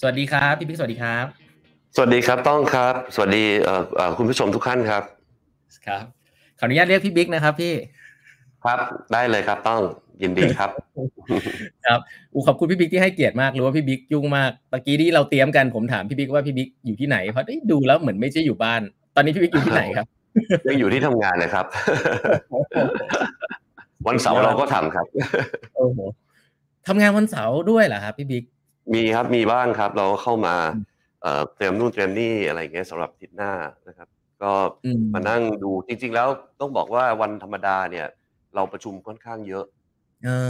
สวัสดีครับพี่บิ๊กสวัสดีครับ สวัสดีครับต้องครับ สวัสดีคุณผู้ชมทุกท่านครับ ครับขออนุญาตเรียกพี่บิ๊กนะครับพี่ครับได้เลยครับต้องยินดีครับ ครับอูขอบคุณพี่บิ๊กที่ให้เกียรติมากรู้ว่าพี่บิ๊กยุ่งมากเมื่อกี้ที่เราเตรียมกันผมถามพี่บิ๊กว่าพี่บิ๊กอยู่ที่ไหนเพราะได้ดูแล้วเหมือนไม่ใช่อยู่บ้าน ตอนนี้พี่บิ๊กอยู่ที่ไหนครับยังอยู่ที่ทำงานเลยครับ วันเสาร์เราก็ทำครับโอ้โหทำงานวันเสาร์ด้วยเหรอครับพี่บิ๊ก มีครับมีบ้างครับ เราเข้ามาเตรียมนู่นเตรียมนี่อะไรเงี้ยสำหรับทิศหน้านะครับ ก็มานั่งดูจริง ๆ แล้วต้องบอกว่าวันธรรมดาเนี่ย เราประชุมค่อนข้างเยอะ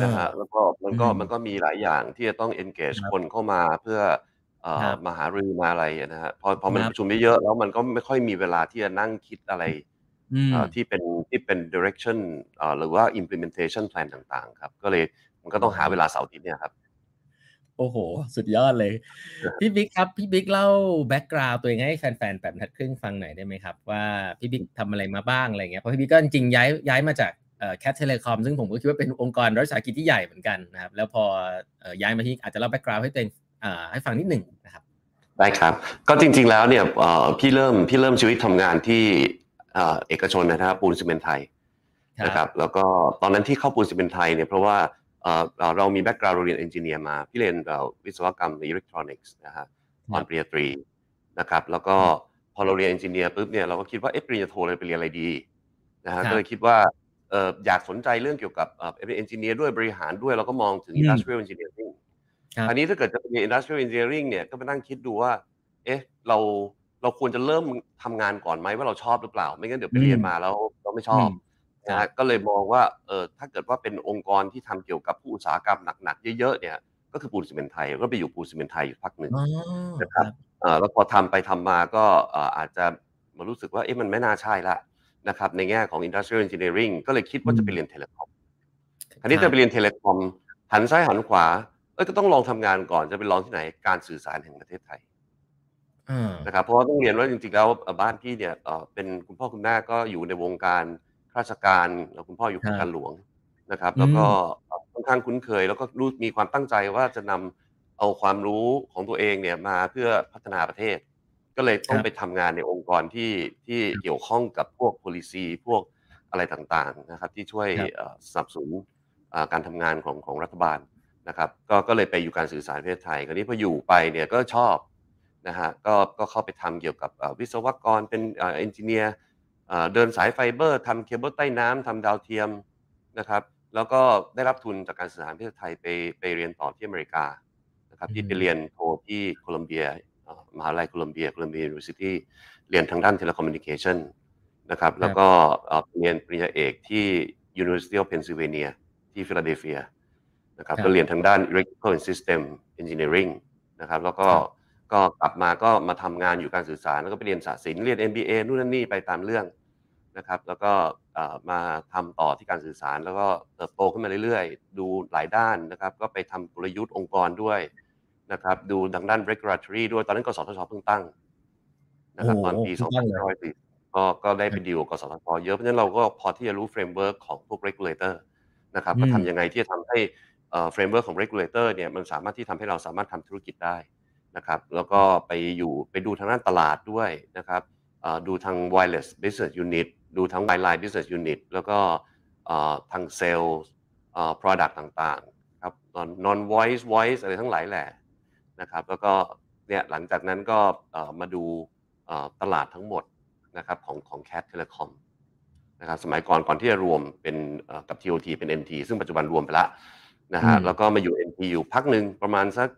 นะฮะแล้วก็มันก็มันก็มีหลายอย่างที่จะต้อง engage คนเข้ามาเพื่อมาหารือมาอะไรนะฮะพอพอมันประชุมเยอะแล้วมันก็ไม่ค่อยมีเวลาที่จะนั่งคิดอะไรที่เป็นที่เป็น direction หรือว่า implementation plan ต่างๆ ครับ ก็เลยมันก็ต้องหาเวลาเสาร์อาทิตย์เนี่ยครับ โอ้โห สุดยอดเลย พี่บิ๊กครับ พี่บิ๊กเล่า background ตัวเองให้แฟนๆแปดบรรทัดครึ่งฟังหน่อยได้ไหมครับ ว่าพี่บิ๊กทำอะไรมาบ้างอะไรเงี้ยเพราะพี่บิ๊กก็จริงๆย้ายย้ายมาจาก CAT Telecom ซึ่งผมก็คิดว่าเป็นองค์กรรัฐวิสาหกิจที่ใหญ่เหมือนกันนะครับ แล้วพอย้ายมาที่อาจจะเล่า background ให้ตัวเองให้ฟังนิดหนึ่งนะครับ ได้ครับ ก็จริง ๆ แล้วเนี่ยพี่เริ่มพี่เริ่มชีวิตทำงานที่เอกชนนะครับปูนซิเมนต์ไทยนะครับ แล้วก็ตอนนั้นที่เข้าปูนซิเมนต์ไทยเนี่ยเพราะว่า เรามี background เรียน engineer มา พี่เรียนวิศวกรรมอิเล็กทรอนิกส์นะฮะตอนปริญญาตรีนะครับ แล้วก็พอเราเรียน engineer ปุ๊บเนี่ยเราก็คิดว่าเอ๊ะปริญญาโทเราไปเรียนอะไรดีนะฮะก็เลยคิดว่าอยากสนใจเรื่องเกี่ยวกับเป็น engineer ด้วยบริหารด้วยเราก็มองถึง industrial engineering อันนี้ถ้าเกิดจะเป็น industrial engineering เนี่ยก็ไปนั่งคิดดูว่า เอ๊ะเราเราควรจะเริ่มทำงานก่อนไหมว่าเราชอบหรือเปล่า ไม่งั้นเดี๋ยวไปเรียนมาแล้วเราไม่ชอบ นะฮะก็เลยมองว่าเออถ้าเกิดว่าเป็นองค์กรที่ทำเกี่ยวกับผู้อุตสาหกรรมหนักๆเยอะๆเนี่ยก็คือปูนซีเมนต์ไทยก็ไปอยู่ปูนซีเมนต์ไทยอยู่พักหนึ่งนะครับแล้วพอทำไปทำมาก็อาจจะมารู้สึกว่าเอ๊ะมันไม่น่าใช่ละนะครับในแง่ของ industrial engineering ก็เลยคิดว่าจะไปเรียนเทเลคอมคราวนี้จะไปเรียนเทเลคอมหันซ้ายหันขวาเอ้ยก็ต้องลองทำงานก่อนจะไปลองที่ไหนการสื่อสารแห่งประเทศไทยนะครับเพราะว่าต้องเรียนว่าจริงๆแล้วบ้านพี่เนี่ยเป็นคุณพ่อคุณแม่ก็อยู่ในวงการ ราชการแล้วคุณพ่ออยู่กับการหลวงนะครับ แล้วก็ค่อนข้างคุ้นเคย แล้วก็รู้มีความตั้งใจว่าจะนำเอาความรู้ของตัวเองเนี่ยมาเพื่อพัฒนาประเทศ ก็เลยต้องไปทำงานในองค์กรที่ที่เกี่ยวข้องกับพวก policy พวกอะไรต่างๆนะครับ ที่ช่วยสนับสนุนการทำงานของของรัฐบาลนะครับ ก็ก็เลยไปอยู่การสื่อสารประเทศไทยคราวนี้พออยู่ไปเนี่ยก็ชอบนะฮะก็ก็เข้าไปทำเกี่ยวกับวิศวกรเป็น engineer เดินสายไฟเบอร์ทำเคเบิลใต้น้ำทำดาวเทียมนะครับ แล้วก็ได้รับทุนจากการสื่อสารประเทศไทยไปไปเรียนต่อที่อเมริกานะครับที่ไปเรียนโทที่โคลัมเบียมหาลัยโคลัมเบีย Columbia Universityเรียนทางด้าน telecommunication นะครับ แล้วก็เรียนปริญญาเอกที่ University of Pennsylvania ที่ฟิลาเดลเฟียนะครับก็เรียนทางด้าน Electrical and System Engineering นะครับแล้วก็ก็กลับมาก็มาทำงานอยู่การสื่อสารแล้วก็ไปเรียนศาสตร์ศิลป์เรียน MBA นู่นนั่นนี่ไปตามเรื่อง นะครับแล้วก็มาทำต่อที่การสื่อสาร แล้วก็เติบโตขึ้นมาเรื่อยๆ ดูหลายด้านนะครับ ก็ไปทำกลยุทธ์องค์กรด้วยนะครับ ดูทางด้าน regulatory ด้วยตอนนั้นกสทชเพิ่งตั้งนะครับตอนปี2540ก็ก็ได้ไปดีลกับกสทชเยอะเพราะฉะนั้นเราก็พอที่จะรู้ framework ของพวก regulator นะครับว่าทำยังไงที่จะทำให้ framework ของ regulator เนี่ยมันสามารถที่ทำให้เราสามารถทำธุรกิจได้นะครับแล้วก็ไปอยู่ไปดูทางด้านตลาดด้วยนะครับดูทาง wireless business unit ดูทั้ง wireline business unit แล้วก็ทาง sales product ต่างๆครับ non voice voice อะไรทั้งหลายแหละนะครับ แล้วก็เนี่ยหลังจากนั้นก็มาดูตลาดทั้งหมดนะครับของของ Cat Telecom นะครับสมัยก่อนก่อนที่จะรวมเป็นกับ TOT เป็น NT ซึ่งปัจจุบันรวมไปแล้วนะฮะแล้วก็มาอยู่ NT อยู่พักหนึ่งประมาณสัก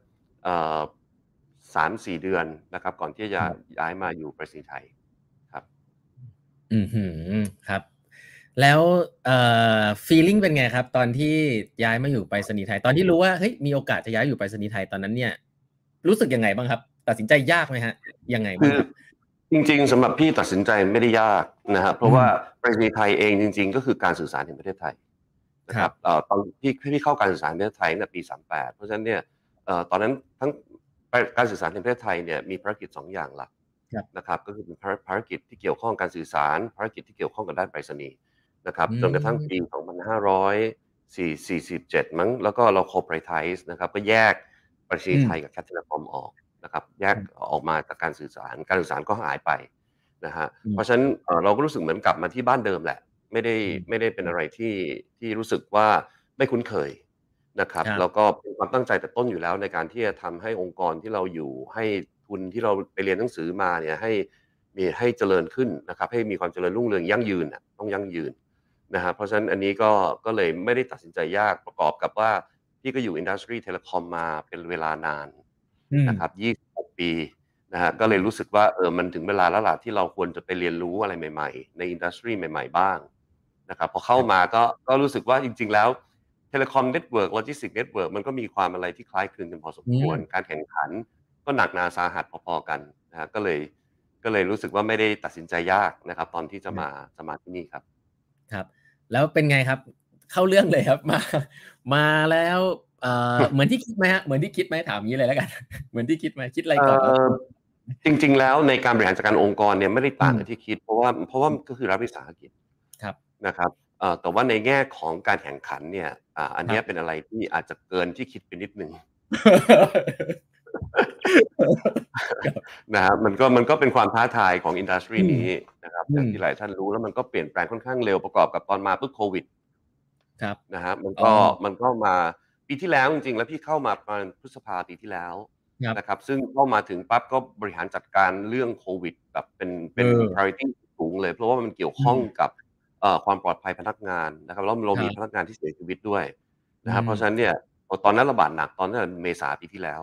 สามสี่เดือนนะครับ ก่อนที่จะย้ายมาอยู่ประเทศไทยครับ อืมครับ แล้วเอ่อฟีลลิ่งเป็นไงครับ ตอนที่ย้ายมาอยู่ไปรษณีย์ไทย ตอนที่รู้ว่าเฮ้ยมีโอกาสจะย้ายอยู่ไปรษณีย์ไทยตอนนั้นเนี่ย รู้สึกยังไงบ้างครับ ตัดสินใจยากไหมฮะ ยังไงบ้างจริง ๆสำหรับพี่ตัดสินใจไม่ได้ยากนะครับเพราะว่าไปรษณีย์ไทยเองจริง ๆ ก็คือการสื่อสารในประเทศไทยนะครับตอนที่พี่เข้าการสื่อสารในประเทศไทยในปีสามแปดเพราะฉะนั้นเนี่ยตอนนั้นทั้งการสื่อสารในประเทศไทยเนี่ยมีภารกิจ 2 อย่างหลัก นะครับก็คือเป็นภารกิจที่เกี่ยวข้องการสื่อสาร ภารกิจที่เกี่ยวข้องกับด้านไปรษณีย์นะครับจนกระทั่งปี 2547 มั้งแล้วก็เรา corporatize นะครับก็แยกไปรษณีย์ไทยกับ CAT Telecom ออกนะครับแยกออกมาจากการสื่อสาร การสื่อสารก็หายไปนะฮะเพราะฉะนั้นเราก็รู้สึกเหมือนกลับมาที่บ้านเดิมแหละ ไม่ได้ไม่ได้เป็นอะไรที่ที่รู้สึกว่าไม่คุ้นเคยนะครับแล้วก็เป็นความตั้งใจแต่ต้นอยู่แล้วในการที่จะทำให้องค์กรที่เราอยู่ให้ ทุนที่เราไปเรียนหนังสือมาเนี่ยให้มีให้เจริญขึ้นนะครับ ให้มีความเจริญรุ่งเรืองยั่งยืนต้องยั่งยืนนะฮะเพราะฉะนั้นอันนี้ก็ก็เลยไม่ได้ตัดสินใจยากประกอบกับว่าพี่ก็อยู่ industry telecom มาเป็นเวลานานนะครับ26ปีนะฮะก็เลยรู้สึกว่าเออมันถึงเวลาแล้วล่ะที่เราควรจะไปเรียนรู้อะไรใหม่ ๆ ใน industry ใหม่ ๆ บ้างนะครับพอเข้ามาก็ก็รู้สึกว่าจริง ๆ แล้ว telecom network logistic network มันก็มีความอะไรที่คล้ายคลึงกันพอสมควร การแข่งขัน ก็หนักหนาสาหัสพอๆกันนะฮะก็เลยก็เลยรู้สึกว่าไม่ได้ตัดสินใจยากนะครับ ตอนที่จะมาจะมาที่นี่ครับ ครับ แล้วเป็นไงครับ เข้าเรื่องเลยครับมา มาแล้วเอ่อเหมือนที่คิดไหมฮะเหมือนที่คิดไหมถามงี้เลยแล้วกัน เหมือนที่คิดไหมคิดอะไรก่อนจริง ๆ แล้วในการบริหารจัดการองค์กรเนี่ยไม่ได้ต่างกับที่คิด เพราะว่าเพราะว่าก็คือรัฐวิสาหกิจครับนะครับแต่ว่าในแง่ของการแข่งขันเนี่ยอันนี้เป็นอะไรที่อาจจะเกินที่คิดไปนิดนึง นะครับมันก็มันก็เป็นความท้าทายของอินดัสทรีนี้นะครับอย่างที่หลายท่านรู้แล้วมันก็เปลี่ยนแปลงค่อนข้างเร็วประกอบกับตอนมาปุ๊บโควิด ครับนะฮะมันก็มันก็มาปีที่แล้วจริงๆ แล้วพี่เข้ามาประมาณพฤษภาปีที่แล้วนะครับ ซึ่งเข้ามาถึงปั๊บก็บริหารจัดการเรื่องโควิดแบบเป็นเป็น priority สูงเลย เพราะว่ามันเกี่ยวข้องกับความปลอดภัยพนักงานนะครับแล้วเรามีพนักงานที่เสียชีวิตด้วยนะครับเพราะฉะนั้นเนี่ยตอนนั้นระบาดหนักตอนนั้นเมษาปีที่แล้ว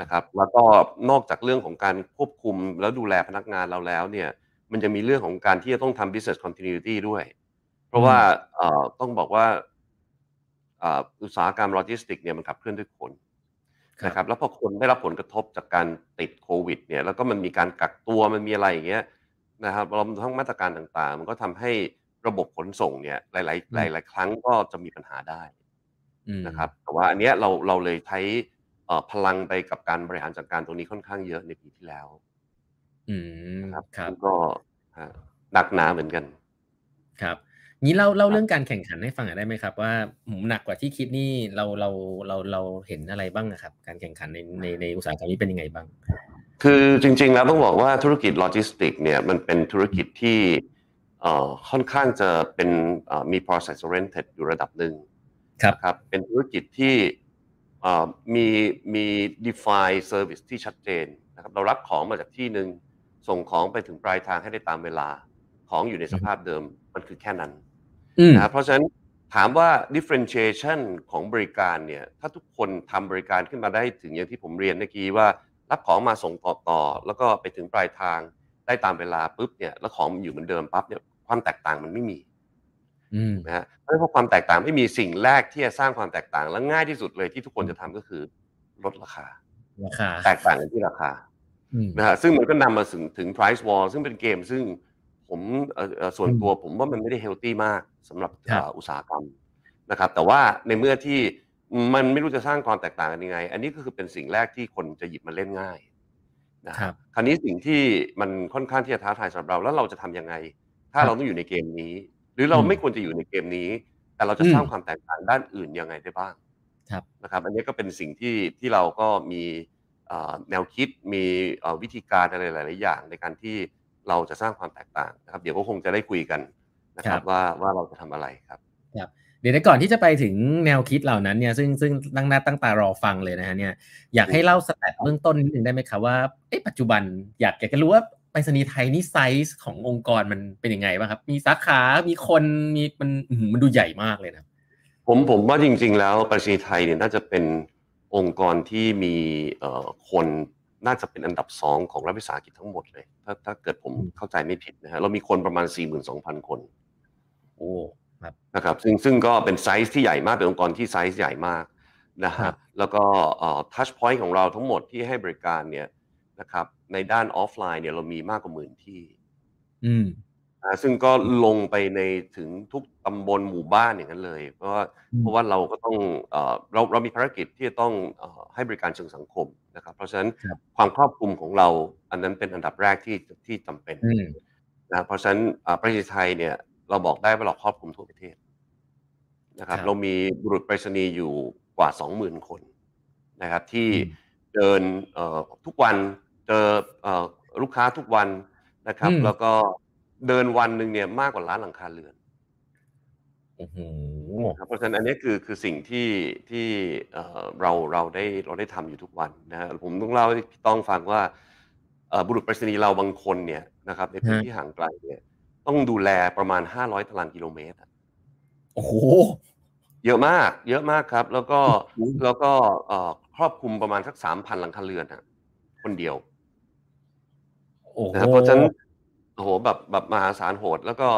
นะครับแล้วก็นอกจากเรื่องของการควบคุมแล้วดูแลพนักงานเราแล้วเนี่ยมันจะมีเรื่องของการที่จะต้องทำ business continuity ด้วย เพราะว่าต้องบอกว่าอุตสาหกรรมโลจิสติกเนี่ยมันขับเคลื่อนด้วยคนนะครับแล้วพอคนได้รับผลกระทบจากการติดโควิดเนี่ยแล้วก็มันมีการกักตัวมันมีอะไรอย่างเงี้ยนะครับรวมทั้งมาตรการต่างๆ มันก็ทำให้ระบบขนส่งเนี่ยหลาย ๆ หลาย ๆ ครั้งก็จะมีปัญหาได้นะครับแต่ว่าอันเนี้ยเราเราเลยใช้ พลังไปกับการบริหารจัดการตรงนี้ค่อนข้างเยอะในปีที่แล้ว อืมครับก็หนักหนาเหมือนกัน ครับนี้เล่าเล่าเรื่องการแข่งขันให้ฟังได้ไหมครับ ว่าหนักกว่าที่คิดนี่เราเราเราเราเห็นอะไรบ้างนะครับ การแข่งขันในในในอุตสาหกรรมนี้เป็นยังไงบ้าง คือจริง ๆ แล้วต้องบอกว่าธุรกิจโลจิสติกเนี่ยมันเป็นธุรกิจที่ค่อนข้างจะเป็นมี process oriented อยู่ระดับหนึ่งครับครับ เป็นธุรกิจที่ มีมี define service ที่ชัดเจนนะครับเรารับของมาจากที่หนึ่งส่งของไปถึงปลายทางให้ได้ตามเวลาของอยู่ในสภาพเดิมมันคือแค่นั้นนะเพราะฉะนั้นถามว่า differentiation ของบริการเนี่ยถ้าทุกคนทำบริการขึ้นมาได้ถึงอย่างที่ผมเรียนเมื่อกี้ว่า รับของมาส่งต่อต่อ แล้วก็ไปถึงปลายทางได้ตามเวลาปุ๊บเนี่ยแล้วของมันอยู่เหมือนเดิมปั๊บเนี่ยความแตกต่างมันไม่มี นะฮะเพราะความแตกต่างไม่มีสิ่งแรกที่จะสร้างความแตกต่างและง่ายที่สุดเลยที่ทุกคนจะทำก็คือ ลดราคาราคา แตกต่างกันที่ราคานะฮะซึ่งมันก็นำมาถึงถึง price war ซึ่งเป็นเกมซึ่งผมส่วนตัวผมว่ามันไม่ได้เฮลตี้มากสำหรับอุตสาหกรรมนะครับ แต่ว่าในเมื่อที่มันไม่รู้จะสร้างความแตกต่างกันยังไง อันนี้ก็คือเป็นสิ่งแรกที่คนจะหยิบมาเล่นง่ายนะครับคราวนี้สิ่งที่มันค่อนข้างที่จะท้าทายสำหรับเราแล้วเราจะทํำยังไง ถ้าเราต้องอยู่ในเกมนี้ หรือเราไม่ควรจะอยู่ในเกมนี้ แต่เราจะสร้างความแตกต่างด้านอื่นยังไงได้บ้างนะครับ อันนี้ก็เป็นสิ่งที่ที่เราก็มีแนวคิดมีวิธีการอะไรหลาย ๆ อย่าง ในการที่เราจะสร้างความแตกต่างนะครับ เดี๋ยวก็คงจะได้คุยกันนะครับว่าว่าเราจะทำอะไรครับครับเดี๋ยวก่อนที่จะไปถึงแนวคิดเหล่านั้นเนี่ยซึ่งซึ่งตั้งหน้าตั้งตารอฟังเลยนะฮะเนี่ยอยากให้เล่า stat เบื้องต้นนิดนึงได้ไหมครับว่าเอ๊ะปัจจุบันอยากอยากจะรู้ว่า ไปรษณีย์ไทยนี่ไซส์ขององค์กรมันเป็นยังไงบ้างครับ มีสาขา มีคนมีมันมันดูใหญ่มากเลยนะผมผมว่าจริง ๆ แล้วไปรษณีย์ไทยเนี่ยน่าจะเป็นองค์กรที่มีคนน่าจะเป็นอันดับสองของรัฐวิสาหกิจทั้งหมดเลย ถ้าถ้าเกิดผมเข้าใจไม่ผิดนะฮะเรามีคนประมาณ 42,000 คน โอ้ครับนะครับ ซึ่งซึ่งก็เป็นไซส์ที่ใหญ่มากเป็นองค์กรที่ไซส์ใหญ่มากนะฮะแล้วก็ touchpoint ของเราทั้งหมดที่ให้บริการเนี่ย นะครับ ในด้านออฟไลน์เนี่ยเรามีมากกว่าหมื่นที่ อืมซึ่งก็ลงไปในถึงทุกตำบลหมู่บ้านอย่างนั้นเลย เพราะว่าเพราะว่าเราก็ต้องเราเรามีภารกิจที่จะต้องให้บริการเชิงสังคมนะครับ เพราะฉะนั้นความครอบคลุมของเราอันนั้นเป็นอันดับแรกที่ที่จำเป็นนะเพราะฉะนั้นประเทศไทยเนี่ยเราบอกได้ว่าเราครอบคลุมทั่วประเทศนะครับ เรามีบุรุษไปรษณีย์อยู่กว่า 20,000 คนนะครับ ที่เดินเอ่อทุกวัน เจอเอ่อลูกค้าทุกวันนะครับอืมแล้วก็เดินวันหนึ่งเนี่ยมากกว่าล้านหลังคาเรือนโอ้โหครับเพราะฉะนั้นอันนี้คือคือสิ่งที่ที่เอ่อเราเราได้เราได้ทำอยู่ทุกวันนะฮะผมต้องเล่าให้พี่ต้องฟังว่าเอ่อบุรุษไปรษณีย์เราบางคนเนี่ยนะครับในพื้นที่ห่างไกลเนี่ย ต้องดูแลประมาณ500ตารางกิโลเมตรอะโอ้โหเยอะมาก เยอะมากครับ แล้วก็โอ้โหแล้วก็เอ่อครอบคลุมประมาณสักสามพันหลังคาเรือนอะคนเดียวโอ้โห นะครับเพราะฉะนั้นโอ้โหแบบแบบมหาศาลโหด แล้วก็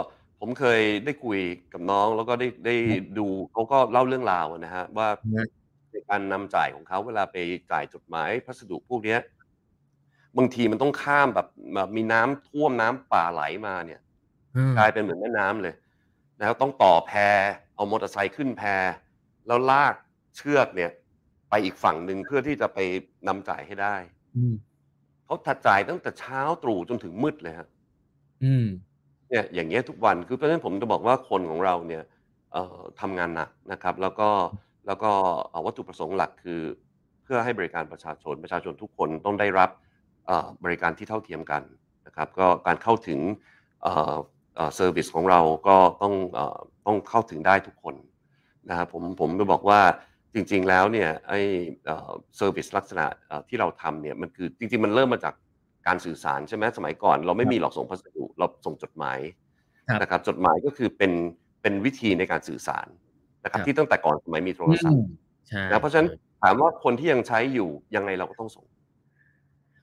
ผมเคยได้คุยกับน้องแล้วก็ได้ได้ดูเขาก็เล่าเรื่องราวนะฮะว่าฮะในการนำจ่ายของเขาเวลาไปจ่ายจดหมายพัสดุพวกเนี้ยบางทีมันต้องข้ามแบบแบบมีน้ำท่วมน้ำป่าไหลมาเนี่ยอืมกลายเป็นเหมือนแม่น้ำเลยนะครับต้องต่อแพเอามอเตอร์ไซค์ขึ้นแพแล้วลากเชือกเนี่ย ไปอีกฝั่งหนึ่งเพื่อที่จะไปนำจ่ายให้ได้อืม เขาถัดจ่ายตั้งแต่เช้าตรู่จนถึงมืดเลยฮะอืม เนี่ยอย่างเงี้ยทุกวันคือเพราะฉะนั้นผมจะบอกว่าคนของเราเนี่ยเอ่อทำงานหนักนะครับ แล้วก็แล้วก็เอ่อวัตถุประสงค์หลักคือ เพื่อให้บริการประชาชนประชาชนทุกคนต้องได้รับเอ่อบริการที่เท่าเทียมกันนะครับ ก็การเข้าถึงเอ่อเอ่อ service ของเราก็ต้องเอ่อต้องเข้าถึงได้ทุกคนนะครับผมผมจะบอกว่า จริงๆแล้วเนี่ยไอ้เอ่อ service ลักษณะเอ่อที่เราทำเนี่ยมันคือจริงๆมันเริ่มมาจากการสื่อสารใช่ไหมสมัยก่อน เราไม่มีหลอกส่งพัสดุเราส่งจดหมายครับนะครับจดหมายก็คือเป็นเป็นวิธีในการสื่อสารนะครับครับที่ตั้งแต่ก่อนสมัยมีโทรศัพท์อืมใช่นะเพราะฉะนั้นถามว่าคนที่ยังใช้อยู่ยังไงเราก็ต้องส่ง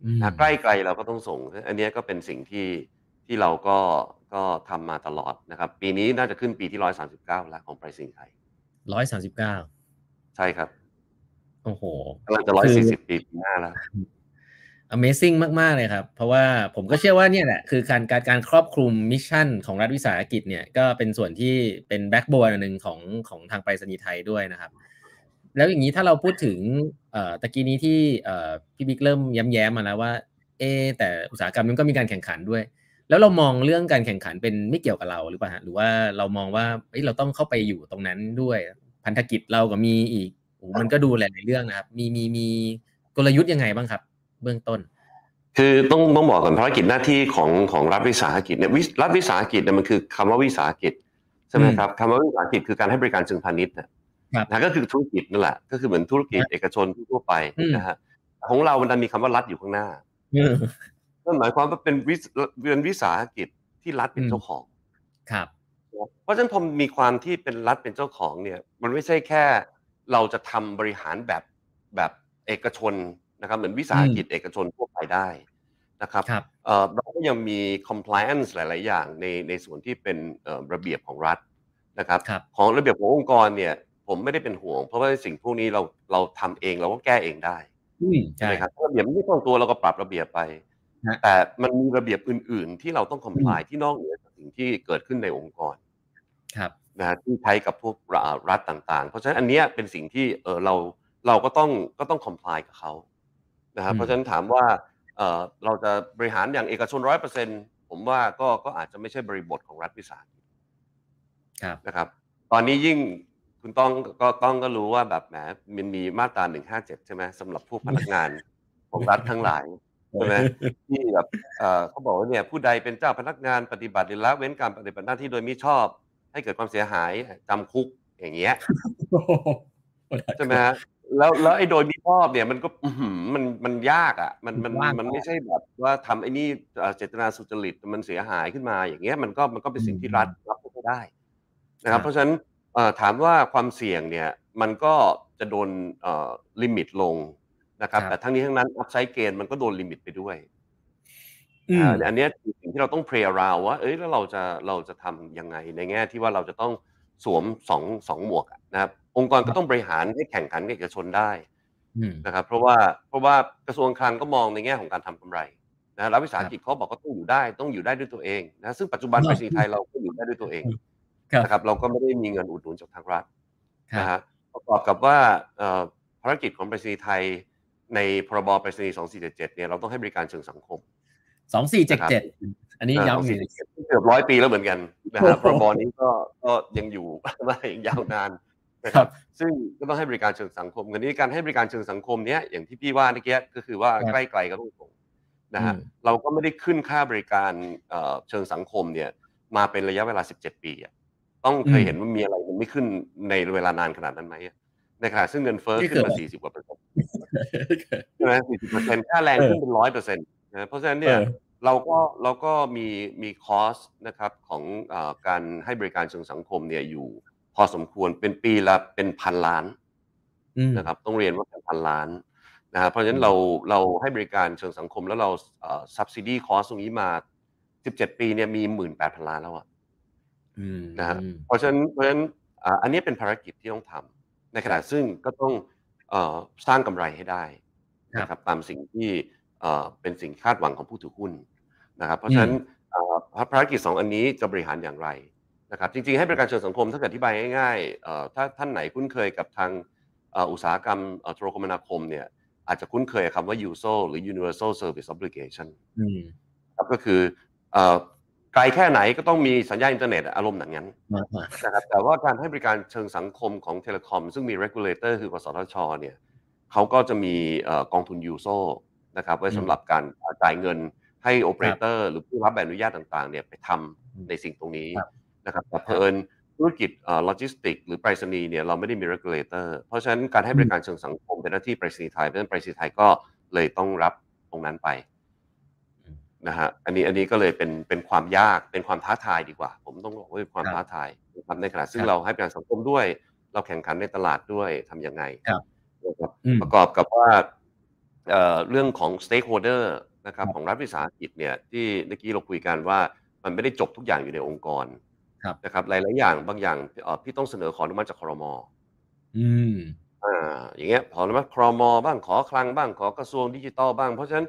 อืมนะใกล้ไกลเราก็ต้องส่ง อันเนี้ยก็เป็นสิ่งที่ที่เราก็ก็ทำมาตลอดนะครับ ปีนี้น่าจะขึ้นปีที่139แล้วของไปรษณีย์ไทยร้อยสามสิบเก้า ใช่ครับ โอ้โหกำลังจะคือ140ปีปีหน้าแล้ว Amazing มาก ๆ เลยครับ เพราะว่าผมก็เชื่อว่าเนี่ยแหละคือการการการครอบคลุม mission ของรัฐวิสาหกิจเนี่ยก็เป็นส่วนที่เป็น backbone อันหนึ่งของของทางไปรษณีย์ไทยด้วยนะครับ แล้วอย่างนี้ถ้าเราพูดถึงเอ่อตะกี้นี้ที่เอ่อพี่บิ๊กเริ่มย้ำแย้มมาแล้วว่า เอ๊ะแต่อุตสาหกรรมนั้นก็มีการแข่งขันด้วย แล้วเรามองเรื่องการแข่งขันเป็นไม่เกี่ยวกับเราหรือเปล่าฮะหรือว่าเรามองว่าเอ้ยเราต้องเข้าไปอยู่ตรงนั้นด้วย พันธกิจเราก็มีอีกโอ้โหมันก็ดูหลายๆเรื่องนะครับ มีมีมีกลยุทธ์ยังไงบ้างครับ เบื้องต้น คือต้องต้องบอกก่อนภารกิจหน้าที่ของของรัฐวิสาหกิจเนี่ยวิรัฐวิสาหกิจเนี่ยมันคือคำว่าวิสาหกิจใช่ไหมอืมครับคำว่าวิสาหกิจคือการให้บริการเชิงพาณิชย์นะครับนะก็คือธุรกิจนั่นแหละ ก็คือเหมือนธุรกิจเอกชนทั่วไปอืมนะฮะของเรามันดันมีคำว่ารัฐอยู่ข้างหน้าอืมนั่นหมายความว่าเป็นวิสเป็นวิสาหกิจที่รัฐเป็นอืมเจ้าของ ครับ เพราะฉะนั้นพอมีความที่เป็นรัฐเป็นเจ้าของเนี่ย มันไม่ใช่แค่เราจะทำบริหารแบบแบบเอกชนนะครับ เหมือนวิสาหกิจเอกชนทั่วไปได้นะครับครับเอ่อเราก็ยังมี compliance หลาย ๆ อย่างในในส่วนที่เป็นเอ่อระเบียบของรัฐนะครับครับ ของระเบียบขององค์กรเนี่ยผมไม่ได้เป็นห่วง เพราะว่าสิ่งพวกนี้เราเราทำเองเราก็แก้เองได้อืมใช่ใช่ไหมครับถ้าระเบียบไม่ตรงตัวเราก็ปรับระเบียบไปฮะ แต่มันมีระเบียบอื่น ๆ ที่เราต้อง comply ที่นอกเหนือจากสิ่งที่เกิดขึ้นในองค์กรครับนะฮะที่ใช้กับพวกรัฐรัฐต่าง ๆ เพราะฉะนั้นอันเนี้ยเป็นสิ่งที่เออเราเราก็ต้องก็ต้อง comply กับเขานะครัอืบมเพราะฉะนั้นถามว่าเออเราจะบริหารอย่างเอกชนร้อยเปอร์เซ็นผมว่าก็ก็อาจจะไม่ใช่บริบทของรัฐวิสาหกิจครับนะครับ ตอนนี้ยิ่งคุณต้องก็ต้องก็รู้ว่าแบบแหมมันมีมาตราหนึ่งห้าเจ็ดใช่ไหมสำหรับผู้พนักงานของรัฐทั้งหลาย ใช่ไหมที่แบบเอ่อเขาบอกว่าเนี่ยผู้ใดเป็นเจ้าพนักงานปฏิบัติหรือละเว้นการปฏิบัติหน้าที่โดยมิชอบ ให้เกิดความเสียหายจำคุกอย่างเงี้ยใช่ไหมฮะแล้วแล้วไอ้โดยมิชอบเนี่ยมันก็อื้อหือมันมันยากอะ มันมันยากมันไม่ใช่แบบว่าทำไอ้นี่เอ่อเจตนาสุจริตมันเสียหายขึ้นมาอย่างเงี้ยมันก็มันก็เป็นสิ่งที่รัฐรับไม่ได้นะครับ เพราะฉะนั้นเอ่อถามว่าความเสี่ยงเนี่ยมันก็จะโดนเอ่อ limit ลง นะครับครับแต่ทั้งนี้ทั้งนั้น upside gain มันก็โดน limit ไปด้วยอืมอ่าอันเนี้ยคือสิ่งที่เราต้อง play around ว่า เอ้ยแล้วเราจะเราจะทำยังไงในแง่ที่ว่าเราจะต้องสวมสองสองหมวกอะนะครับ องค์กรก็ต้องบริหารให้แข่งขันกับเอกชนได้อืมนะครับ เพราะว่าเพราะว่ากระทรวงคลังก็มองในแง่ของการทำกำไรนะรัฐวิสาหกิจเขาบอกก็ต้องอยู่ได้ต้องอยู่ได้ด้วยตัวเองนะซึ่งปัจจุบันครับไปรษณีย์ไทยเราก็อยู่ได้ด้วยตัวเองครับนะครับเราก็ไม่ได้มีเงินอุดหนุนจากทางรัฐครันะบฮะประกอบกับว่าเอ่อภารกิจของไปรษณีย์ไทย ในพรบไปรษณีย์2477เนี่ยเราต้องให้บริการเชิงสังคมสองสี่เจ็ดเจ็ดอันนี้ย้ำอีกเกือบร้อยปีแล้วเหมือนกันนะครับพรบนี้ก็ก็ยังอยู่มาอย่างยาวนานนะครับซึ่งก็ต้องให้บริการเชิงสังคมกันนี้การให้บริการเชิงสังคมเนี้ยอย่างที่พี่ว่าเมื่อกี้ก็คือว่าใกล้ไกลก็ต้องส่งนะฮะเราก็ไม่ได้ขึ้นค่าบริการเชิงสังคมเนี่ยมาเป็นระยะเวลา 17 ปีอะต้องเคยเห็นว่ามีอะไรมันไม่ขึ้นในเวลานานขนาดนั้นไหมในขณะซึ่งเงินเฟ้อขึ้นมา 40กว่าเปอร์เซ็นต์ ใช่ไหม40เปอร์เซ็นต์ค่าแรงขึ้นเป็นร้อยเปอร์เซ็นต์นะเพราะฉะนั้นเนี่ยเราก็เราก็มีมีคอสนะครับของอการให้บริการเชิงสังคมเนี่ยอยู่ พอสมควรเป็นปีละเป็นพันล้านนะครับต้องเรียนว่าเป็นพันล้านนะครับเพราะฉะนั้นเราเราให้บริการเชิงสังคมแล้วเราเอ่อ subsidy cost ตรงนี้มา 17 ปีเนี่ยมี 18,000 ล้านแล้วอะนะฮะเพราะฉะนั้นเพราะฉะนั้นอันนี้เป็นภารกิจที่ต้องทำในขณะซึ่งก็ต้อง สร้างกำไรให้ได้นะครับตามสิ่งที่เป็นสิ่งคาดหวังของผู้ถือหุ้นนะครับ เพราะฉะนั้นภารกิจสองอันนี้จะบริหารอย่างไรนะครับ จริงๆให้บริการเชิงสังคมถ้าเกิดอธิบายง่ายๆถ้าท่านไหนคุ้นเคยกับทางอุตสาหกรรมโทรคมนาคมเนี่ยอาจจะคุ้นเคยคำว่า USO หรือ Universal Service Obligation ครับก็คือ ไกลแค่ไหนก็ต้องมีสัญญาณอินเทอร์เน็ตอารมณ์อย่างนั้นนะครับแต่ว่าการให้บริการเชิงสังคมของ telecom ซึ่งมี regulator คือกสทชเนี่ยเขาก็จะมีกองทุน USO นะครับไว้สำหรับการจ่ายเงินให้โอเปอเรเตอร์หรือผู้รับใบอนุญาตต่างๆเนี่ยไปทำในสิ่งตรงนี้นะครับแต่เผอิญธุรกิจโลจิสติก หรือไปรษณีย์เนี่ยเราไม่ได้มี regulator เพราะฉะนั้นการให้บริการเชิงสังคมเป็นหน้าที่ไปรษณีย์ไทยเพราะฉะนั้นไปรษณีย์ไทยก็เลยต้องรับตรงนั้นไป นะฮะอันนี้อันนี้ก็เลยเป็นเป็นความยากเป็นความท้าทายดีกว่า ผมต้องบอกว่าเป็นความท้าทายนะครับในขณะซึ่งเราให้บริการสังคมด้วย เราแข่งขันในตลาดด้วยทํำยังไงประกอบกับว่าเรื่องของ stakeholder นะครับของรัฐวิสาหกิจเนี่ยที่เมื่อกี้เราคุยกันว่ามันไม่ได้จบทุกอย่างอยู่ในองค์กรนะครับหลายๆอย่างบางอย่างพี่ต้องเสนอขออนุมัติจากครมอืมอ่าอย่างเงี้ยขออนุมัติครมบ้างขอคลังบ้างขอกระทรวงดิจิตอลบ้างเพราะฉะนั้น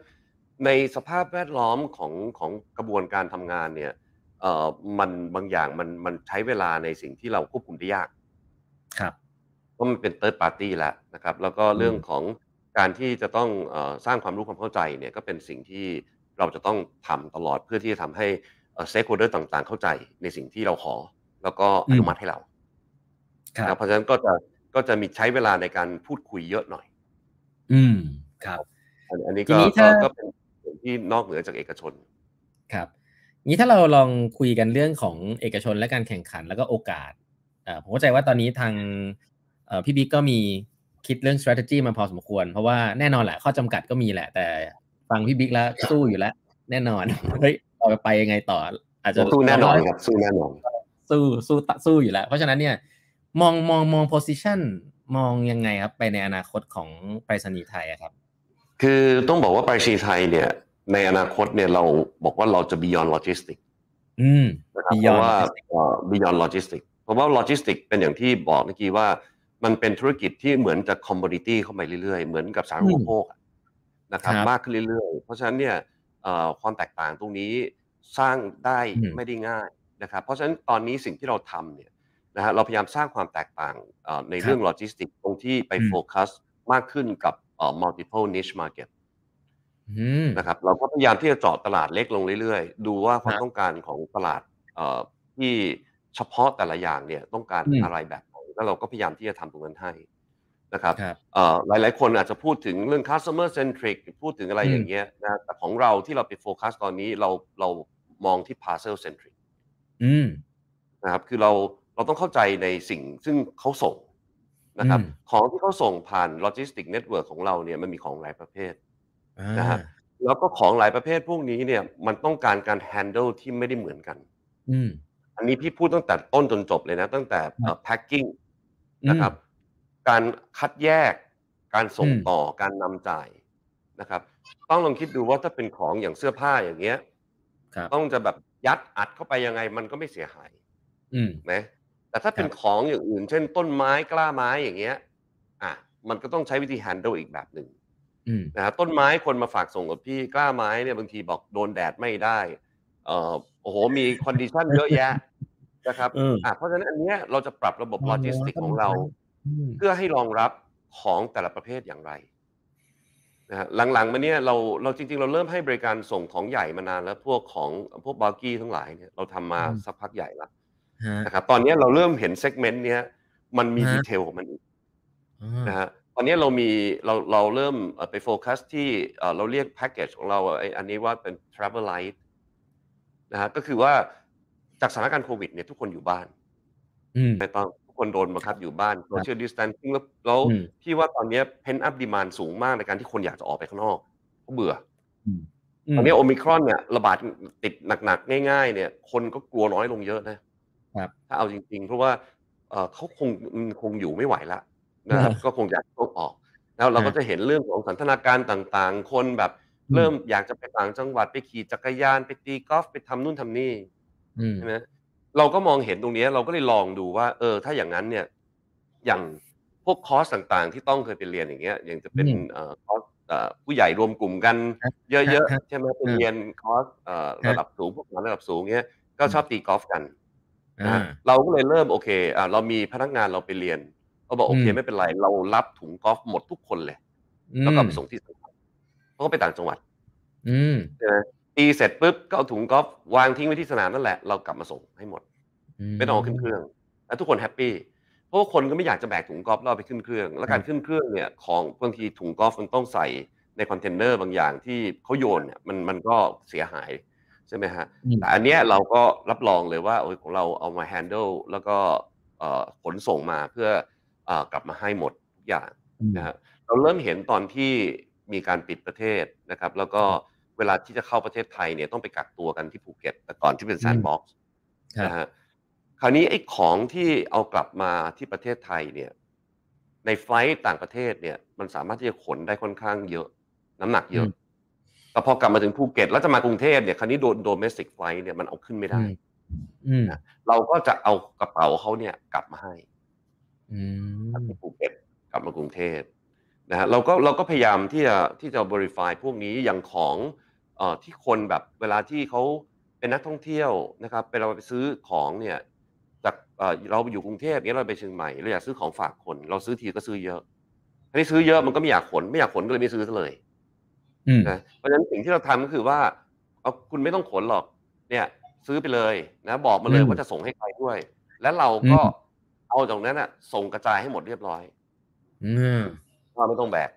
ในสภาพแวดล้อมของของกระบวนการทำงานเนี่ยเอ่อมันบางอย่างมันมันใช้เวลาในสิ่งที่เราควบคุมได้ยาก ครับเพราะมันเป็น third party แล้วนะครับ แล้วก็เรื่องของการที่จะต้องอสร้างความรู้ความเข้าใจเนี่ยก็เป็นสิ่งที่เราจะต้องทำตลอดเพื่อที่จะทำให้ stakeholder ต่างๆ เข้าใจในสิ่งที่เราขอ แล้วก็อนุมัติให้เราเพราะฉะนั้นก็จะก็จะมีใช้เวลาในการพูดคุยเยอะหน่อย อืมครับ อันนี้ก็ก็เป็นส่วน ที่นอกเหนือจากเอกชน ครับนี้ถ้าเราลองคุยกันเรื่องของเอกชนและการแข่งขันแล้วก็โอกาสอ่าผมเข้าใจว่าตอนนี้ทางพี่บิ๊กก็มีคิดเรื่อง strategy มาพอสมควร เพราะว่าแน่นอนแหละข้อจำกัดก็มีแหละ แต่ฟังพี่บิ๊กแล้วสู้อยู่แล้ว แน่นอนเฮ้ยต่อไปยังไงต่อ อาจจะสู้แน่นอนครับสู้แน่นอนสู้สู้สู้อยู่แล้ว เพราะฉะนั้นเนี่ยมองมองมอง position มองยังไงครับ ไปในอนาคตของไปรษณีย์ไทยครับ คือต้องบอกว่าไปรษณีย์ไทยเนี่ย ในอนาคตเนี่ยเราบอกว่าเราจะ beyond logistics อืมนะครับเพราะว่า beyond logistics เพราะว่า logistics เป็นอย่างที่บอกเมื่อกี้ว่า มันเป็นธุรกิจที่เหมือนจะ commodity เข้าไปเรื่อยๆ เหมือนกับสารอุปโภคนะครับมากขึ้นเรื่อยๆ เพราะฉะนั้นเนี่ยความแตกต่างตรงนี้สร้างได้ไม่ได้ง่ายนะครับเพราะฉะนั้นตอนนี้สิ่งที่เราทำเนี่ยนะฮะเราพยายามสร้างความแตกต่างในเรื่องโลจิสติกตรงที่ไปโฟกัสมากขึ้นกับ multiple niche market นะครับเราก็พยายามที่จะเจาะตลาดเล็กลงเรื่อยๆ ดูว่าความต้องการของตลาดที่เฉพาะแต่ละอย่างเนี่ยต้องการอะไรแบบแล้วเราก็พยายามที่จะทำตรงนั้นให้นะครับหลายหลายคนอาจจะพูดถึงเรื่อง customer centric พูดถึงอะไรอย่างเงี้ยนะแต่ของเราที่เราไปโฟกัสตอนนี้เราเรามองที่ parcel centric นะครับคือเราเราต้องเข้าใจในสิ่งซึ่งเขาส่งนะครับของที่เขาส่งผ่าน logistic network ของเราเนี่ยมันมีของหลายประเภท นะฮะแล้วก็ของหลายประเภทพวกนี้เนี่ยมันต้องการการ handle ที่ไม่ได้เหมือนกันอันนี้พี่พูดตั้งแต่ต้นจนจบเลยนะ ตั้งแต่ packing นะครับ การคัดแยก การส่งต่อการนำจ่ายนะครับ ต้องลองคิดดูว่าถ้าเป็นของอย่างเสื้อผ้าอย่างเงี้ยต้องจะแบบยัดอัดเข้าไปยังไงมันก็ไม่เสียหายนะแต่ถ้าเป็นของอย่างอื่น เช่นต้นไม้กล้าไม้อย่างเงี้ย อะ มันก็ต้องใช้วิธี handle อีกแบบหนึ่ง นะครับต้นไม้คนมาฝากส่งกับพี่กล้าไม้เนี่ยบางทีบอกโดนแดดไม่ได้ เอ่อโอ้โหมี condition เยอะแยะนะครับอ่าเพราะฉะนั้นอันนี้เราจะปรับระบบโลจิสติกของเรา เพื่อให้รองรับของแต่ละประเภทอย่างไรนะฮะหลังๆมาเนี่ยเราเราจริง ๆ เราเริ่มให้บริการส่งของใหญ่มานานแล้วพวกของพวก bulky ทั้งหลายเนี่ยเราทำมาสักพักใหญ่แล้วนะครับตอนนี้เราเริ่มเห็น segment เนี้ยมันมีฮะ detail ของมันอีกอานะฮะต อนนี้เรามีเราเราเริ่มเอ่อไปโฟกัสที่เอ่อเราเรียกแพ็กเกจของเราไอ้อันนี้ว่าเป็น Travel Light นะฮะก็คือว่าจากสถานการณ์โควิดเนี่ยทุกคนอยู่บ้านอืมไม่ต้องทุกคนโดนบังคับอยู่บ้าน social distancing แล้วแล้วอืมพี่ว่าตอนเนี้ย pent up demand สูงมากในการที่คนอยากจะออกไปข้างนอกเพราะเบื่ออืมตอนนี้โอมิครอนเนี่ยระบาดติดหนักๆ ง่าย ๆ เนี่ย คนก็กลัวน้อยลงเยอะนะครับถ้าเอาจริง ๆ เพราะว่าเอ่อเขาคงมันคงอยู่ไม่ไหวแล้ว นะครับเออก็คงอยากต้องออก แล้วเราฮะก็จะเห็นเรื่องของสันทนาการต่างๆ คนแบบอืมเริ่มอยากจะไปต่างจังหวัดไปขี่จักรยานไปตีกอล์ฟไปทำนู่นทำนี่อืมใช่ไหมเราก็มองเห็นตรงเนี้ยเราก็เลยลองดูว่า เออ ถ้าอย่างนั้นเนี่ย อย่างพวกคอร์สต่างๆ ที่ต้องเคยไปเรียนอย่างเงี้ย อย่างจะเป็นอืมเอ่อคอร์สเอ่อผู้ใหญ่รวมกลุ่มกันครับเยอะครับๆใช่ไหมไปเออเรียนคอร์สเอ่อครับระดับสูงพวกงานระดับสูงเงี้ยก็ชอบตีกอล์ฟกันนะอาฮะเราก็เลยเริ่มโอเคอ่าเรามีพนักงานเราไปเรียน เขาบอกโอเคอืมไม่เป็นไร เรารับถุงกอล์ฟหมดทุกคนเลยอืมแล้วก็ไปส่งที่สนามเขาก็ไปต่างจังหวัด อืมใช่ไหมตีเสร็จปุ๊บก็เอาถุงกอล์ฟวางทิ้งไว้ที่สนามนั่นแหละเรากลับมาส่งให้หมดไม่ต้องเอาขึ้นเครื่องแล้วทุกคน happy เพราะว่าคนก็ไม่อยากจะแบกถุงกอล์ฟแล้วเอาไปขึ้นเครื่อง แล้วการขึ้นเครื่องเนี่ยของบางทีถุงกอล์ฟมันต้องใส่ในคอนเทนเนอร์บางอย่างที่เขาโยนเนี่ยมันมันก็เสียหายใช่ไหมฮะอืมแต่อันเนี้ยเราก็รับรองเลยว่าโอ้ยของเราเอามา handle แล้วก็เอ่อขนส่งมาเพื่อเอ่อ กลับมาให้หมดทุกอย่างอืมนะฮะเราเริ่มเห็นตอนที่มีการปิดประเทศนะครับ แล้วก็เวลาที่จะเข้าประเทศไทยเนี่ยต้องไปกักตัวกันที่ภูเก็ตแต่ก่อนที่เป็นแซนด์บ็อกซ์ครับนะฮะคราวนี้ไอ้ของที่เอากลับมาที่ประเทศไทยเนี่ย ใน flight ต่างประเทศเนี่ย มันสามารถที่จะขนได้ค่อนข้างเยอะ น้ำหนักเยอะอืมแต่พอกลับมาถึงภูเก็ตแล้วจะมากรุงเทพเนี่ยคราวนี้โดน domestic flight เนี่ยมันเอาขึ้นไม่ได้อืมอืมนะเราก็จะเอากระเป๋าเขาเนี่ยกลับมาให้ อืมที่ภูเก็ตกลับมากรุงเทพนะฮะเราก็เราก็พยายามที่จะที่จะ diversify พวกนี้อย่างของเอ่อที่คนแบบเวลาที่เขาเป็นนักท่องเที่ยวนะครับไปเราไปซื้อของเนี่ยจากเอ่อเราอยู่กรุงเทพเนี้ยเราไปเชียงใหม่เราอยากซื้อของฝากคน เราซื้อทีก็ซื้อเยอะทีนี้ซื้อเยอะมันก็ไม่อยากขนไม่อยากขนก็เลยไม่ซื้อซะเลยอืมนะเพราะฉะนั้นสิ่งที่เราทำก็คือว่าเอาคุณไม่ต้องขนหรอก เนี่ย ซื้อไปเลยนะ บอกมาเลยอืมว่าจะส่งให้ใครด้วย แล้วเราอืก็ม เอาตรงนั้นอะ ส่งกระจายให้หมดเรียบร้อยอืมเราไม่ต้องแบก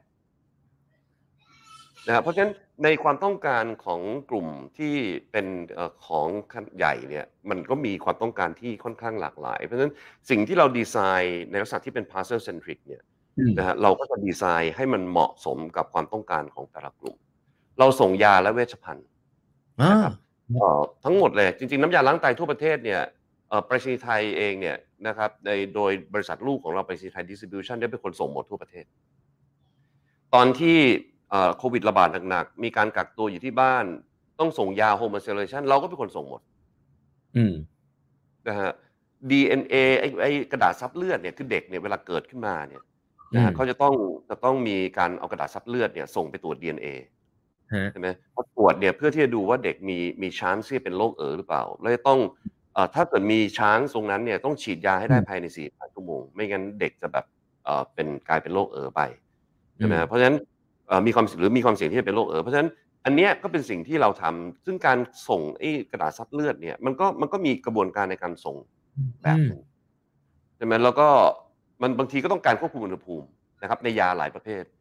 นะครับเพราะฉะนั้นในความต้องการของกลุ่มที่เป็นเอ่อของขนาดใหญ่เนี่ยมันก็มีความต้องการที่ค่อนข้างหลากหลาย เพราะฉะนั้นสิ่งที่เราดีไซน์ในลักษณะที่เป็น parcel centric เนี่ยอืมนะฮะเราก็จะดีไซน์ให้มันเหมาะสมกับความต้องการของแต่ละกลุ่ม เราส่งยาและเวชภัณฑ์อ่านะครับเอ่อทั้งหมดเลยจริงๆ น้ำยาล้างไตทั่วประเทศเนี่ยเอ่อไปรษณีย์ไทยเองเนี่ยนะครับในโดยบริษัทลูกของเราไปรษณีย์ไทย Distribution ได้เป็นคนส่งหมดทั่วประเทศ ตอนที่เอ่อโควิดระบาดหนักๆ มีการกักตัวอยู่ที่บ้าน ต้องส่งยาโฮม i เซเลชันเราก็เป็นคนส่งหมด อืมนะฮะ DNA ไอ้ไอ้กระดาษซับเลือดเนี่ยคือเด็กเนี่ยเวลาเกิดขึ้นมาเนี่ยนะฮะอืมเขาจะต้องจะต้องมีการเอากระดาษซับเลือดเนี่ยส่งไปตรวจ DNA ฮะใช่ไหมพอตรวจเนี่ยเพื่อที่จะดูว่าเด็กมีมีช้างที่เป็นโรคเอ๋อหรือเปล่า แล้วจะต้องเอ่อ ถ้าเกิดมีช้างตรงนั้นเนี่ยต้องฉีดยาให้ได้อืมภายใน4ี่ชั่วโมง ไม่งั้นเด็กจะแบบเอ่อเป็นกลายเป็นโรคเอ๋อไปใช่ไหมอืมฮะเพราะฉะนั้นเอ่อมีความหรือมีความเสี่ยงที่จะเป็นโรคเอ๋อเพราะฉะนั้นอันเนี้ยก็เป็นสิ่งที่เราทำซึ่งการส่งไอ้กระดาษซับเลือดเนี่ยมันก็มันก็มีกระบวนการในการส่งแบบหนึ่งใช่ไหมแล้วก็มันบางทีก็ต้องการควบคุมอุณหภูมินะครับในยาหลายประเภทใ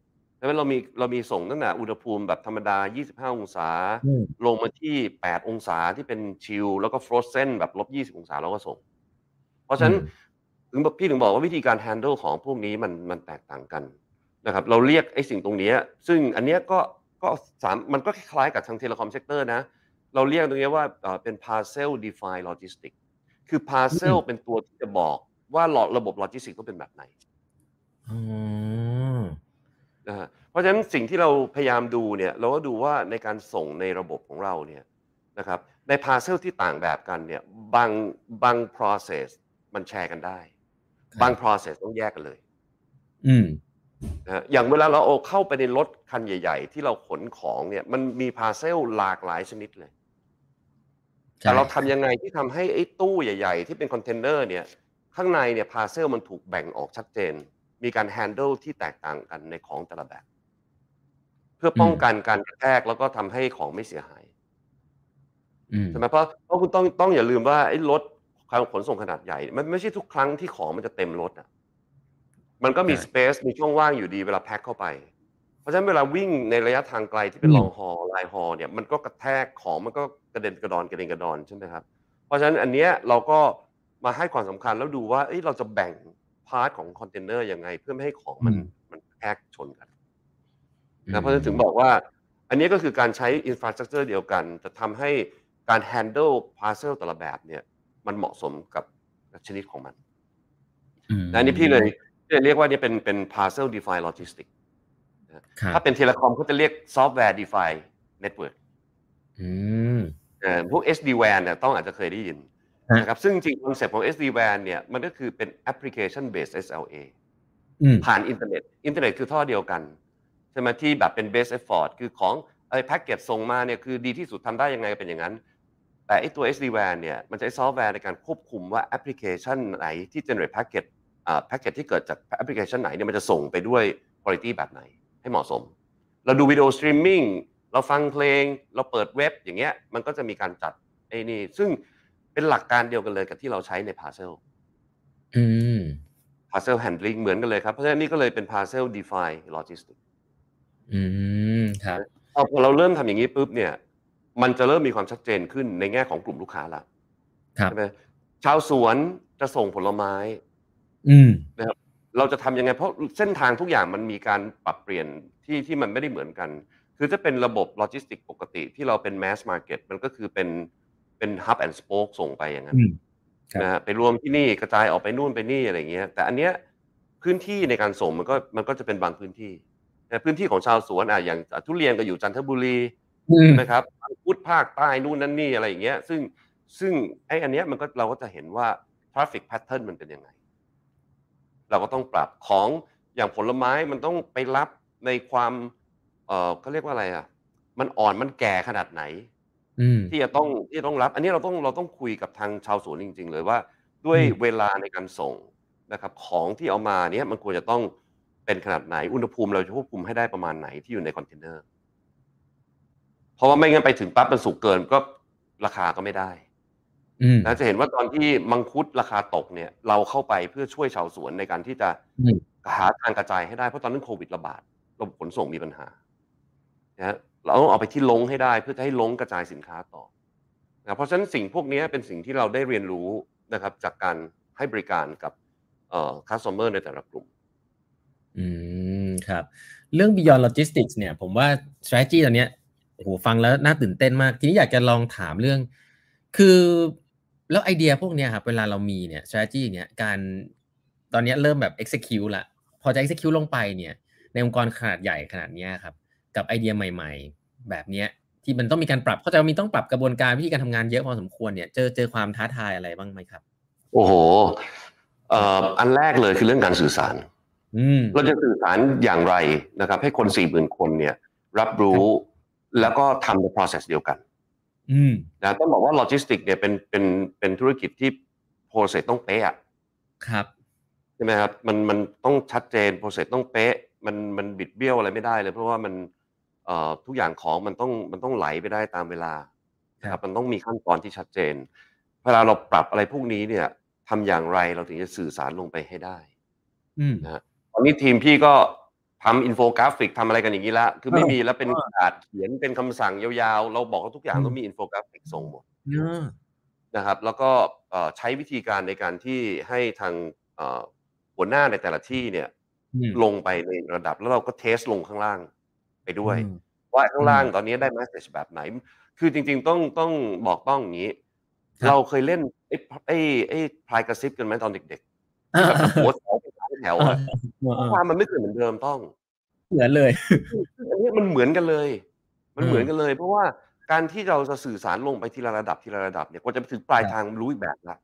ช่ไหมเรามีเรามีส่งตั้งแต่อุณหภูมิแบบธรรมดา 25 องศาอืมลงมาที่ 8 องศาที่เป็น chill แล้วก็ frozen แบบลบ 20 องศาเราก็ส่ง เพราะฉะนั้นอืมถึงพี่ถึงบอกว่าวิธีการ handle ของพวกนี้มันมันแตกต่างกันนะครับ เราเรียกไอ้สิ่งตรงเนี้ยซึ่งอันเนี้ยก็ก็สามมันก็คล้ายๆกับทาง telecom sector นะ เราเรียกตรงเนี้ยว่าเอ่อเป็น parcel defined logistics คือ parcel เป็นตัวที่จะบอกว่าระบบโลจิสติกต้องเป็นแบบไหนอ๋อ นะฮะเพราะฉะนั้นสิ่งที่เราพยายามดูเนี่ยเราก็ดูว่าในการส่งในระบบของเราเนี่ยนะครับใน parcel ที่ต่างแบบกันเนี่ยบางบาง process มันแชร์กันได้ครับบาง process ต้องแยกกันเลย อืมนะฮะอย่างเวลาเราเอาเข้าไปในรถคันใหญ่ ๆ ที่เราขนของเนี่ยมันมี parcel หลากหลายชนิดเลยแต่เราทำยังไงที่ทำให้ไอ้ตู้ใหญ่ ๆ ที่เป็นคอนเทนเนอร์เนี่ยข้างในเนี่ย parcel มันถูกแบ่งออกชัดเจน มีการ handle ที่แตกต่างกันในของแต่ละแบบ เพื่อป้องกันการกระแทกแล้วก็ทำให้ของไม่เสียหายอืมใช่ไหมเพราะเพราะคุณต้องต้องอย่าลืมว่าไอ้รถการขนส่งขนาดใหญ่ มันไม่ใช่ทุกครั้งที่ของมันจะเต็มรถอะมันก็มี space มีช่องว่างอยู่ดีเวลาแพ็คเข้าไป เพราะฉะนั้นเวลาวิ่งในระยะทางไกลที่เป็น long haul line haul เนี่ยมันก็กระแทกของมันก็กระเด็นกระดอนกระเด็นกระดอนใช่ไหมครับ เพราะฉะนั้นอันเนี้ยเราก็มาให้ความสำคัญแล้วดูว่าเราจะแบ่ง part ของคอนเทนเนอร์ยังไง เพื่อไม่ให้ของมันมันกระแทกชนกันนะเพราะฉะนั้นถึงบอกว่า อันนี้ก็คือการใช้ infrastructure เดียวกัน จะทำให้การ handle parcel แต่ละแบบเนี่ย มันเหมาะสมกับชนิดของมันอันนี้พี่เลยพี่เลยเรียกว่านี่เป็นเป็น parcel defined logistics ถ้าเป็นเทเลคอมเขาจะเรียก software defined network พวก SD WAN เนี่ยต้องอาจจะเคยได้ยิน นะครับซึ่งจริง concept ของ SD WAN เนี่ยมันก็คือเป็น application based SLA ผ่านอินเทอร์เน็ต อินเทอร์เน็ตคือท่อเดียวกันใช่ไหมที่แบบเป็น best effort คือของไอ้แพ็กเกจส่งมาเนี่ยคือดีที่สุดทำได้ยังไงเป็นอย่างนั้น แต่ไอ้ตัว SD WAN เนี่ยมันใช้ซอฟต์แวร์ในการควบคุมว่าแอปพลิเคชันไหนที่ generate packet อ่า packet ที่เกิดจากแอปพลิเคชันไหนเนี่ยมันจะส่งไปด้วย quality แบบไหนให้เหมาะสม เราดูวิดีโอสตรีมมิ่งเราฟังเพลง เราเปิดเว็บอย่างเงี้ยมันก็จะมีการจัดไอ้นี่ซึ่ง เป็นหลักการเดียวกันเลยกับที่เราใช้ใน Parcel อืม Parcel Handling เหมือนกันเลยครับ เพราะฉะนั้นนี่ก็เลยเป็น Parcel Defined Logistics อืมครับพอเราเริ่มทำอย่างนี้ปุ๊บเนี่ย มันจะเริ่มมีความชัดเจนขึ้นในแง่ของกลุ่มลูกค้าละใช่ไหมชาวสวนจะส่งผลไม้ อืมนะครับเราจะทำยังไง เพราะเส้นทางทุกอย่างมันมีการปรับเปลี่ยนที่ที่มันไม่ได้เหมือนกัน คือจะเป็นระบบโลจิสติกปกติที่เราเป็น mass market มันก็คือเป็น เป็นฮับแอนด์สโป๊กส่งไปอย่างนั้นนะฮะไปรวมที่นี่กระจายออกไปนู่นไปนี่อะไรเงี้ย แต่อันเนี้ยพื้นที่ในการส่งมันก็มันก็จะเป็นบางพื้นที่แต่พื้นที่ของชาวสวนอะอย่างทุเรียนก็อยู่จันทบุรีนะครับพุทธภาคใต้นู่นนั่นนี่อะไรอย่างเงี้ย ซึ่งซึ่งไอ้อันเนี้ยมันก็เราก็จะเห็นว่า traffic pattern มันเป็นยังไง เราก็ต้องปรับของอย่างผลไม้มันต้องไปรับในความเออเขาเรียกว่าอะไรอะ มันอ่อนมันแก่ขนาดไหน ที่จะต้องที่ต้องรับ อันนี้เราต้องเราต้องคุยกับทางชาวสวนจริง ๆ เลยว่า ด้วยเวลาในการส่งนะครับ ของที่เอามาเนี้ยมันควรจะต้องเป็นขนาดไหนอุณหภูมิเราจะควบคุมให้ได้ประมาณไหนที่อยู่ในคอนเทนเนอร์เพราะว่าไม่งั้นไปถึงปั๊บมันสุกเกินก็ราคาก็ไม่ได้นะจะเห็นว่าตอนที่มังคุดราคาตกเนี่ย เราเข้าไปเพื่อช่วยชาวสวนในการที่จะหาทางกระจายให้ได้เพราะตอนนั้นโควิดระบาดระบบขนส่งมีปัญหานะ เราต้องเอาไปที่ลงให้ได้เพื่อจะให้ลงกระจายสินค้าต่อนะเพราะฉะนั้นสิ่งพวกนี้เป็นสิ่งที่เราได้เรียนรู้นะครับจากการให้บริการกับเอ่อคัสเตอร์ในแต่ละกลุ่ม อืมครับ เรื่อง beyond logistics เนี่ย ผมว่า strategy ตอนเนี้ยโอ้โหฟังแล้วน่าตื่นเต้นมาก ทีนี้อยากจะลองถามเรื่อง คือแล้วไอเดียพวกเนี้ยครับเวลาเรามีเนี่ย strategy เนี้ยการตอนนี้เริ่มแบบ execute ละพอจะ execute ลงไปเนี่ย ในองค์กรขนาดใหญ่ขนาดนี้ครับ กับไอเดียใหม่ ๆ แบบเนี้ยที่มันต้องมีการปรับเขาจะมีต้องปรับกระบวนการวิธีการทำงานเยอะพอสมควรเนี่ยเจอเจอความท้าทายอะไรบ้างไหมครับ โอ้โหเอ่ออันแรกเลยคือเรื่องการสื่อสารเราจะสื่อสารอย่างไรนะครับ ให้คนสี่หมื่นคนเนี่ย รับรู้แล้วก็ทำใน process เดียวกันนะต้องบอกว่าโลจิสติกเนี่ยเป็นเป็นเป็นธุรกิจที่ process ต้องเป๊ะครับใช่ไหมครับมันมันต้องชัดเจน process ต้องเป๊ะ มันมันบิดเบี้ยวอะไรไม่ได้เลย เพราะว่ามันเอ่อ ทุกอย่างของมันต้องมันต้องไหลไปได้ตามเวลาครับมันต้องมีขั้นตอนที่ชัดเจน เวลาเราปรับอะไรพวกนี้เนี่ยทำอย่างไรเราถึงจะสื่อสารลงไปให้ได้นะตอนนี้ทีมพี่ก็ทำอินโฟกราฟิกทำอะไรกันอย่างนี้แล้วคือไม่มีแล้วเป็นกระดาษเขียนเป็นคำสั่งยาวๆ เราบอกว่าทุกอย่างต้องมีอินโฟกราฟิกส่งหมดนะครับ แล้วก็ใช้วิธีการในการที่ให้ทางหัวหน้าในแต่ละที่เนี่ย ลงไปในระดับแล้วเราก็ test ลงข้างล่าง ไปด้วย ว่าข้างล่างตอนนี้ได้ message แบบไหน คือจริง ๆ ต้องต้องบอกต้องอย่างนี้ เราเคยเล่นไอ้ไอ้ไอ้พรายกระซิบกันไหมตอนเด็กๆที่แบบโพสแถวอะความมันไม่เคยเหมือนเดิมต้อง เหมือนเลยอันนี้มันเหมือนกันเลย มันเหมือนกันเลย เพราะว่าการที่เราจะสื่อสารลงไปทีละระดับทีละระดับเนี่ยกว่าจะไปถึงปลายทางรู้อีกแบบละ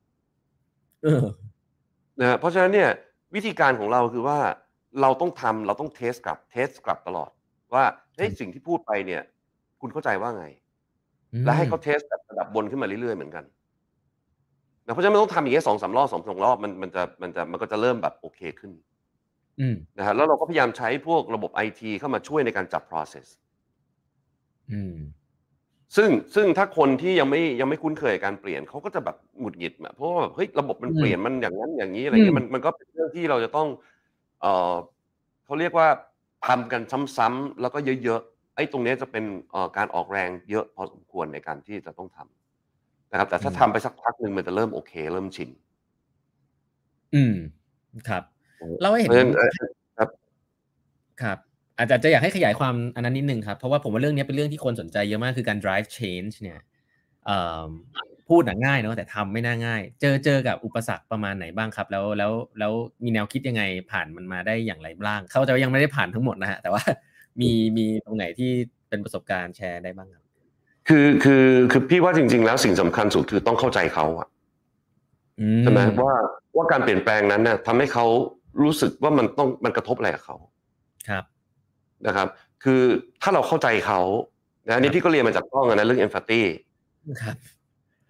นะเพราะฉะนั้นเนี่ย วิธีการของเราคือว่าเราต้องทำเราต้อง test กลับ test กลับตลอด ว่าเฮ้ยสิ่งที่พูดไปเนี่ย คุณเข้าใจว่าไง และให้เขา test แบบระดับบนขึ้นมาเรื่อยๆเหมือนกันเพราะฉะนั้นมันต้องทำอย่างนี้สองสามรอบสองสองรอบมันมันจะมันจะมันก็จะเริ่มแบบโอเคขึ้นนะฮะแล้วเราก็พยายามใช้พวกระบบไอทีเข้ามาช่วยในการจับ process ซึ่งซึ่งถ้าคนที่ยังไม่ยังไม่คุ้นเคยการเปลี่ยนเขาก็จะแบบหงุดหงิดเพราะว่าแบบเฮ้ยระบบมันเปลี่ยนมันอย่างนั้นอย่างนี้อะไรเงี้ยมันมันก็เป็นเรื่องที่เราจะต้อง เออเขาเรียกว่า ทำกันซ้ำๆแล้วก็เยอะๆไอ้ตรงนี้จะเป็นเอ่อการออกแรงเยอะพอสมควรในการที่จะต้องทำนะครับ แต่ถ้าทำไปสักพักหนึ่งมันจะเริ่มโอเค เริ่มชินอืมครับเล่าให้เห็นเพราะฉะนั้นเอ่อครับ ครับ อาจจะจะอยากให้ขยายความอันนั้นนิดนึงครับ เพราะว่าผมว่าเรื่องนี้เป็นเรื่องที่คนสนใจเยอะมากคือการ drive change เนี่ยเอ่อ พูดน่ะง่ายเนาะแต่ทำไม่น่าง่าย เจอเจอกับอุปสรรคประมาณไหนบ้างครับ แล้วแล้วแล้วมีแนวคิดยังไงผ่านมันมาได้อย่างไรบ้าง เขาใจะว่ายังไม่ได้ผ่านทั้งหมดนะฮะแต่ว่ามีมีตรงไหนที่เป็นประสบการณ์แชร์ได้บ้างครับคือคือคือพี่ว่าจริง ๆ แล้วสิ่งสำคัญสุดคือต้องเข้าใจเขาอะอืใช่ไหมว่าว่าการเปลี่ยนแปลงนั้นเนี่ยทำให้เขารู้สึกว่ามันต้องมันกระทบอะไรกับเขาครับนะครับ คือถ้าเราเข้าใจเขานะอันนี้พี่ก็เรียนมาจากกล้องอะนะเรื่อง empathy ครับใ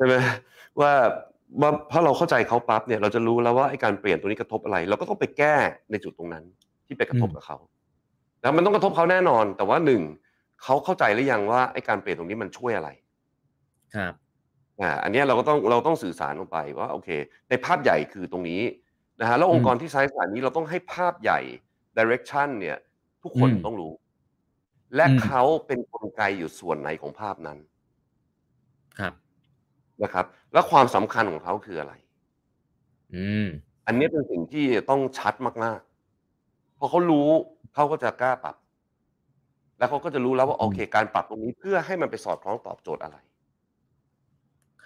ช่ไหมว่าว่าพอเราเข้าใจเขาปั๊บเนี่ยเราจะรู้แล้วว่าไอ้การเปลี่ยนตัวนี้กระทบอะไร เราก็ต้องไปแก้ในจุดตรงนั้น ที่ไปกระทบกับเขาแล้วมันต้องกระทบเขาแน่นอน แต่ว่าหนึ่งเขาเข้าใจหรือยังว่าไอ้การเปลี่ยนตรงนี้มันช่วยอะไร ครับอ่าอันเนี้ยเราก็ต้องเราต้องสื่อสารออกไปว่าโอเค ในภาพใหญ่คือตรงนี้นะฮะแล้วองค์กรที่ใช้สารนี้เราต้องให้ภาพใหญ่ direction เนี่ย ทุกคนอืมต้องรู้ และอืมเขาเป็นกลไกอยู่ส่วนไหนของภาพนั้นครับ นะครับ และความสำคัญของเขาคืออะไร อืม อันนี้เป็นสิ่งที่ต้องชัดมากๆพอเขารู้เขาก็จะกล้าปรับ แล้วเขาก็จะรู้แล้วว่าอืมโอเค การปรับตรงนี้เพื่อให้มันไปสอดคล้องตอบโจทย์อะไร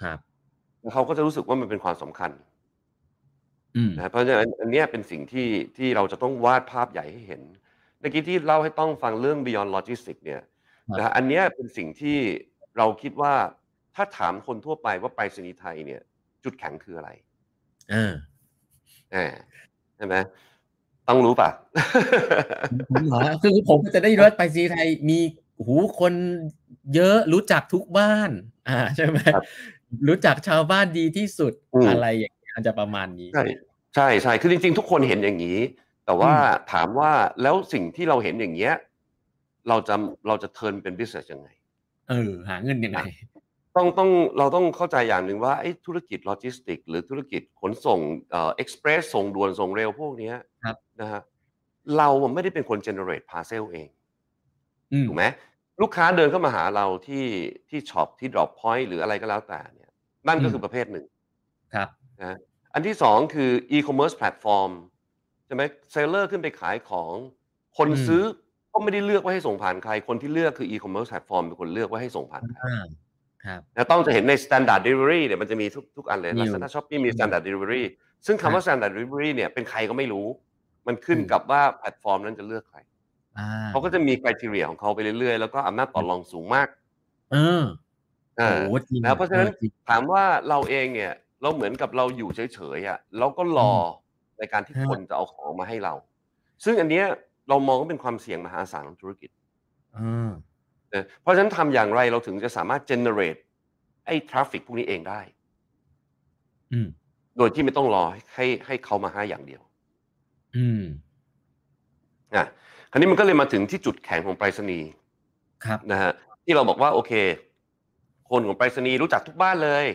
ครับแล้วเขาก็จะรู้สึกว่ามันเป็นความสำคัญอืมนะเพราะฉะนั้นอันเนี้ยเป็นสิ่งที่ที่เราจะต้องวาดภาพใหญ่ให้เห็นเมื่อกี้ที่เล่าให้ต้องฟังเรื่อง Beyond Logistics เนี่ยครับนะอันเนี้ยเป็นสิ่งที่เราคิดว่า ถ้าถามคนทั่วไปว่าไปรษณีย์ไทยเนี่ย จุดแข็งคืออะไรเอออ่าใช่ไหมต้องรู้ป่ะผมเหรอคือผมก็จะได้ยินว่าไปซีไทยมีหูคนเยอะรู้จักทุกบ้าน อ่า ใช่ไหมครับรู้จักชาวบ้านดีที่สุดอืมอะไรอย่างเงี้ยจะประมาณนี้ ใช่ใช่ใช่คือจริง ๆ ทุกคนเห็นอย่างนี้ แต่ว่าอืมถามว่าแล้วสิ่งที่เราเห็นอย่างเงี้ย เราจะเราจะเทิร์นเป็น business ยังไง เออ หาเงินยังไง ต้องต้องเราต้องเข้าใจอย่างหนึ่งว่าไอ้ธุรกิจโลจิสติก หรือธุรกิจขนส่งเอ่อ express ส่งด่วนส่งเร็วพวกเนี้ยครับนะฮะเราไม่ได้เป็นคน generate parcel เองอืมถูกไหมลูกค้าเดินเข้ามาหาเราที่ที่ shop ที่ drop point หรืออะไรก็แล้วแต่เนี่ย นั่นก็คือประเภทหนึ่งครับนะอันที่สองคือ e-commerce platform ใช่ไหม seller ขึ้นไปขายของ คนอืมซื้อก็ไม่ได้เลือกว่าให้ส่งผ่านใคร คนที่เลือกคือ e-commerce platform เป็นคนเลือกว่าให้ส่งผ่านใครอ่าครับ นะต้องจะเห็นใน standard delivery เนี่ยมันจะมีทุกทุกอันเลยมีอยู่ Lazada Shopee มีอืม standard delivery ซึ่งครัคำบว่า standard delivery เนี่ยเป็นใครก็ไม่รู้ มันขึ้นอืมกับว่าแพลตฟอร์มนั้นจะเลือกใครอ่าเขาก็จะมี criteria ของเขาไปเรื่อยๆ แล้วก็อำนาจต่อรองสูงมาก เอออ่าโอ้จริงนะเพราะฉะนั้นออจงถามว่าเราเองเนี่ย เราเหมือนกับเราอยู่เฉยๆอะเราก็รออในการที่ฮะคนจะเอาของมาให้เรา ซึ่งอันเนี้ยเรามองว่าเป็นความเสี่ยงมหาศาลของธุรกิจอ่า นะเพราะฉะนั้นทำอย่างไรเราถึงจะสามารถ generate ไอ้ traffic พวกนี้เองได้ อืม โดยที่ไม่ต้องรอให้ให้เขามาให้อย่างเดียว อืม อะคราวนี้มันก็เลยมาถึงที่จุดแข็งของไปรษณีย์ครับ นะฮะที่เราบอกว่าโอเค คนของไปรษณีย์รู้จักทุกบ้านเลย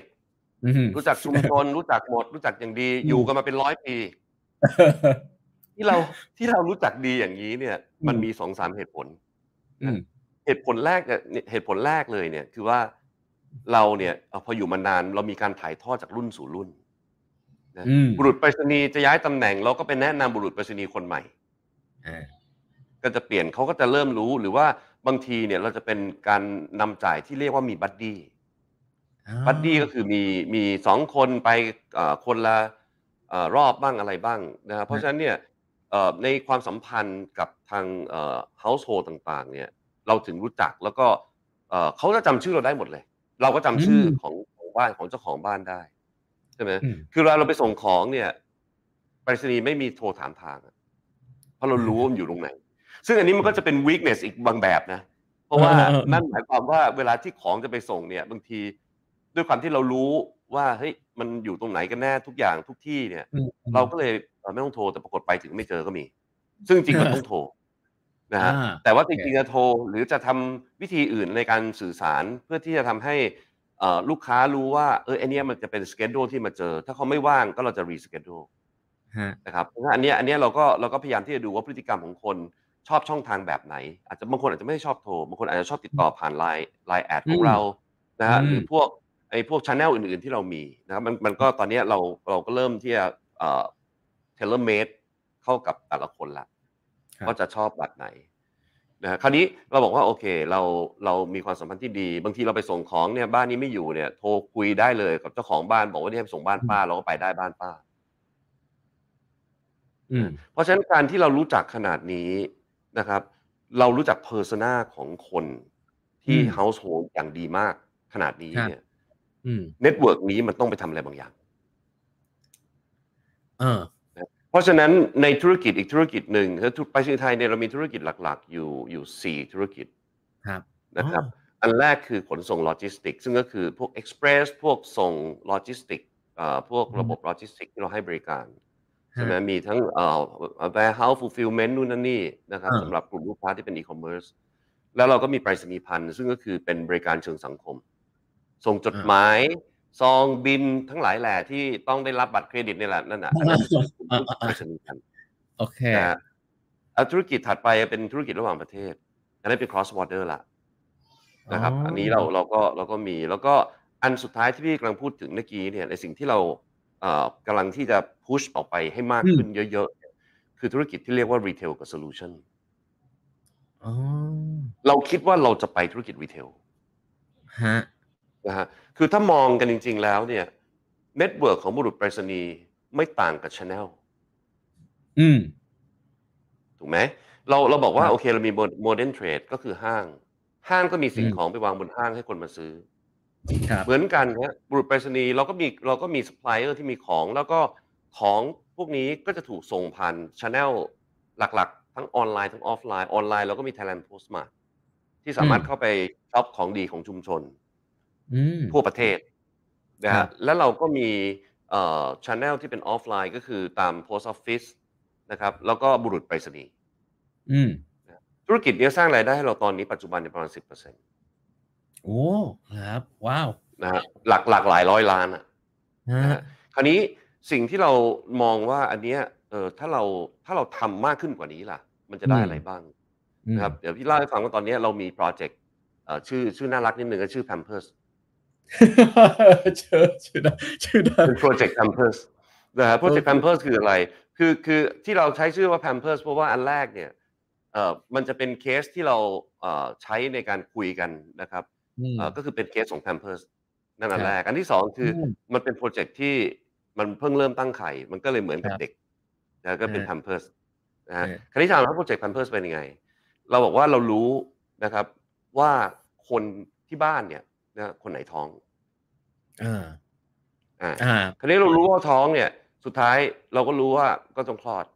อืม รู้จักชุมชน รู้จักหมด รู้จักอย่างดีอยู่กันมาเป็นร้อยปี ที่เราที่เรารู้จักดีอย่างนี้เนี่ย มันมีสองสามเหตุผล อืม เหตุผลแรกเนี่ยเหตุผลแรกเลยเนี่ยคือว่าเราเนี่ยเอ่อพออยู่มานานเรามีการถ่ายทอดจากรุ่นสู่รุ่นนะอืมบุรุษไปรษณีย์จะย้ายตำแหน่ง เราก็ไปแนะนำบุรุษไปรษณีย์คนใหม่อ่าก็จะเปลี่ยนเขาก็จะเริ่มรู้หรือว่าบางทีเนี่ยเราจะเป็นการนำจ่ายที่เรียกว่ามีบัดดี้อ๋อบัดดี้ก็คือมีมีสองคนไปเอ่อคนละเอ่อรอบบ้างอะไรบ้างนะครับเพราะฉะนั้นเนี่ยเอ่อในความสัมพันธ์กับทางเอ่อ household ต่างๆ เนี่ย เราถึงรู้จักแล้วก็เอ่อเขาจะจำชื่อเราได้หมดเลย เราก็จำชื่อของของบ้านของเจ้าของบ้านได้ใช่ไหมอืมคือเวลาเราไปส่งของเนี่ยไปรษณีย์ไม่มีโทรถามทางอะเพราะเรารู้ว่ามันอยู่ตรงไหน ซึ่งอันนี้มันก็จะเป็น weakness อีกบางแบบนะ เพราะว่าเออเออเออนั่นหมายความว่าเวลาที่ของจะไปส่งเนี่ย บางทีด้วยความที่เรารู้ว่าเฮ้ยมันอยู่ตรงไหนกันแน่ทุกอย่างทุกที่เนี่ยอืมเราก็เลยเอ่อไม่ต้องโทรแต่ปรากฏไปถึงไม่เจอก็มี ซึ่งจริงๆมันต้องโทร นะฮะอ่าแต่ว่าโอจเคจริงๆจะโทรหรือจะทำวิธีอื่นในการสื่อสารเพื่อที่จะทำให้เอ่อลูกค้ารู้ว่าเออไอเนี้ยมันจะเป็นสเกจ u l e ที่มาเจอ ถ้าเขาไม่ว่างก็เราจะรี schedule ฮะนะครับเพราะฉะนั้นอันเนี้ยอันเนี้ยเราก็เราก็พยายามที่จะดูว่าพฤติกรรมของคนชอบช่องทางแบบไหน อาจจะบางคนอาจจะไม่ได้ชอบโทรบางคนอาจจะชอบติดต่อผ่านไลน์ไลน์ add ของเรานะฮะอืมหรือพวกไอ้พวกช anel อื่นๆที่เรามีนะครับมันมันก็ตอนเนี้ยเราเราก็เริ่มที่จะเอ่อ tailor made เข้ากับแต่ละคนละครับ ว่าจะชอบแบบไหนนะฮะคราวนี้เราบอกว่าโอเคเราเรามีความสัมพันธ์ที่ดี บางทีเราไปส่งของเนี่ยบ้านนี้ไม่อยู่เนี่ยโทรคุยได้เลยกับเจ้าของบ้านบอกว่าเนี่ยไปส่งบ้านป้าเราก็ไปได้บ้านป้าอืมเพราะฉะนั้นการที่เรารู้จักขนาดนี้นะครับ เรารู้จัก persona ของคนที่อืม household อย่างดีมากขนาดนี้ครับเนี่ยอืม network นี้มันต้องไปทำอะไรบางอย่าง เออ เพราะฉะนั้นในธุรกิจอีกธุรกิจหนึ่งคือไปรษณีย์ไทยเนี่ยเรามีธุรกิจหลักๆ อยู่อยู่สี่ธุรกิจครับนะครับอ๋ออันแรกคือขนส่งโลจิสติกซึ่งก็คือพวก Express พวกส่งโลจิสติกเอ่อพวกระบบโลจิสติกที่เราให้บริการใช่ไหมมีทั้งเอ่อ warehouse fulfillment นู่นนั่นนี่นะครับอ่าสำหรับกลุ่มลูกค้าที่เป็น e-commerce แล้วเราก็มีไปรษณีย์พันธ์ซึ่งก็คือเป็นบริการเชิงสังคม ส่งจดหมาย ซองบินทั้งหลายแหล่ที่ต้องได้รับบัตรเครดิตนี่แหละนั่นน่ะอันนั้นคือกลุ่มอ่าอ่าไปรษณีย์พันธ์โอเคนะฮะแล้วธุรกิจถัดไปเป็นธุรกิจระหว่างประเทศอันนั้นเป็น cross border ละนะครับ อันนี้เราเราก็เราก็มี แล้วก็อันสุดท้ายที่พี่กำลังพูดถึงเมื่อกี้เนี่ยในสิ่งที่เราเอ่อกำลังที่จะ push ออกไปให้มากขึ้นเยอะๆเนี่ยคือธุรกิจที่เรียกว่า retail กับ solution อ๋อเราคิดว่าเราจะไปธุรกิจ retail ฮะ นะฮะคือถ้ามองกันจริง ๆ แล้วเนี่ย network ของบุรุษไปรษณีย์ไม่ต่างกับ Channel อืมถูกไหมเราเราบอกว่าครับโอเคเรามี modern trade ก็คือห้าง ห้างก็มีสิ่งอืมของไปวางบนห้างให้คนมาซื้อครับเหมือนกันครับบุรุษไปรษณีย์เราก็มีเราก็มีซัพพลายเออร์ที่มีของ แล้วก็ของพวกนี้ก็จะถูกส่งผ่านช anel หลักๆ ทั้งออนไลน์ทั้งออฟไลน์ออนไลน์เราก็มี Thailand Postmart ที่สามารถอืมเข้าไปช็อปของดีของชุมชนอืม ทั่วประเทศนะครัฮะบแล้วเราก็มีเอ่อช anel ที่เป็นออฟไลน์ก็คือตาม post office นะครับ แล้วก็บุรุษไปรษณีย์อืมธุรกิจเนี้ยสร้างรายได้ให้เราตอนนี้ปัจจุบันเนี่ยประมาณ10%โอ้ครับ ว้าวนะฮะหลักหลากหลายร้อยล้านอะฮะนะฮะคราวนี้สิ่งที่เรามองว่าอันเนี้ยเออถ้าเราถ้าเราทำมากขึ้นกว่านี้ล่ะ มันจะได้อืมอะไรบ้างอืมนะครับเดี๋ยวพี่เล่าให้ฟังว่าตอนเนี้ยเรามีโปรเจกต์เอ่อชื่อชื่อน่ารักนิดนึงก็ชื่อ Pampers ชื่อชื่อนะชื่อนะเป็นโปรเจกต์ Pampers นะฮะโปรเจกต์โอเค Pampers คืออะไร คือคือที่เราใช้ชื่อว่า Pampers เพราะว่าอันแรกเนี่ยเอ่อมันจะเป็นเคสที่เราเอ่อใช้ในการคุยกันนะครับอืมเอ่อก็คือเป็นเคสของ Pampers นั่นอันครับแรก อันที่สองคืออมมันเป็นโปรเจกต์ที่มันเพิ่งเริ่มตั้งไข่ มันก็เลยเหมือนกับครับเด็กนะก็เป็นฮะ Pampers นะฮะฮะคราวนี้ถามว่าโปรเจกต์ Pampers เป็นยังไง เราบอกว่าเรารู้นะครับว่าคนที่บ้านเนี่ย นะคนไหนท้องอ่าอ่าอ่าคราวนี้เรารู้ว่าท้องเนี่ย สุดท้ายเราก็รู้ว่าก็ต้องคลอด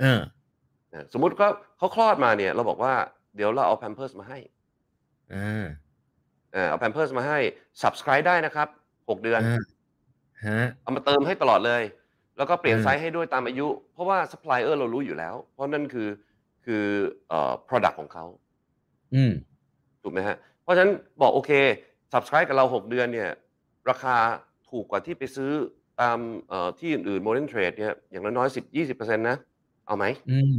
เออนะสมมุติก็เขาคลอดมาเนี่ย เราบอกว่าเดี๋ยวเราเอา Pampers มาให้อ่าเอ่อเอา Pampers มาให้ subscribe ได้นะครับหกเดือนอ่าฮะเอามาเติมให้ตลอดเลย แล้วก็เปลี่ยนอืมไซส์ให้ด้วยตามอายุ เพราะว่า supplier เรารู้อยู่แล้ว เพราะนั่นคือคือเอ่อ product ของเขาอืมถูกไหมฮะเพ ราะฉะนั้นบอกโอเค subscribe กับเรา 6 เดือนเนี่ยราคาถูกกว่าที่ไปซื้อตามเอ่อที่อื่นๆ modern trade เนี่ยอย่างน้อยๆ10 20%นะ เอาไหมอืม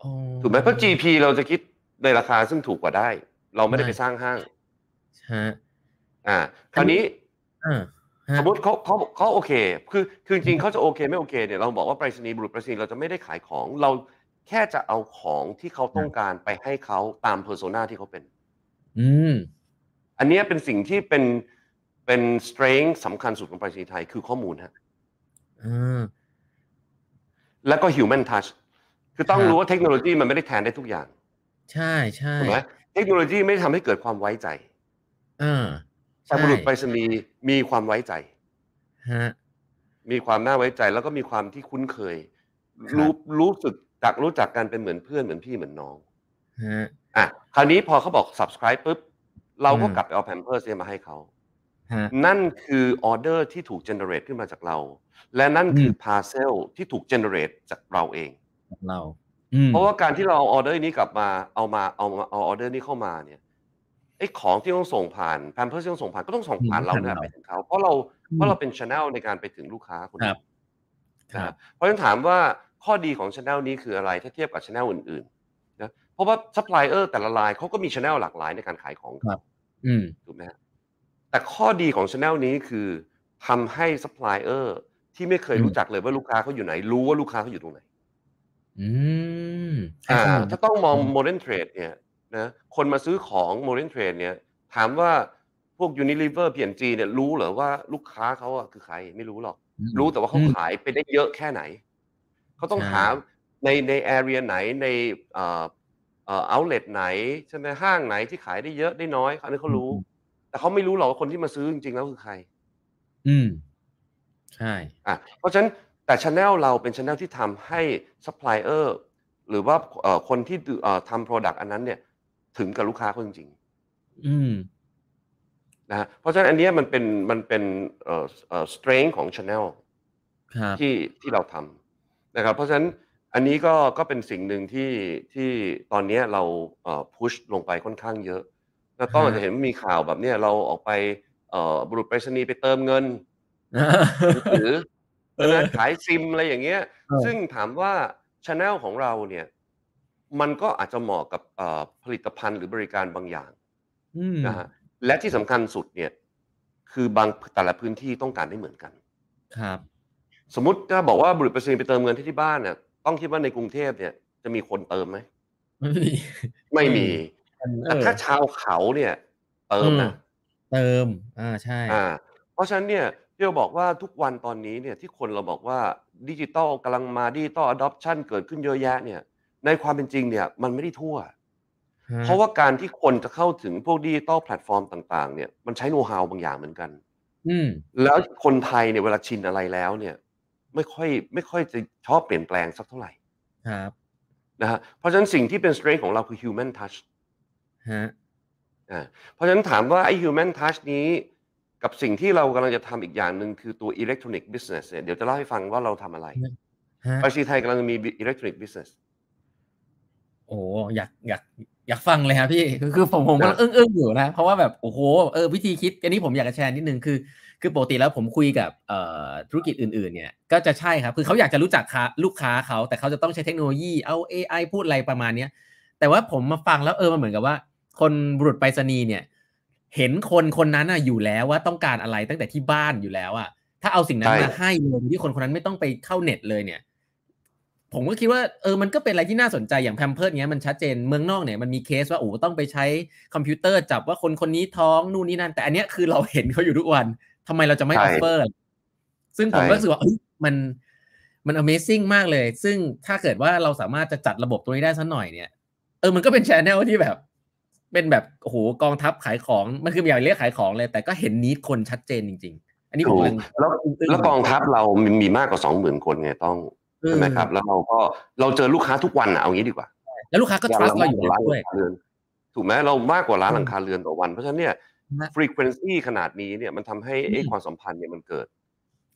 อ๋อถูกไหมเพราะ GP เราจะคิดในราคาซึ่งถูกกว่าได้ เราไม่ได้ใช่ไปสร้างห้างฮะอ่า คราวนี้อ่าฮะสมมติเขาเขาเขาโอเค คือคือจริงๆเขาจะโอเคไม่โอเคเนี่ยเราบอกว่าไปรษณีย์บุรุษไปรษณีย์เราจะไม่ได้ขายของเรา แค่จะเอาของที่เขาต้องการไปให้เขาตามเพอร์โซนาที่เขาเป็น อืม อันเนี้ยเป็นสิ่งที่เป็นเป็น strength สำคัญสุดของไปรษณีย์ไทยคือข้อมูลฮะอ่าแล้วก็ human touch คือต้องครับรู้ว่าเทคโนโลยีมันไม่ได้แทนได้ทุกอย่าง ใช่ใช่ถูกไหมเทคโนโลยีไม่ได้ทำให้เกิดความไว้ใจอ่าแต่บุรุษไปรษณีย์มีความไว้ใจฮะมีความน่าไว้ใจแล้วก็มีความที่คุ้นเคยครับรู้รู้สึก จากรู้จักกันเป็นเหมือนเพื่อนเหมือนพี่เหมือนน้องฮะอะคราวนี้พอเขาบอก subscribe ปุ๊บ เราก็อืมกลับไปเอา Pampers เนี่ยมาให้เขาฮะนั่นคือออเดอร์ที่ถูก generate ขึ้นมาจากเรา และนั่นคือม parcel ที่ถูก generate จากเราเองเราอืมเพราะว่าการที่เราเอาออเดอร์นี้กลับมาเอามาเอามาเอาออเดอร์นี้เข้ามาเนี่ยไอ้ของที่ต้องส่งผ่าน Pampers ที่ต้องส่งผ่านก็ต้องส่งผ่านเราเนี่ยไปถึงเขาเพราะเราเพราะเราเป็น channel ในการไปถึงลูกค้าคนคอื่รับนนะครับเพราะฉะนั้นถามว่า ข้อดีของช anel นี้คืออะไรถ้าเทียบกับช anel อื่นๆนะเพราะว่าซัพพลายเออร์แต่ละรายเขาก็มีช anel หลากหลายในการขายของครับ อืมถูกไหมฮะแต่ข้อดีของช anel นี้คือทำให้ซัพพลายเออร์ที่ไม่เคยอืมรู้จักเลยว่าลูกค้าเขาอยู่ไหน รู้ว่าลูกค้าเขาอยู่ตรงไหน อืมให้อ่าข้อมูลถ้าต้องมองอืม modern trade เนี่ยนะคนมาซื้อของ modern trade เนี่ย ถามว่าพวก Unilever P&G เนี่ยรู้เหรอว่าลูกค้าเขาอะคือใครไม่รู้หรอกอืมรู้แต่ว่าเขาอืมขายไปได้เยอะแค่ไหน เขาต้องใช่หาในใน area ไหนในเอ่อเอ่อ outlet ไหนใช่ไหมห้างไหนที่ขายได้เยอะได้น้อยอันนี้เขารู้ แต่เขาไม่รู้หรอกว่าคนที่มาซื้อจริงๆแล้วคือใคร อืมใช่อะเพราะฉะนั้นแต่ช anel เราเป็นช anel ที่ทำให้ซัพพลายเออร์หรือว่าเอ่อคนที่เอ่อทำ product อันนั้นเนี่ย ถึงกับลูกค้าเขาจริงอืมๆนะฮะเพราะฉะนั้นอันเนี้ยมันเป็นมันเป็นเอ่อเอ่อ strength ของ channel ครับที่ที่เราทำ นะครับเพราะฉะนั้นอันนี้ก็ก็เป็นสิ่งหนึ่งที่ที่ตอนเนี้ยเราเอ่อ push ลงไปค่อนข้างเยอะ แล้วต้องอาจจะเห็นว่ามีข่าวแบบเนี้ยเราออกไปเอ่อบุรุษไปรษณีย์ไปเติมเงินหรือเออขายซิมอะไรอย่างเงี้ยเออซึ่งถามว่าช anel ของเราเนี่ยมันก็อาจจะเหมาะกับเอ่อผลิตภัณฑ์หรือบริการบางอย่างอืมนะฮะและที่สำคัญสุดเนี่ย คือบางแต่ละพื้นที่ต้องการได้เหมือนกัน ครับ สมมุติถ้าบอกว่าบุรุษไปรษณีย์ไปเติมเงินที่ที่บ้านเนี่ยต้องคิดว่าในกรุงเทพเนี่ยจะมีคนเติมไหมไม่มีไม่มีเอแต่อถ้าชาวเขาเนี่ย เติมนะเติม อ่าใช่ อ่า เพราะฉะนั้นเนี่ยที่เราบอกว่าทุกวันตอนนี้เนี่ยที่คนเราบอกว่าดิจิตอลกำลังมาดิจิตอล adoption เกิดขึ้นเยอะแยะเนี่ย ในความเป็นจริงเนี่ยมันไม่ได้ทั่วฮะเพราะว่าการที่คนจะเข้าถึงพวกดิจิตอลแพลตฟอร์มต่าง ๆ เนี่ยมันใช้โน้ตฮาวบางอย่างเหมือนกัน อืมแล้วคนไทยเนี่ยเวลาชินอะไรแล้วเนี่ย ไม่ค่อยไม่ค่อยจะชอบเปลี่ยนแปลงสักเท่าไหร่ครับนะฮะเพราะฉะนั้นสิ่งที่เป็น strength ของเราคือ human touch ฮะอ่าเพราะฉะนั้นถามว่าไอ้ human touch นี้กับสิ่งที่เรากำลังจะทำอีกอย่างหนึ่งคือตัว electronic business เนี่ยเดี๋ยวจะเล่าให้ฟังว่าเราทำอะไรฮะไปรษณีย์ไทยกำลังมี electronic business โอ้อยากอยาก อยากฟังเลยครับพี่คือคือผมผมกำลังนะอึ้งอึ้งอยู่นะ เพราะว่าแบบโอ้โหเออวิธีคิด อันนี้ผมอยากจะแชร์นิดนึงคือ คือปกติแล้วผมคุยกับเอ่อธุรกิจอื่นๆเนี่ยก็จะใช่ครับ คือเขาอยากจะรู้จักค้าลูกค้าเขาแต่เขาจะต้องใช้เทคโนโลยีเอา AI พูดอะไรประมาณเนี้ยแต่ว่าผมมาฟังแล้วเออมันเหมือนกับว่า คนบุรุษไปรษณีย์เนี่ย เห็นคนคนนั้นอะอยู่แล้วว่าต้องการอะไรตั้งแต่ที่บ้านอยู่แล้วอะถ้าเอาสิ่งนั้นใช่มาให้เลยโดยที่คนคนนั้นไม่ต้องไปเข้าเน็ตเลยเนี่ย ผมก็คิดว่าเออมันก็เป็นอะไรที่น่าสนใจอย่าง Pampers เนี้ยมันชัดเจนเมืองนอกเนี่ยมันมีเคสว่าโอ้ต้องไปใช้คอมพิวเตอร์จับว่าคนคนนี้ท้องนู่นนี่นั่น แต่อันเนี้ยคือเราเห็นเขาอยู่ทุกวันทำไมเราจะไม่ offer ซึ่งผมใช่ก็รู้สึกว่าเอ้ยมันมัน Amazing มากเลย ซึ่งถ้าเกิดว่าเราสามารถจะจัดระบบตัวนี้ได้สักหน่อยเนี่ย เออ มันก็เป็นชแนลที่แบบ เป็นแบบ โอ้โห กองทัพขายของ มันคืออย่างเรียกขายของเลย แต่ก็เห็นนิดคนชัดเจนจริง ๆ อันนี้ผมถูกกำลังแล้วอึ้งๆแล้วกองทัพเรามีมีมากกว่าสองหมื่นคนไงต้อง ใช่ไหมครับ แล้วเราก็เราเจอลูกค้าทุกวันอะเอางี้ดีกว่า แล้วลูกค้าก็ trust เราอยู่มแล้กวกด้วยล้านหลังคาเรือนถูกไหมเรามากกว่าล้านอืมหลังคาเรือนต่อวัน เพราะฉะนั้นเนี่ยนะ frequency ขนาดนี้เนี่ยมันทำให้ไอ้อืมความสัมพันธ์เนี่ยมันเกิด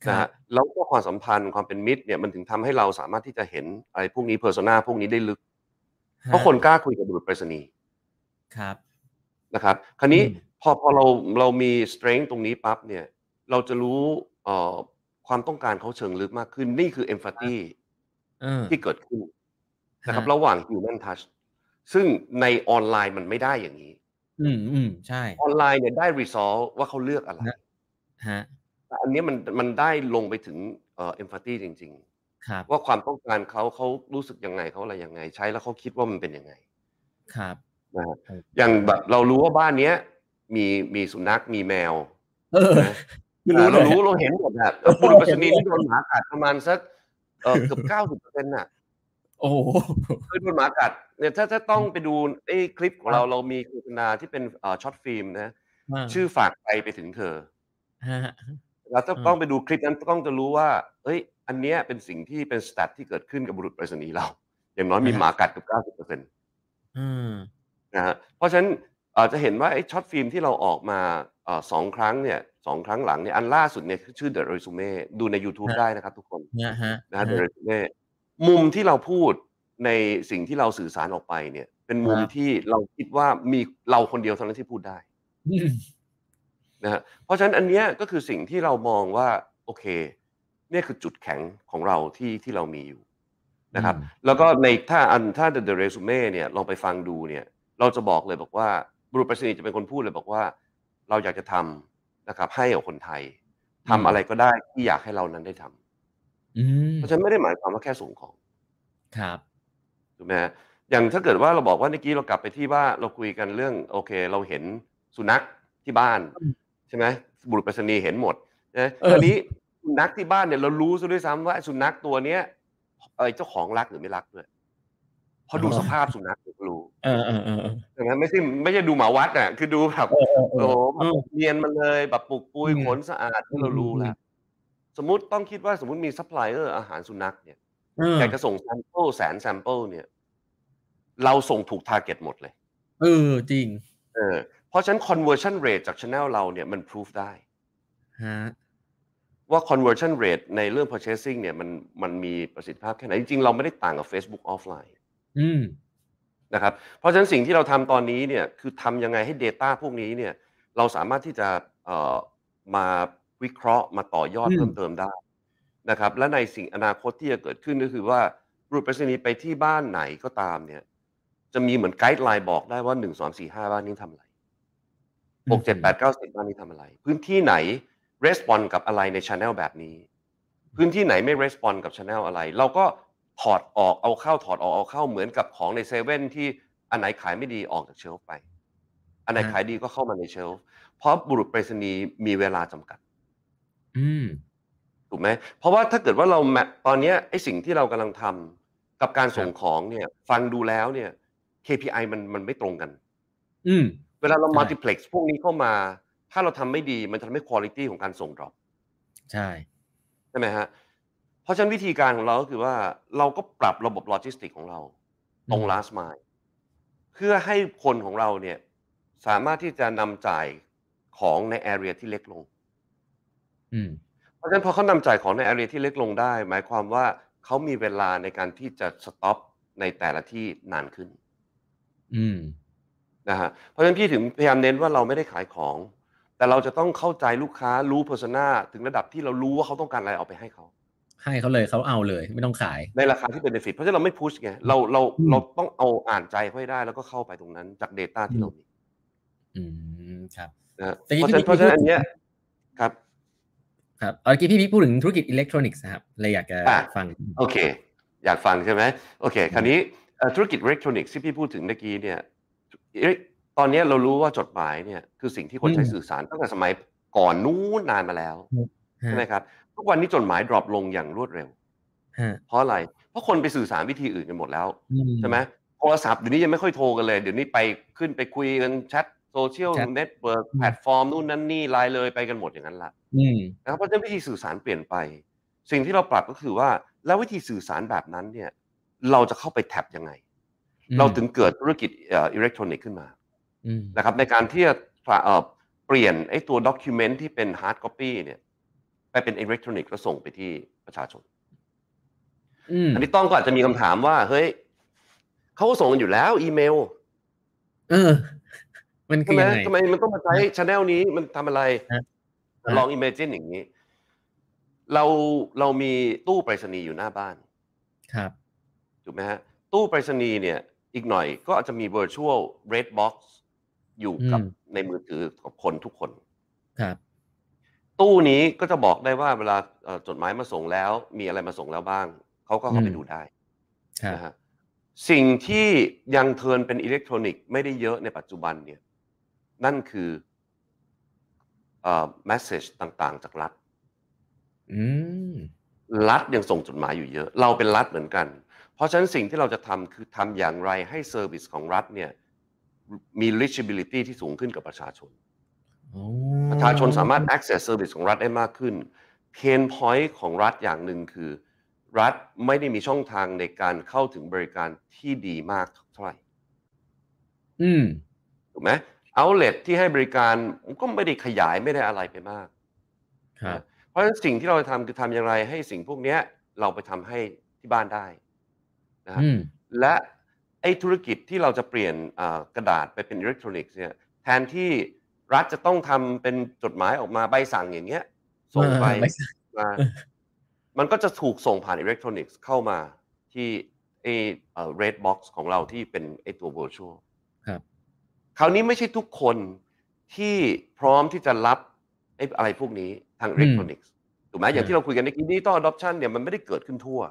คนะรัฮะบแล้วก็ความสัมพันธ์ความเป็นมิตรเนี่ยมันถึงทำให้เราสามารถที่จะเห็นอะไรพวกนี้ persona พวกนี้ได้ลึก เพราะคนกล้าคุยกับบุรุษไปรษณีย์ครับนะครับ คราวนี้อืมพอพอเราเรามี strength ตรงนี้ปั๊บเนี่ย เราจะรู้เอ่อความต้องการเขาเชิงลึกมากขึ้น นี่คือ empathy เออ ที่เกิดขึ้นนะครับฮะระหว่าง human touch ซึ่งในออนไลน์มันไม่ได้อย่างนี้ อืมอืมใช่ ออนไลน์เนี่ยได้ result ว่าเขาเลือกอะไรฮะฮะแต่อันนี้มันมันได้ลงไปถึงเอ่อ empathy จริงครับๆว่าความต้องการเขาเขารู้สึกยังไงเขาอะไรยังไง ใช้แล้วเขาคิดว่ามันเป็นยังไง ครับนะฮะเอออย่างแบบเรารู้ว่าบ้านเนี้ย มีมีสุนัขมีแมวเออนะคืออ่ารู้เลเรายรู้เราเห็นหมดอะเออบุรุษไปรษณีย์ที่โดนหมากัดประมาณสัก เออเกือบเก้าสิบเปอร์เซ็นต์น่ะ โอ้โหเคยโดนหมากัดเนี่ยถ้าถ้าต้องไปดูไอ้คลิปของเราเรามีโฆษณาที่เป็นเอ่อ short film นะชื่อฝากไปไปถึงเธอฮะเราต้องอืมต้องไปดูคลิปนั้นต้องจะรู้ว่า เอ้ย อันเนี้ยเป็นสิ่งที่เป็น stat ที่เกิดขึ้นกับบุรุษไปรษณีย์เรา อย่างน้อยมีหมากัดเกือบเก้าสิบเปอร์เซ็นต์อืมนะฮะเพราะฉะนั้นเอ่อจะเห็นว่าไอ้ short film ที่เราออกมาเอ่อสองครั้งเนี่ยสองครั้งหลังเนี่ยอันล่าสุดเนี่ยคือชื่อ The Resume ดูใน YouTube ฮะได้นะครับทุกคนนะฮะนะฮะ The Resume มุมที่เราพูดในสิ่งที่เราสื่อสารออกไปเนี่ย เป็นมุมครับที่เราคิดว่ามีเราคนเดียวเท่านั้นที่พูดได้อืมนะฮะเพราะฉะนั้นอันเนี้ยก็คือสิ่งที่เรามองว่า โอเคเนี่ยคือจุดแข็งของเราที่ที่เรามีอยู่นะครับ แล้วก็ในถ้าอันถ้า the resume เนี่ยลองไปฟังดูเนี่ย เราจะบอกเลยบอกว่าบุรุษไปรษณีย์จะเป็นคนพูดเลยบอกว่า เราอยากจะทำ นะครับให้กับคนไทยทำอะไรก็ได้ที่อยากให้เรานั้นได้ทำเพราะฉะนั้นไม่ได้หมายความว่าแค่ส่งของ ครับถูกไหมฮะอย่างถ้าเกิดว่าเราบอกว่าเมื่อกี้เรากลับไปที่ว่าเราคุยกันเรื่องโอเค เราเห็นสุนัขที่บ้าน ใช่ไหมบุรุษไปรษณีย์เห็นหมดนะตอนนี้สุนัขที่บ้านเนี่ยเรารู้ซะด้วยซ้ำว่าสุนัขตัวเนี้ยเออเจ้าของรักหรือไม่รักด้วยพอดูสภาพสุนัขก็ รู้เออเออเออดังนั้นไม่ใช่ไม่ใช่ดูหมาวัดอะ คือดูแบบเออเออเอโอ้อโหแบบเนียนมันเลยแบบปุกปุยอืมขนสะอาดที่เรารู้อืมแล้วสมมุติต้องคิดว่าสมมติมีซัพพลายเออร์อาหารสุนัขเนี่ยเอออยากจะส่ง sample แสน sample เนี่ย เราส่งถูก target หมดเลย เออ จริง เออ เพราะฉะนั้น conversion rate จาก channel เราเนี่ยมัน proof ได้ฮะว่า conversion rate ในเรื่อง purchasing เนี่ยมันมันมีประสิทธิภาพแค่ไหน จริงๆ เราไม่ได้ต่างกับ Facebook offline อืม นะครับเพราะฉะนั้นสิ่งที่เราทำตอนนี้เนี่ยคือทำยังไงให้ Data พวกนี้เนี่ยเราสามารถที่จะเอ่อมาวิเคราะห์มาต่อยอดอืมเพิ่มเติมได้นะครับและในสิ่งอนาคตที่จะเกิดขึ้นก็คือว่าบุรุษไปรษณีย์ไปที่บ้านไหนก็ตามเนี่ยจะมีเหมือนไกด์ไลน์บอกได้ว่าหนึ่งสองสี่ห้าบ้านนี้ทำอะไรหกเจ็ดแปดเก้าสิบบ้านนี้ทำอะไร พื้นที่ไหน respond กับอะไรใน channel แบบนี้ พื้นที่ไหนไม่ respond กับ channel อะไร เราก็ ถอดออกเอาเข้าถอดออกเอาเข้าเหมือนกับของในเซเว่นที่อันไหนขายไม่ดีออกจากเชลฟ์ไป อันไหนฮะขายดีก็เข้ามาในเชลฟ์เพราะบุรุษไปรษณีย์มีเวลาจำกัด อืมถูกไหมเพราะว่าถ้าเกิดว่าเราแมตอนเนี้ยไอ้สิ่งที่เรากำลังทำกับการส่งของเนี่ย ฟังดูแล้วเนี่ย KPI มันมันไม่ตรงกัน อืมเวลาเราใช่ multiplex พวกนี้เข้ามา ถ้าเราทำไม่ดีมันจะทำให้ quality ของการส่ง drop ใช่ใช่ไหมฮะเพ ราะฉะนั้นวิธีการของเราก็คือว่าเราก็ปรับระบบโลจิสติกของเราตรง last mile เพื่อให้คนของเราเนี่ยสามารถที่จะนำจ่ายของใน area ที่เล็กลงอืมเพราะฉะนั้นพอเขานำจ่ายของใน area ที่เล็กลงได้ หมายความว่าเขามีเวลาในการที่จะ stop ในแต่ละที่นานขึ้น อืมนะฮะเพราะฉะนั้นพี่ถึงพยายามเน้นว่าเราไม่ได้ขายของ แต่เราจะต้องเข้าใจลูกค้ารู้ persona ถึงระดับที่เรารู้ว่าเขาต้องการอะไรเอาไปให้เขา ให้เขาเลยเขาเอาเลยไม่ต้องขาย ในราคาที่เป็น benefit เพราะฉะนั้นเราไม่พุชไงเราเราอืมเราต้องเอาอ่านใจเขาให้ได้ แล้วก็เข้าไปตรงนั้นจาก Data ที่เรามีอืมครับนะฮะแต่นี่เพราะฉะนั้นพี่เพราะฉะนั้นอันพูดเนี้ยครับครับเอาเมื่อกี้พี่บิ๊กพูดถึงธุรกิจอิเล็กทรอนิกส์นะครับเลยอยากจะอะฟังโอเค อยากฟังใช่ไหมโอเค คราวนี้เอ่อธุรกิจอิเล็กทรอนิกส์ที่พี่พูดถึงเมื่อกี้เนี่ยเอ๊ะตอนเนี้ยเรารู้ว่าจดหมายเนี่ยคือสิ่งที่คนใช้สื่อสารตั้งแต่สมัยก่อนนู้นนานมาแล้วใช่ไหมครับ ทุกวันนี้จดหมาย drop ลงอย่างรวดเร็วฮะเพราะอะไร เพราะคนไปสื่อสารวิธีอื่นกันหมดแล้วอืใช่ไหมโทรศัพท์เดี๋ยวนี้ยังไม่ค่อยโทรกันเลย เดี๋ยวนี้ไปขึ้นไปคุยกันแชทโซเชียลแชท network อืมแพลตฟอร์มนู่นนั่นนี่ไลน์เลยไปกันหมดอย่างนั้นละอืมนะครับเพราะฉะนั้นวิธีสื่อสารเปลี่ยนไป สิ่งที่เราปรับก็คือว่าแล้ววิธีสื่อสารแบบนั้นเนี่ย เราจะเข้าไป tap ยังไงอืมเราถึงเกิดธุรกิจเอิเล็กทรอนิกส์ขึ้นมาอืมนะครับในการที่จะเอ่อเปลี่ยนไอ้ตัว document ที่เป็น hard copy เนี่ย ไปเป็นอิเล็กทรอนิกส์แล้วส่งไปที่ประชาชนอืมอันนี้ต้องก็อาจจะมีคำถามว่า เฮ้ยเขาก็ส่งกันอยู่แล้วอีเมล เออ มันคืใช่อไหมยังไงทำไมมันต้องมาใช้ช anel นี้มันทำอะไรฮะลอง imagine อย่างนี้ เราเรามีตู้ไปรษณีย์อยู่หน้าบ้าน ครับถูกไหมฮะ ตู้ไปรษณีย์เนี่ย อีกหน่อยก็อาจจะมี virtual red box อยู่กับอืมในมือถือของคนทุกคน ครับ ตู้นี้ก็จะบอกได้ว่าเวลาเอ่อจดหมายมาส่งแล้ว มีอะไรมาส่งแล้วบ้าง เขาก็เข้าไปอืมดูได้ครับนะฮะสิ่งที่ยัง turn เป็นอิเล็กทรอนิกส์ไม่ได้เยอะในปัจจุบันเนี่ย นั่นคือเอ่อ message ต่างๆ จากรัฐอืมรัฐยังส่งจดหมายอยู่เยอะ เราเป็นรัฐเหมือนกัน เพราะฉะนั้นสิ่งที่เราจะทำคือทำอย่างไรให้ service ของรัฐเนี่ยมี reachability ที่สูงขึ้นกับประชาชนโอ้ ประชาชนสามารถ access service ของรัฐได้มากขึ้น pain point ของรัฐอย่างหนึ่งคือ รัฐไม่ได้มีช่องทางในการเข้าถึงบริการที่ดีมากเท่าไหร่ อืม ถูกไหม outlet ที่ให้บริการก็ไม่ได้ขยายไม่ได้อะไรไปมาก ครับ เพราะฉะนั้นสิ่งที่เราจะทำคือทำอย่างไร ให้สิ่งพวกเนี้ยเราไปทำให้ที่บ้านได้นะฮะอืมและไอ้ธุรกิจที่เราจะเปลี่ยนอ่ากระดาษไปเป็นอิเล็กทรอนิกส์เนี่ยแทนที่ รัฐจะต้องทำเป็นจดหมายออกมาใบสั่งอย่างเงี้ย ส่งไปเออใบสั่งมา มันก็จะถูกส่งผ่านอิเล็กทรอนิกส์เข้ามาที่ไอ้เอ่อ red box ของเราที่เป็นไอ้ตัว virtual ครับคราวนี้ไม่ใช่ทุกคนที่พร้อมที่จะรับไอ้อะไรพวกนี้ทางอิเล็กทรอนิกส์ถูกไหมอย่างที่เราคุยกันในกี้ดิจิตอล adoption เนี่ยมันไม่ได้เกิดขึ้นทั่ว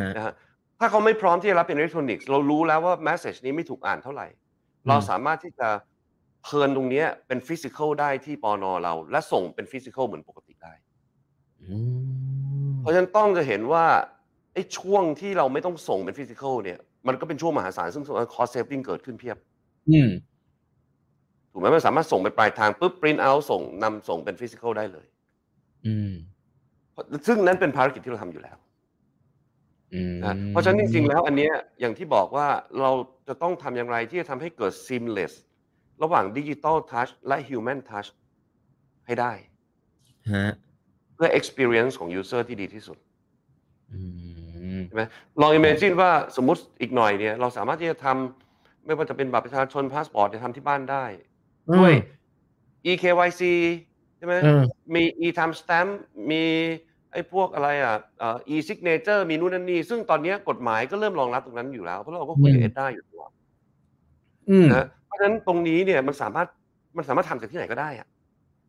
ฮะนะฮะถ้าเขาไม่พร้อมที่จะรับเป็นอิเล็กทรอนิกส์เรารู้แล้วว่า message นี้ไม่ถูกอ่านเท่าไหร่ เราสามารถที่จะ เทิร์นตรงเนี้ยเป็นฟิสิก a l ได้ที่ปอนอเรา และส่งเป็นฟิสิก a l เหมือนปกติได้อืมเพราะฉะนั้นต้องจะเห็นว่าไอ้ช่วงที่เราไม่ต้องส่งเป็น physical เนี่ย มันก็เป็นช่วงมหาศาลซึ่งคอสเซฟ i ิ g เกิดขึ้นเพียบอืมถูกไหมมันสามารถส่งไปปลายทางปุ๊บ print out ส่งนำส่งเป็นฟิสิก a l ได้เลย อืมเพราะซึ่งนั้นเป็นภารกิจที่เราทำอยู่แล้วอืมนะเพราะฉะนั้นจริงๆแล้วอันเนี้ยอย่างที่บอกว่าเราจะต้องทำอย่างไรที่จะทำให้เกิด seamless ระหว่างดิจิ t a ลทัชและ human touch ให้ได้ฮะเพื่อ experience ของ user ที่ดีที่สุดอืมใช่ไหมลอง imagine ว่าสมมุติอีกหน่อยเนี่ยเราสามารถที่จะทำไม่ว่าจะเป็นบัตรประชาชนพาสปอร์ตจะทำที่บ้านได้ ด้วย eKYC ใช่ไหมเออมี e-time stamp มีไอ้พวกอะไรอะเอ่อ e-signature มีนู่นนั่นนี่ ซึ่งตอนเนี้ยกฎหมายก็เริ่มรองรับตรงนั้นอยู่แล้ว เพราะเราก็คุยกับอืมเอ็ดได้อยู่ตลอดอืมนะเพ ราะฉะนั้นตรงนี้เนี่ยมันสามารถมันสามารถทำจากที่ไหนก็ได้อะ